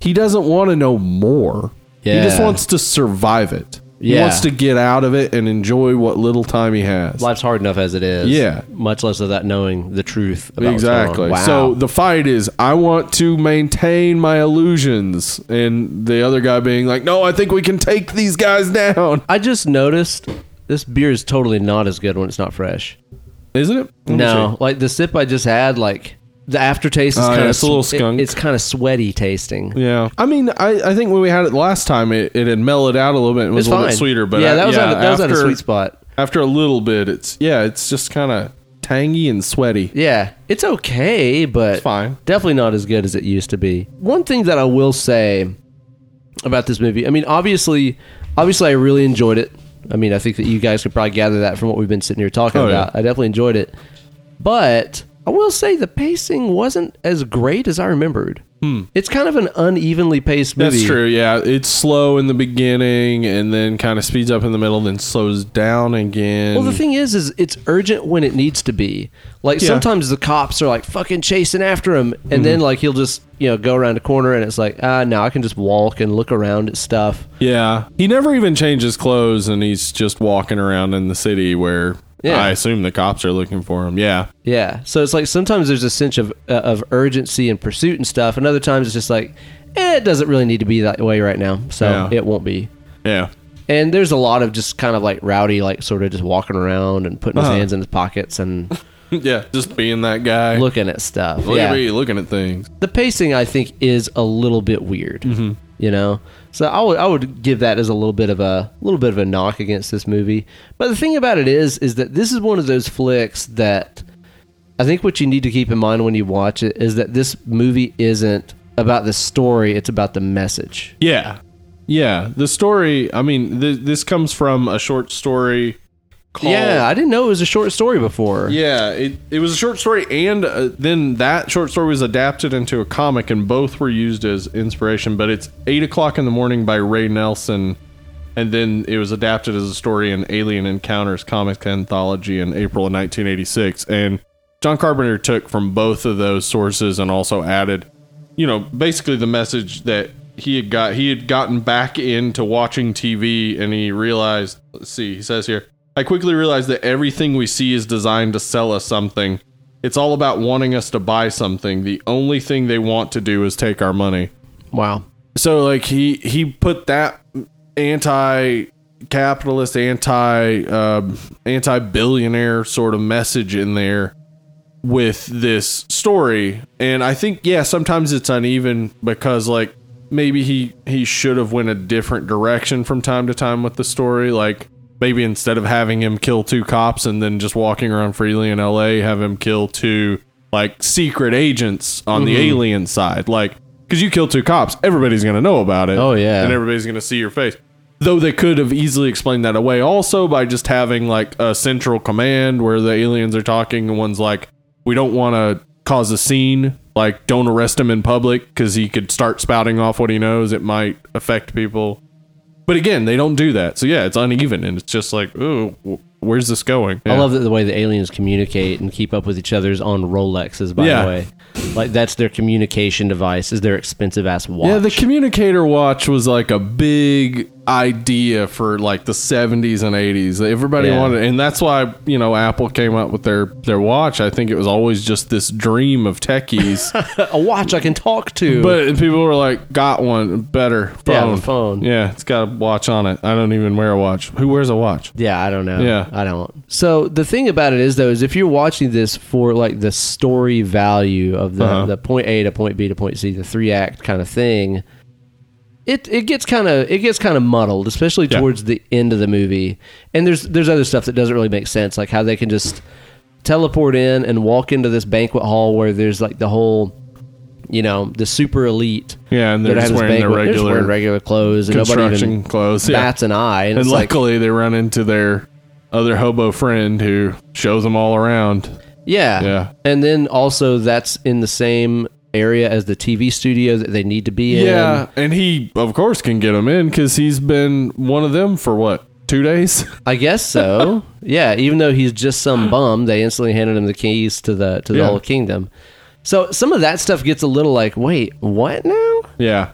He doesn't want to know more. He just wants to survive it. He Yeah. wants to get out of it and enjoy what little time he has. Life's hard enough as it is. Yeah. Much less of that knowing the truth. About what's going on. Exactly. Wow. So the fight is I want to maintain my illusions, and the other guy being like, "No, I think we can take these guys down." I just noticed this beer is totally not as good when it's not fresh. Isn't it? Let me No, see. like the sip I just had, like the aftertaste is Oh, kind yeah, of it's a little skunk. it's kind of sweaty tasting. Yeah. I mean, I, I think when we had it last time, it, it had mellowed out a little bit. and was It's a little fine. bit sweeter, but yeah, I- that was a- that was at a after- sweet spot. After a little bit, it's yeah, it's just kind of tangy and sweaty. Yeah, it's okay, but It's fine. definitely not as good as it used to be. One thing that I will say about this movie, I mean, obviously, obviously, I really enjoyed it. I mean, I think that you guys could probably gather that from what we've been sitting here talking Oh, yeah. about. I definitely enjoyed it, but I will say the pacing wasn't as great as I remembered. It's kind of an unevenly paced movie. Hmm. That's true. Yeah, it's slow in the beginning and then kind of speeds up in the middle, then slows down again. Well, the thing is, is it's urgent when it needs to be. Like Yeah. sometimes the cops are like fucking chasing after him, and Mm-hmm. then like he'll just you know go around a corner, and it's like ah, now I can just walk and look around at stuff. Yeah. He never even changes clothes and he's just walking around in the city where Yeah. I assume the cops are looking for him. Yeah. Yeah, so it's like sometimes there's a sense of uh, of urgency and pursuit and stuff, and other times it's just like eh, it doesn't really need to be that way right now, so Yeah. it won't be. Yeah. And there's a lot of just kind of like rowdy, like sort of just walking around and putting Uh-huh. his hands in his pockets and yeah. Just being that guy. looking at stuff. Look yeah. at me looking at things. the pacing I think is a little bit weird. You know, so I would I would give that as a little bit of a little bit of a knock against this movie. But the thing about it is, is that this is one of those flicks that I think what you need to keep in mind when you watch it is that this movie isn't about the story; it's about the message. Yeah. Yeah. The story, I mean, th- this comes from a short story called. Yeah, I didn't know it was a short story before. Yeah, it, it was a short story, and uh, then that short story was adapted into a comic, and both were used as inspiration. But it's eight o'clock in the morning by Ray Nelson, and then it was adapted as a story in Alien Encounters comic anthology in April of 1986. And John Carpenter took from both of those sources and also added, you know, basically the message that he had got. He had gotten back into watching TV, and he realized. Let's see, he says here. I quickly realized that everything we see is designed to sell us something. It's all about wanting us to buy something. The only thing they want to do is take our money. Wow. So like he he put that anti-capitalist, anti um anti-billionaire sort of message in there with this story, and I think yeah, sometimes it's uneven because like maybe he he should have went a different direction from time to time with the story, like. Maybe instead of having him kill two cops and then just walking around freely in LA, have him kill two like secret agents on the Mm-hmm. alien side. Like, because you kill two cops, everybody's gonna know about it. Oh, yeah. and everybody's gonna see your face. Though they could have easily explained that away also by just having like a central command where the aliens are talking and one's like, we don't want to cause a scene. Like, don't arrest him in public because he could start spouting off what he knows. It might affect people. But again, they don't do that. So yeah, it's uneven and it's just like, ooh, wh- where's this going? I love that the way the aliens communicate and keep up with each other's on Rolexes. By Yeah. the way, like that's their communication device. Is their expensive ass watch? Yeah, the communicator watch was like a big idea for like the 70s and 80s. Everybody Yeah. wanted and that's why, you know, Apple came up with their their watch. I think it was always just this dream of techies. a watch I can talk to. but people were like, "Got one, better phone." the phone. Yeah, it's got a watch on it. I don't even wear a watch. Who wears a watch? Yeah, I don't know. Yeah. I don't. So the thing about it is though, is if you're watching this for like the story value of the, Uh-huh. the point A to point B to point C, the three act kind of thing, it it gets kind of it gets kind of muddled, especially Yeah. towards the end of the movie. And there's there's other stuff that doesn't really make sense, like how they can just teleport in and walk into this banquet hall where there's like the whole you know, the super elite. Yeah, and they're just wearing their. They're regular wearing regular clothes, and nobody construction even clothes. Yeah. bats an eye. And, and it's like, luckily they run into their other hobo friend who shows them all around. Yeah. Yeah. And then also that's in the same area as the TV studio that they need to be in. Yeah, and he of course can get him in because he's been one of them for what two days. I guess so. yeah, even though he's just some bum, they instantly handed him the keys to the to the Yeah. whole kingdom. So some of that stuff gets a little like, wait, what now? yeah,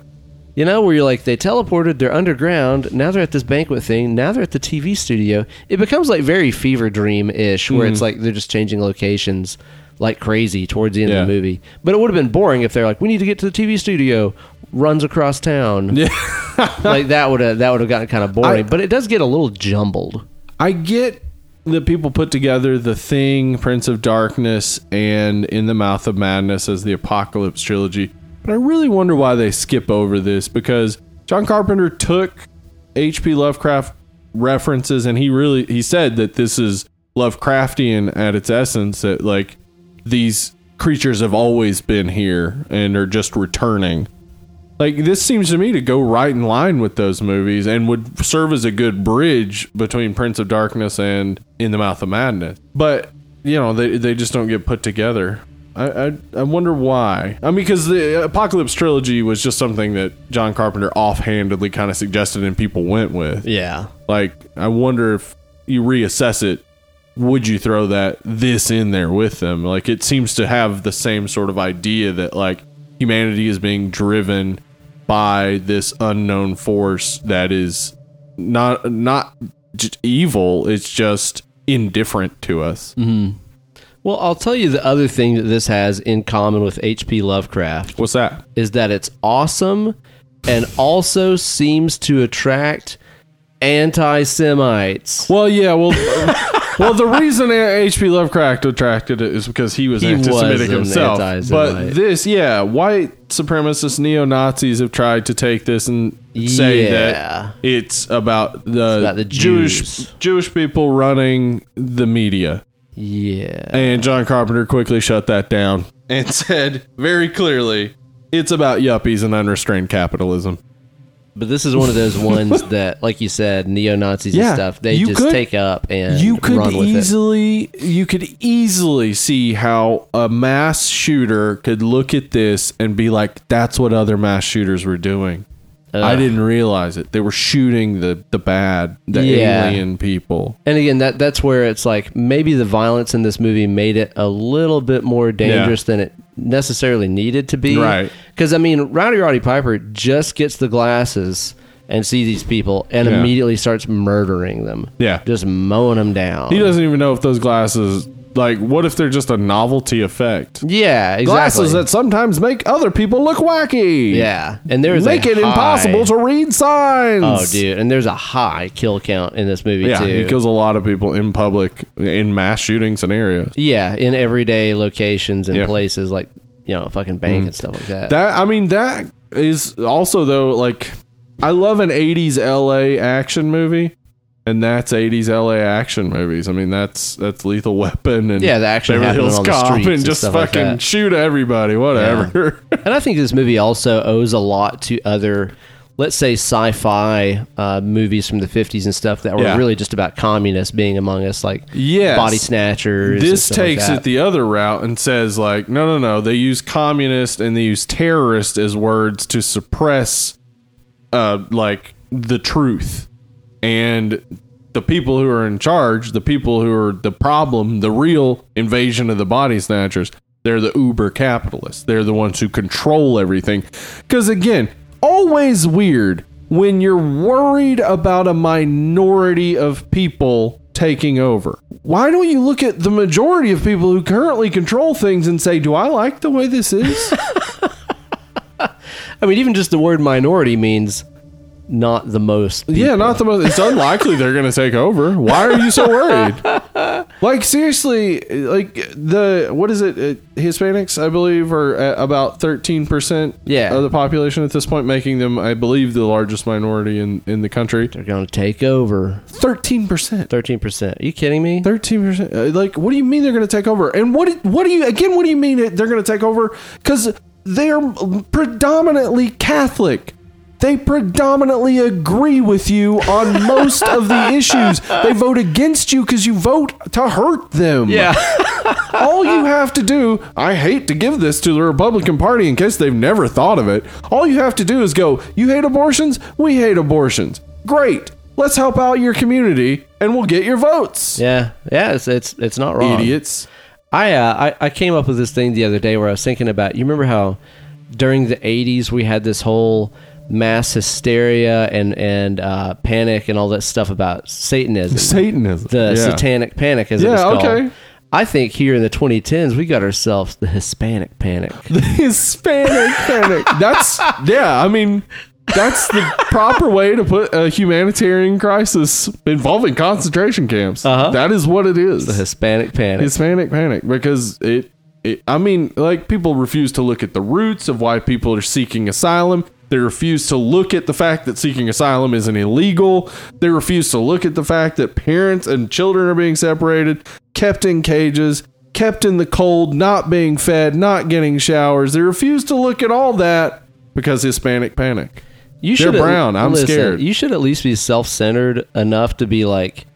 You know, where you're like, they teleported, they're underground, now they're at this banquet thing, now they're at the TV studio. It becomes like very fever dream ish, where Mm. it's like they're just changing locations like crazy towards the end Yeah. of the movie. But it would have been boring if they're like, we need to get to the TV studio, runs across town. yeah. like that would have that would have gotten kind of boring. I- but it does get a little jumbled. I get that people put together the Thing, Prince of Darkness, and In the Mouth of Madness as the Apocalypse trilogy, but I really wonder why they skip over this because John Carpenter took H.P. Lovecraft references and he really he said that this is Lovecraftian at its essence that like these creatures have always been here and are just returning. Like this seems to me to go right in line with those movies and would serve as a good bridge between Prince of Darkness and In the Mouth of Madness. But you know they they just don't get put together. I I, I wonder why. I mean, because the Apocalypse trilogy was just something that John Carpenter offhandedly kind of suggested and people went with. Yeah. Like I wonder if you reassess it, would you throw that this in there with them? Like it seems to have the same sort of idea that like humanity is being driven by this unknown force that is not not evil, it's just indifferent to us. Mm-hmm. Well, I'll tell you the other thing that this has in common with H.P. Lovecraft What's that? is that it's awesome and also seems to attract anti-Semites. Well, yeah, well, well, the reason H.P. Lovecraft attracted it is because he was He anti-Semitic an himself. anti-Semite. But this, yeah, white supremacist neo Nazis have tried to take this and say Yeah. that it's about the, about the Jewish Jewish people running the media. Yeah. And John Carpenter quickly shut that down and said very clearly, it's about yuppies and unrestrained capitalism. But this is one of those ones that, like you said, neo Nazis Yeah, and stuff, they you just could- take up and you could run with it. easily you could easily see how a mass shooter could look at this and be like that's what other mass shooters were doing Uh, i didn't realize it they were shooting the the bad the Yeah. alien people And again, that that's where it's like maybe the violence in this movie made it a little bit more dangerous than it necessarily needed to be. Right. Because I mean, Rowdy Roddy Piper just gets the glasses and sees these people and Yeah. immediately starts murdering them. Yeah. Just mowing them down. he doesn't even know if those glasses like what if they're just a novelty effect yeah, exactly. glasses that sometimes make other people look wacky yeah, and there's make it impossible to read signs Oh, dude, and there's a high kill count in this movie yeah too. he kills a lot of people in public in mass shooting scenarios Yeah, in everyday locations and Yeah. Mm. places like you know, a fucking bank and stuff like that. That I mean that is also though like I love an 80s LA action movie and that's 80s LA action movies. I mean that's that's Lethal Weapon and Yeah, the action Beverly Hills on Cop and and just like fucking that. shoot everybody whatever. and I think this movie also owes a lot to other let's say sci-fi uh, movies from the 50s and stuff that were Yeah. really just about communists being among us, like Yes. body snatchers. This like takes that. it the other route and says like, no, no, no. They use communist and they use terrorist as words to suppress, uh, like the truth, and the people who are in charge, the people who are the problem, the real invasion of the body snatchers. They're the uber capitalists. They're the ones who control everything. Because again, always weird when you're worried about a minority of people taking over. Why don't you look at the majority of people who currently control things and say, "Do I like the way this is?" I mean, even just the word minority means not the most. yeah, not the most. It's unlikely they're going to take over. Why are you so worried? like seriously, like the what is it? Uh, Hispanics, I believe, are at about thirteen percent Yeah. of the population at this point, making them, I believe, the largest minority in in the country. They're going to take over. Thirteen percent. 13%. Are you kidding me? Thirteen percent. Like, what do you mean they're going to take over? And what? do- What do you again? What do you mean they're going to take over? Because they are predominantly Catholic. They predominantly agree with you on most of the issues. They vote against you because you vote to hurt them. Yeah. All you have to do, I hate to give this to the Republican Party in case they've never thought of it. All you have to do is go, You hate abortions? We hate abortions. Great. Let's help out your community and we'll get your votes. yeah. Yeah. It's, it's, it's not wrong. Idiots. I, uh, I I came up with this thing the other day where I was thinking about. You remember how during the '80s we had this whole mass hysteria and and uh, panic and all that stuff about Satanism, Satanism. the Yeah. satanic panic, as Yeah, okay. I think here in the 2010s we got ourselves the Hispanic panic. The Hispanic panic. That's yeah. I mean, that's the proper way to put a humanitarian crisis involving concentration camps. Uh-huh. That is what it is. The Hispanic panic. Hispanic panic because it, it. I mean, like people refuse to look at the roots of why people are seeking asylum. They refuse to look at the fact that seeking asylum isn't illegal. They refuse to look at the fact that parents and children are being separated, kept in cages, kept in the cold, not being fed, not getting showers. They refuse to look at all that because Hispanic panic. You They're should brown. I'm listen, scared. You should at least be self-centered enough to be like,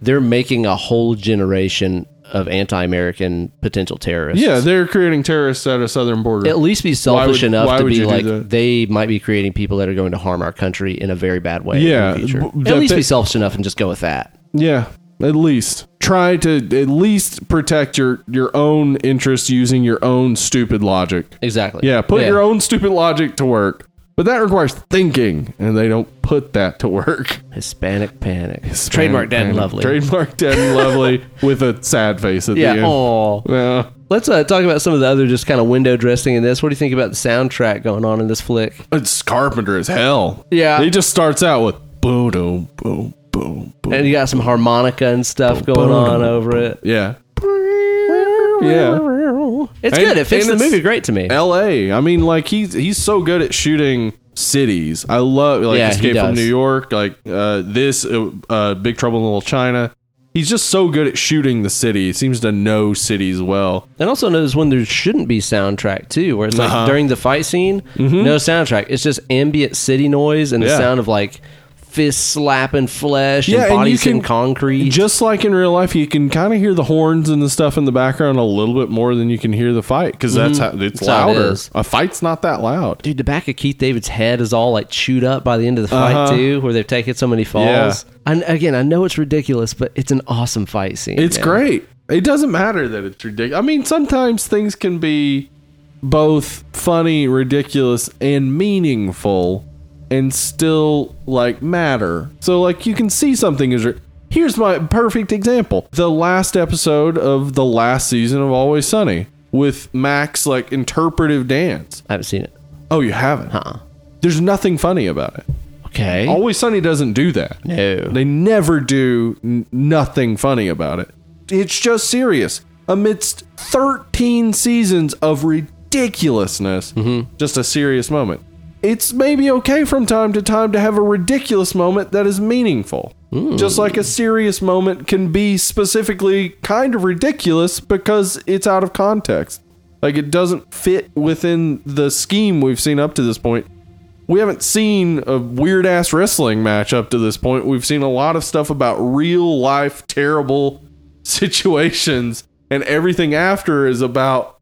they're making a whole generation of anti-American potential terrorists. Yeah, they're creating terrorists at a southern border. at least be selfish would- enough to be like they might be creating people that are going to harm our country in a very bad way. Yeah, in the future. b- at least they- be selfish enough and just go with that. Yeah, at least try to at least protect your your own interests using your own stupid logic. Exactly. Yeah, put your own stupid logic to work. But that requires thinking, and they don't put that to work. Hispanic panic. Trademark dead and Panic. lovely. Trademark dead and lovely with a sad face at yeah. the end. Oh. Yeah. Let's uh, talk about some of the other just kind of window dressing in this. What do you think about the soundtrack going on in this flick? It's Carpenter as hell. Yeah. He just starts out with boom, boom, boom, boom, boom. And you got some harmonica and stuff going on over it. Yeah. Yeah. It's And- good. It fits and the movie great to me. L.A. I mean, like he's he's so good at shooting cities. I love like Yeah, Escape from. New York, like uh, this, uh, uh, Big Trouble in Little China. He's just so good at shooting the city. He seems to know cities well. And also notice when there shouldn't be soundtrack too, where it's like Uh-huh. Mm-hmm. during the fight scene, no soundtrack. It's just ambient city noise and the Yeah. sound of like fist slapping flesh Yeah, and bodies in can- concrete. Just like in real life, you can kind of hear the horns and the stuff in the background a little bit more than you can hear the fight because that's how it's That's how it louder. A fight's not that loud. Dude, the back of Keith David's head is all like chewed up by the end of the fight Uh-huh. too, where they've taken so many falls. And again, I know it's ridiculous, but it's an awesome fight scene. It's man. great. It doesn't matter that it's ridiculous. I mean, sometimes things can be both funny, ridiculous, and meaningful, and still like matter. So, like, you can see something is. Here's my perfect example: the last episode of the last season of Always Sunny with Mac's like interpretive dance. I haven't seen it. Oh, you haven't? Uh-uh. There's nothing funny about it. Okay. Always Sunny doesn't do that. no. They never do n- nothing funny about it. It's just serious. Amidst 13 seasons of ridiculousness, mm-hmm. just a serious moment. It's maybe okay from time to time to have a ridiculous moment that is meaningful. Hmm. Just like a serious moment can be specifically kind of ridiculous because it's out of context. Like it doesn't fit within the scheme we've seen up to this point. we haven't seen a weird ass wrestling match up to this point. We've seen a lot of stuff about real life terrible situations, and everything after is about,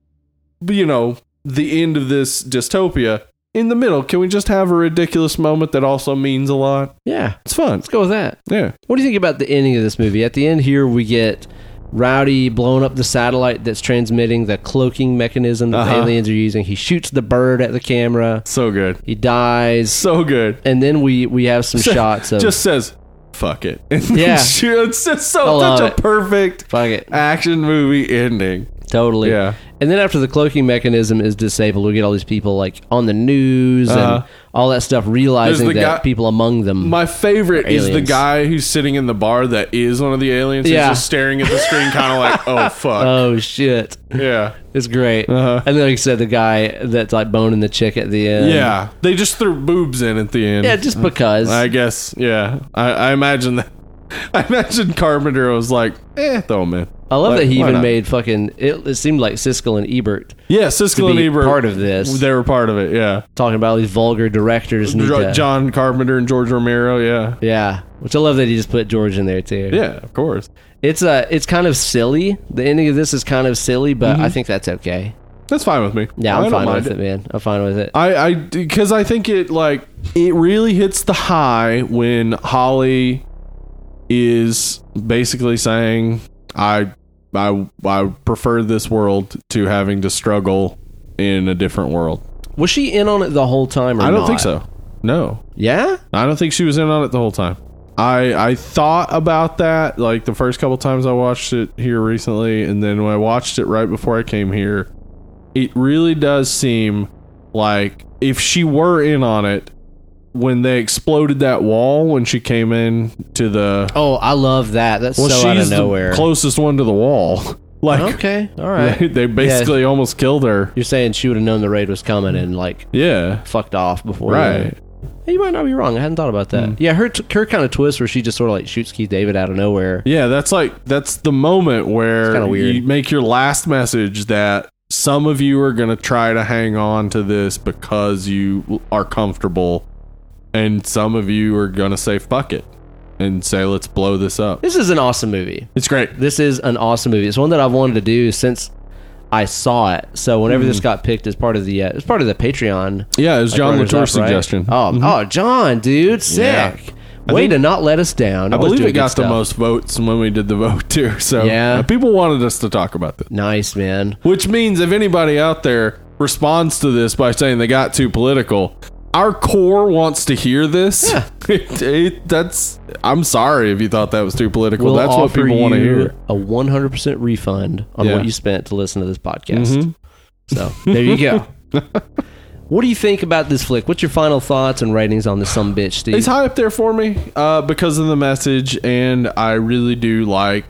you know, the end of this dystopia. In the middle, can we just have a ridiculous moment that also means a lot? Yeah, It's fun. let's go with that. Yeah. What do you think about the ending of this movie? At the end here, we get Rowdy blowing up the satellite that's transmitting the cloaking mechanism that the Uh-huh. aliens are using. He shoots the bird at the camera. So good. He dies, So good. and then we we have some shots of just says fuck it. And then Yeah. shoot- it's just I so love such a it. perfect fuck it, action movie ending. Totally. Yeah. And then after the cloaking mechanism is disabled, we get all these people like on the news Uh-huh. and all that stuff, realizing that guy- people among them. My favorite is the guy who's sitting in the bar that is one of the aliens. Yeah. He's just staring at the screen, kind of like, oh fuck, oh shit, yeah, it's great. Uh-huh. And then, like you said, the guy that's like boning the chick at the end. yeah. They just threw boobs in at the end. yeah, just because. I guess. Yeah, I, I imagine that. I imagine Carpenter was like, eh, throw him in. I love Like, that he why even not? made fucking. It, it seemed like Siskel and Ebert Yeah, to Siskel and be Ebert part of this, They were part of it. Yeah, talking about all these vulgar directors. Need to, John Carpenter and George Romero. Yeah, yeah, which I love that he just put George in there too. yeah, of course. it's uh, it's kind of silly. The ending of this is kind of silly, but I think that's okay. That's fine with me. Yeah, Mm-hmm. I I'm don't fine with it. man. I'm fine with it. I, I, because I think it like it really hits the high when Holly is basically saying, "I, I, I prefer this world to having to struggle in a different world." Was she in on it the whole time? Or I don't not? think so. No, Yeah, I don't think she was in on it the whole time. I I thought about that like the first couple times I watched it here recently, and then when I watched it right before I came here, it really does seem like if she were in on it when they exploded that wall when she came in to the Oh, I love that. That's well, so out of she's the nowhere. closest one to the wall. like okay, all right. they, they basically almost killed her. You're saying she would have known the raid was coming and like Yeah, fucked off before. right. Hey, you might not be wrong. I hadn't thought about that. Mm. Yeah, her t- her kind of twist where she just sort of like shoots Keith David out of nowhere. Yeah, that's like that's the moment where kinda weird. you make your last message that some of you are going to try to hang on to this because you are comfortable and some of you are going to say fuck it and say let's blow this up. This is an awesome movie. It's great. This is an awesome movie. It's one that I've wanted to do since I saw it. So whenever this got picked as part of the uh, it's part of the Patreon. Yeah, it was like, John Latour's right? suggestion. Mm-hmm. Oh, oh, John, dude, sick. Yeah. I Way think- to not let us down. I Always believe it got the most votes when we did the vote too. So Yeah. uh, people wanted us to talk about this. Nice, man. Which means if anybody out there responds to this by saying they got too political, our core wants to hear this. Yeah. It- it- that's. I'm sorry if you thought that was too political. We'll that's what people want to hear. A 100% refund on Yeah. what you spent to listen to this podcast. Mhm. So there you go. what do you think about this flick? What's your final thoughts and ratings on this some bitch, Steve? It's high up there for me uh, because of the message, and I really do like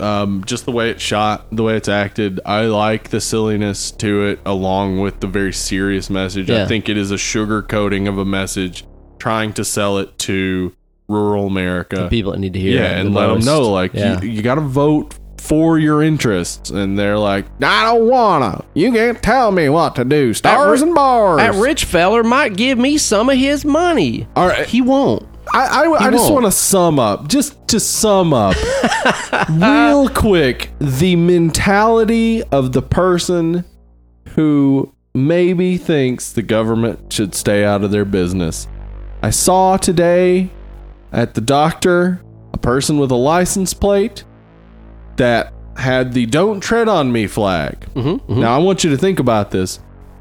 um, just the way it's shot, the way it's acted. I like the silliness to it, along with the very serious message. Yeah. I think it is a sugar coating of a message, trying to sell it to rural America. People that need to hear. yeah, it and the let them know like Yeah. you, you got to vote for your interests, and they're like, I don't wanna. You can't tell me what to do. Stars ri- and bars. That rich feller might give me some of his money. All right. He won't. I, I, I just want to sum up, just to sum up, real quick, the mentality of the person who maybe thinks the government should stay out of their business. I saw today at the doctor a person with a license plate that had the "Don't tread on me" flag. Mm-hmm, Now I want you to think about this.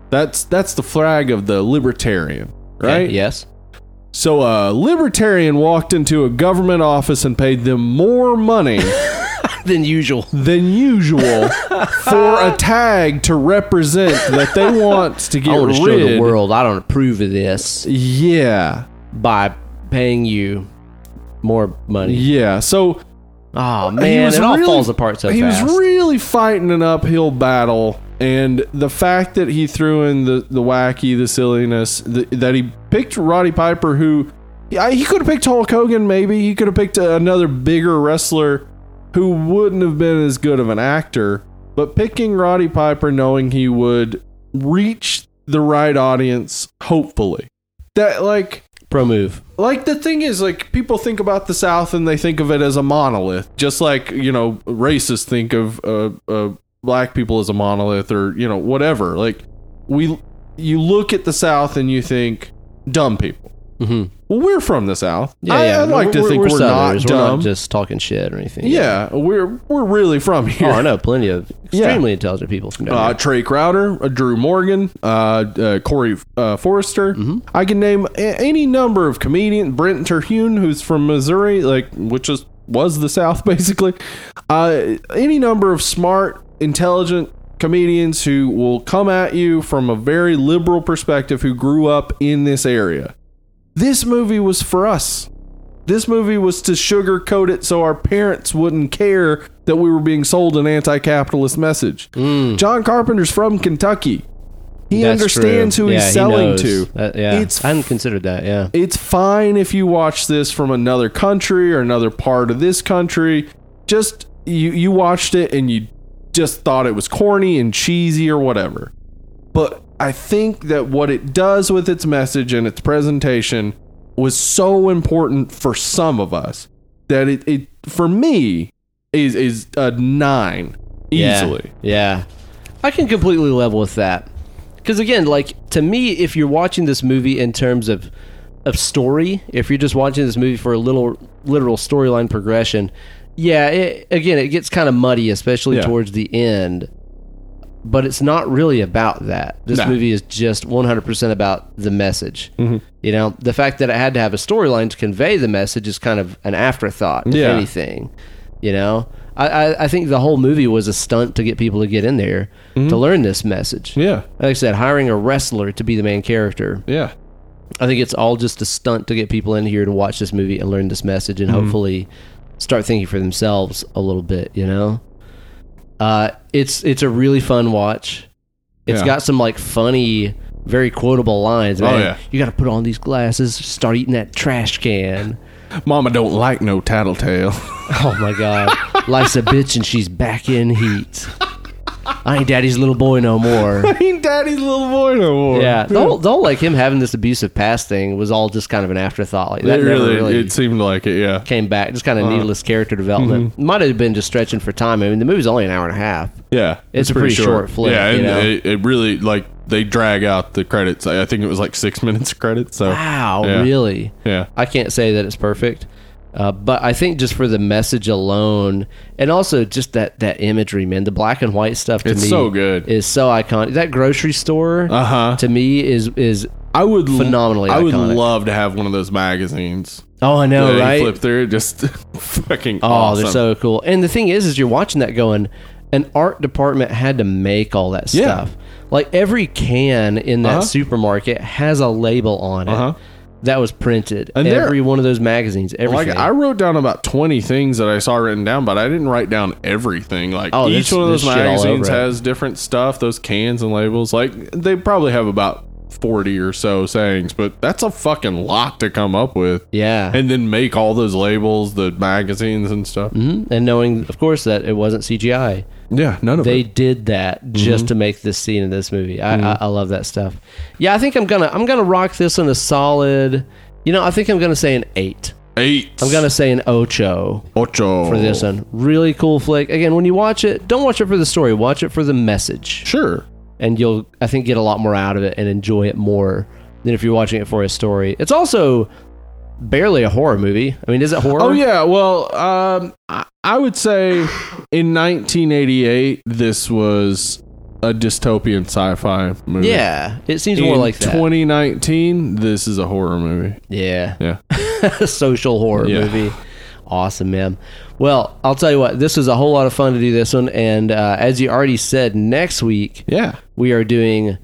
That's that's the flag of the libertarian, right? yes. So a libertarian walked into a government office and paid them more money Than usual. than usual for a tag to represent that they want to get I want to rid. show the world I don't approve of this Yeah, by paying you more money. yeah. So Oh man, was it all really- falls apart so he fast. was really fighting an uphill battle, and the fact that he threw in the the wacky, the silliness, the, that he picked Roddy Piper, who yeah, he could have picked Hulk Hogan, maybe he could have picked another bigger wrestler who wouldn't have been as good of an actor, but picking Roddy Piper, knowing he would reach the right audience, hopefully. that like Pro move. like the thing is like people think about the south and they think of it as a monolith just like you know racists think of uh, uh, black people as a monolith or you know whatever like we you look at the south and you think dumb people hmm well we're from the south Yeah, I, yeah. i'd like to think we're we're, not dumb We're not just talking shit or anything. yeah we're we're really from here Oh, I know plenty of extremely intelligent people from down uh. Trae Crowder, uh, Drew Morgan, uh, uh, Corey uh, Forrester. Mm-hmm. I can name a- any number of comedians. Brent Terhune, who's from Missouri, like which is was the South basically. Uh, any number of smart, intelligent comedians who will come at you from a very liberal perspective who grew up in this area. This movie was for us. This movie was to sugarcoat it so our parents wouldn't care that we were being sold an anti-capitalist message. John Carpenter's from Kentucky. He Mm. That's understands true. who Yeah, he's selling knows. to. That- yeah, It's I hadn't considered that. Yeah, it's fine if you watch this from another country or another part of this country. Just you you watched it and you just thought it was corny and cheesy or whatever. But I think that what it does with its message and its presentation was so important for some of us that it, it for me is is a nine Yeah. easily. Yeah, I can completely level with that. Because again, like to me, if you're watching this movie in terms of of story, if you're just watching this movie for a little literal storyline progression, yeah, it, again, it gets kind of muddy, especially Yeah. towards the end. But it's not really about that. This Nah. movie is just 100% about the message. Mm-hmm. You know, the fact that it had to have a storyline to convey the message is kind of an afterthought, if Yeah. anything. You know, I, I, I think the whole movie was a stunt to get people to get in there to learn this message. Mm-hmm. Yeah. Like I said, hiring a wrestler to be the main character. Yeah. I think it's all just a stunt to get people in here to watch this movie and learn this message and Mm-hmm. hopefully start thinking for themselves a little bit, you know? Uh, it's it's a really fun watch. It's Yeah. got some like funny, very quotable lines. Man. Oh, yeah. You got to put on these glasses, start eating that trash can. Mama don't like no tattletale. Oh my god. Life's a bitch and she's back in heat. I ain't daddy's little boy no more. I ain't daddy's little boy no more. Yeah, the whole, the whole like him having this abusive past thing was all just kind of an afterthought. Like that It never really, really it seemed like it, yeah. came back. Just kind of needless character development. Mm-hmm. Might have been just stretching for time. I mean, the movie's only an hour and a half. Yeah. It's a pretty short flick, Yeah, you know? it, it really, like, they drag out the credits. I I think it was like six minutes of credits. So, Wow, Yeah. really? yeah. I can't say that it's perfect, uh, but I think just for the message alone, and also just that that imagery, man, the black and white stuff to It's me so good. is so iconic. That grocery store Uh huh. to me is is I would Phenomenally I would iconic. love to have one of those magazines. oh I know that right Flip through, just fucking. Oh, awesome. they're so cool. And the thing is, is you're watching that going, an art department had to make all that Yeah. stuff. Like every can in that Uh-huh. supermarket has a label on it Uh-huh. That was printed. And every one of those magazines, everything. Like I wrote down about twenty things that I saw written down, but I didn't write down everything. Like Oh, each there's- one of those magazines has different stuff. Those cans and labels, like they probably have about forty or so sayings, but that's a fucking lot to come up with. yeah. and then make all those labels, the magazines and stuff. Mhm. and knowing, of course, that it wasn't CGI. Yeah, none of They it. did that Mm-hmm. just to make this scene in this movie. I, I, I love that stuff. Yeah, I think I'm gonna I'm gonna rock this on a solid. You know, I think I'm gonna say an eight. Eight. I'm gonna say an ocho. ocho for this one. Really cool flick. Again, when you watch it, don't watch it for the story. Watch it for the message, Sure. And you'll I think get a lot more out of it and enjoy it more than if you're watching it for a story. It's also barely a horror movie. I mean, is it horror? Oh yeah. Well, um, I, would say in 1988 this was a dystopian sci-fi movie. yeah. It seems In more like that. 2019, this is a horror movie. yeah, Yeah. social horror Yeah. movie. Awesome, man. Well, I'll tell you what. This was a whole lot of fun to do this one, and uh, as you already said, next week Yeah. we are doing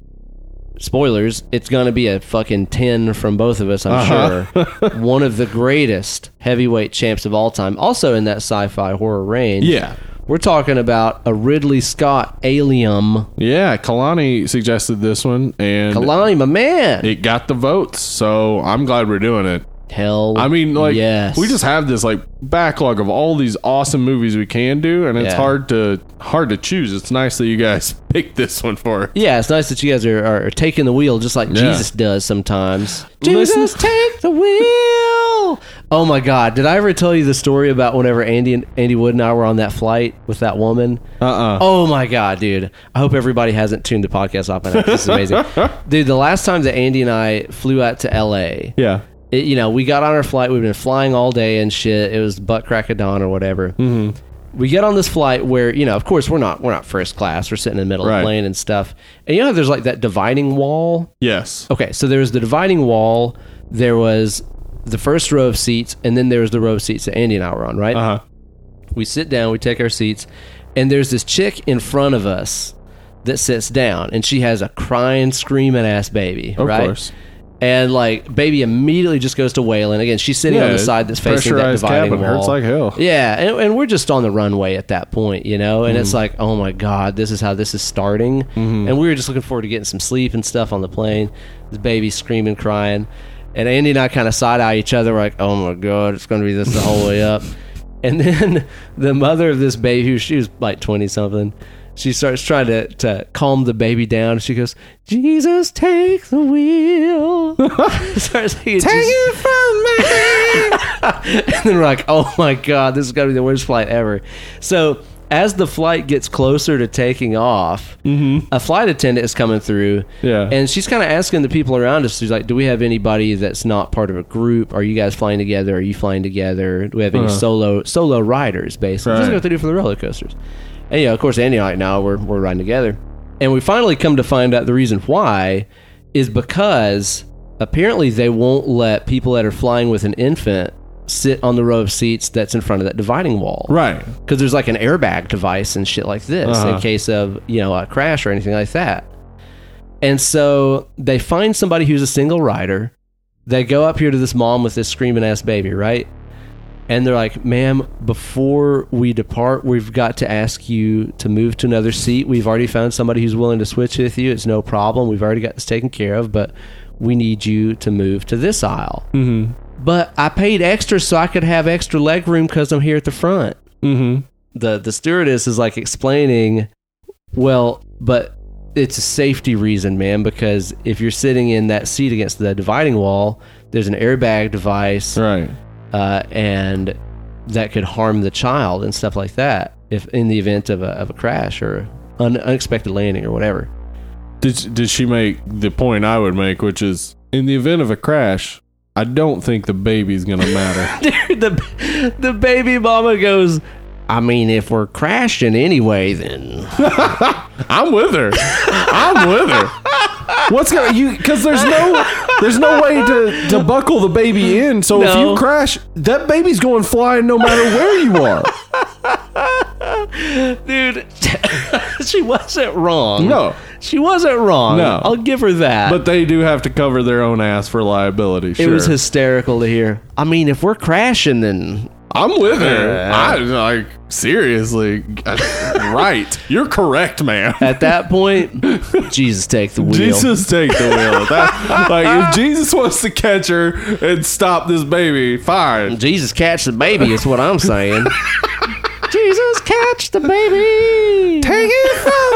spoilers. It's going to be a fucking 10 from both of us, I'm Uh-huh. sure. One of the greatest heavyweight champs of all time, also in that sci fi horror range. Yeah. We're talking about a Ridley Scott Alien. Yeah. Kalani suggested this one, and Kalani, my man. it got the votes. So I'm glad we're doing it. Hell, I mean, like yes, we just have this like backlog of all these awesome movies we can do, and it's Yeah. hard to hard to choose. It's nice that you guys picked this one for. us. Yeah, it's nice that you guys are, are taking the wheel just like Yeah. Jesus does sometimes. Listen- Jesus, take the wheel. Oh my God! Did I ever tell you the story about whenever Andy and Andy Wood and I were on that flight with that woman? Uh uh Oh my God, dude! I hope everybody hasn't tuned the podcast off. This is amazing, dude. The last time that Andy and I flew out to L.A., Yeah. It, you know, we got on our flight. We've been flying all day and shit. It was butt crack of dawn or whatever. Mm-hmm. We get on this flight where you know, of course, we're not we're not first class. We're sitting in the middle Right. of the plane and stuff. And you know, how there's like that dividing wall. Yes. Okay, so there was the dividing wall. There was the first row of seats, and then there was the row of seats that Andy and I were on. Right. Uh huh. We sit down. We take our seats, and there's this chick in front of us that sits down, and she has a crying, screaming ass baby. Of right. course. And like baby immediately just goes to wailing. Again, she's sitting on the side that's facing that pressurized dividing cabin wall. hurts like hell. yeah, and, and we're just on the runway at that point, you know. And Mm-hmm. it's like, oh my god, this is how this is starting. And we were just looking forward to getting some sleep and stuff on the plane. The baby screaming, crying, and Andy and I kind of side eye each other, like, oh my god, it's going to be this the whole way up. And then the mother of this baby, who she was like twenty something, she starts trying to, to calm the baby down. She goes, "Jesus, take the wheel." starts take it from me. and then we're like, "Oh my god, this is gonna be the worst flight ever." So as the flight gets closer to taking off, mm-hmm. a flight attendant is coming through. Yeah. And she's kind of asking the people around us, she's like, Do we have anybody that's not part of a group? Are you guys flying together? Are you flying together? Do we have any uh-huh. solo solo riders, basically? Just Right. like what they do for the roller coasters. And yeah, of course, Andy and I, now we're, we're riding together. And we finally come to find out the reason why is because apparently they won't let people that are flying with an infant sit on the row of seats that's in front of that dividing wall Right. because there's like an airbag device and shit like this Uh-huh. in case of you know a crash or anything like that. And so they find somebody who's a single rider. They go up here to this mom with this screaming ass baby, right? And they're like, "Ma'am, before we depart, we've got to ask you to move to another seat. We've already found somebody who's willing to switch with you. It's no problem. We've already got this taken care of, but we need you to move to this aisle." Mm-hmm. But I paid extra so I could have extra leg room because I'm here at the front Mm-hmm. the the stewardess is like explaining well but it's a safety reason man because if you're sitting in that seat against the dividing wall there's an airbag device Right. Uh, and that could harm the child and stuff like that if in the event of a, of a crash or un, unexpected landing or whatever Did did she make the point I would make, which is in the event of a crash, I don't think the baby's gonna matter. Dude, the, the baby mama goes i mean if we're crashing anyway then I'm with her. I'm with her. What's gonna you? Because there's no there's no way to to buckle the baby in. So if No. you crash, that baby's going flying no matter where you are. dude she wasn't wrong No. she wasn't wrong No. i'll give her that But they do have to cover their own ass for liability. it was hysterical to hear i mean if we're crashing then I'm with her. I like seriously. right. You're correct, man. at that point jesus take the wheel Jesus take the wheel. That, like if Jesus wants to catch her and stop this baby, fine. jesus catch the baby is what i'm saying jesus catch the baby Take it from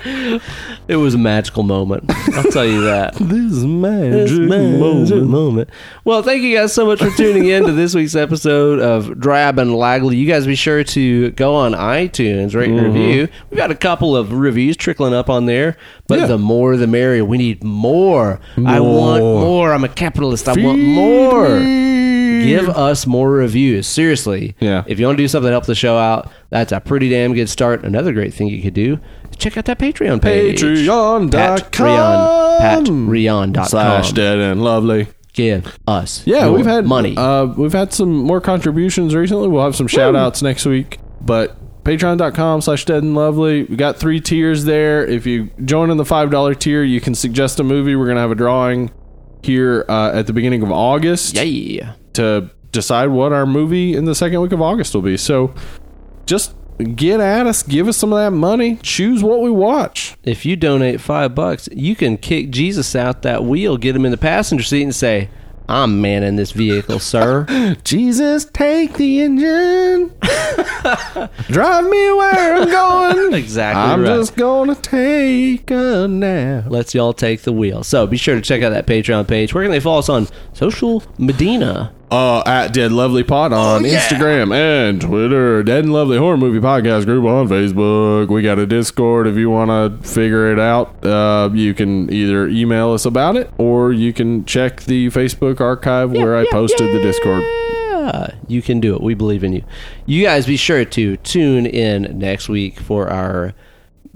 my it was a magical moment i'll tell you that This magic, This magic moment. Well, thank you guys so much for tuning in to this week's episode of Dead and Lovely. You guys be sure to go on iTunes, rate and mm-hmm. review. We've got a couple of reviews trickling up on there, but Yeah. the more the merrier. We need more. I want More. more. I'm a capitalist. I want more. Give us more reviews. Seriously. Yeah. If you want to do something to help the show out, that's a pretty damn good start. Another great thing you could do is check out that Patreon page. Patreon.com Patreon. Patreon.com. slash dead and lovely. Give us Yeah, we've had money. Uh, we've had some more contributions recently. We'll have some shout outs next week. But patreon.com slash dead and lovely. We got three tiers there. If you join in the five dollar tier, you can suggest a movie. We're gonna have a drawing here uh, at the beginning of August. yeah. To decide what our movie in the second week of August will be. So just get at us, give us some of that money, choose what we watch. If you donate five bucks, you can kick Jesus out that wheel, get him in the passenger seat, and say, I'm manning this vehicle, sir. Jesus, take the engine. Drive me where I'm going. exactly I'm right. just gonna take a nap. Let's y'all take the wheel. So be sure to check out that Patreon page. Where can they follow us on social Medina? Uh, at Dead Lovely Pod on Instagram and Twitter. Dead and Lovely Horror Movie Podcast group on Facebook. We got a Discord if you want to figure it out. Uh, you can either email us about it or you can check the Facebook archive where I posted the Discord. Yeah, you can do it. We believe in you. You guys be sure to tune in next week for our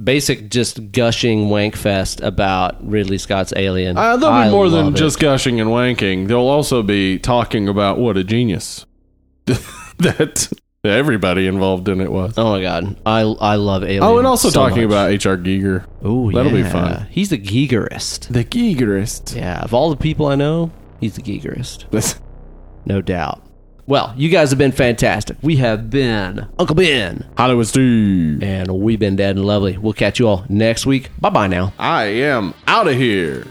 basic just gushing wank fest about Ridley Scott's Alien. Uh, there'll I be more than it. just gushing and wanking. They'll also be talking about what a genius that everybody involved in it was. Oh my god, I I love Alien. Oh, and also so talking much. about H.R. Giger. Oh, that'll be fun. He's the Gigerist. The Gigerist. Yeah, of all the people I know, he's the Gigerist. No doubt. Well, you guys have been fantastic. We have been Uncle Ben, Hollywood Steve. and we've been dead and lovely. We'll catch you all next week. Bye bye now. I am out of here.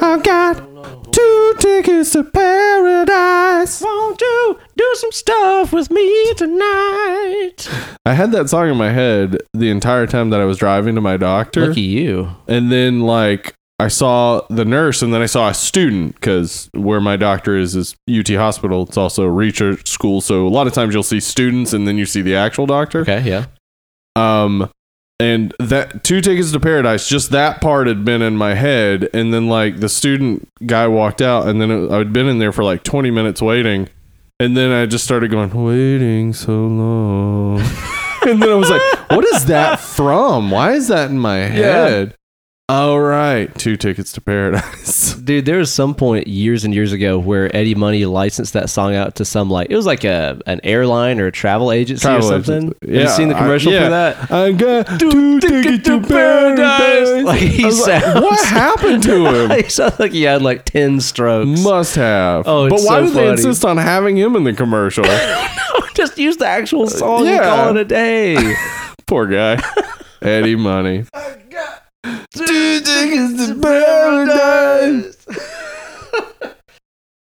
I've got two tickets to paradise. Won't you do some stuff with me tonight? I had that song in my head the entire time that I was driving to my doctor. Lucky you. And then like I saw the nurse and then I saw a student because where my doctor is is UT hospital. It's also a research school. So a lot of times you'll see students and then you see the actual doctor. Okay, yeah. Um and that two tickets to paradise, just that part had been in my head. And then like the student guy walked out and then it, I'd been in there for like 20 minutes waiting. And then I just started going, waiting so long. and then I was like, what is that from? Why is that in my head? All right, two tickets to paradise. Dude, there was some point years and years ago where Eddie Money licensed that song out to some like it was like a an airline or a travel agency Travel or something. agent. Have you seen the I- commercial yeah. for that? I got two tickets to paradise. Like he I was like, what happened to him? he sounds like he had like ten strokes. Must have. Oh, but why so did they insist on having him in the commercial? Just use the actual song yeah. and call it a day. Poor guy. Eddie Money. Dude, it's the paradise.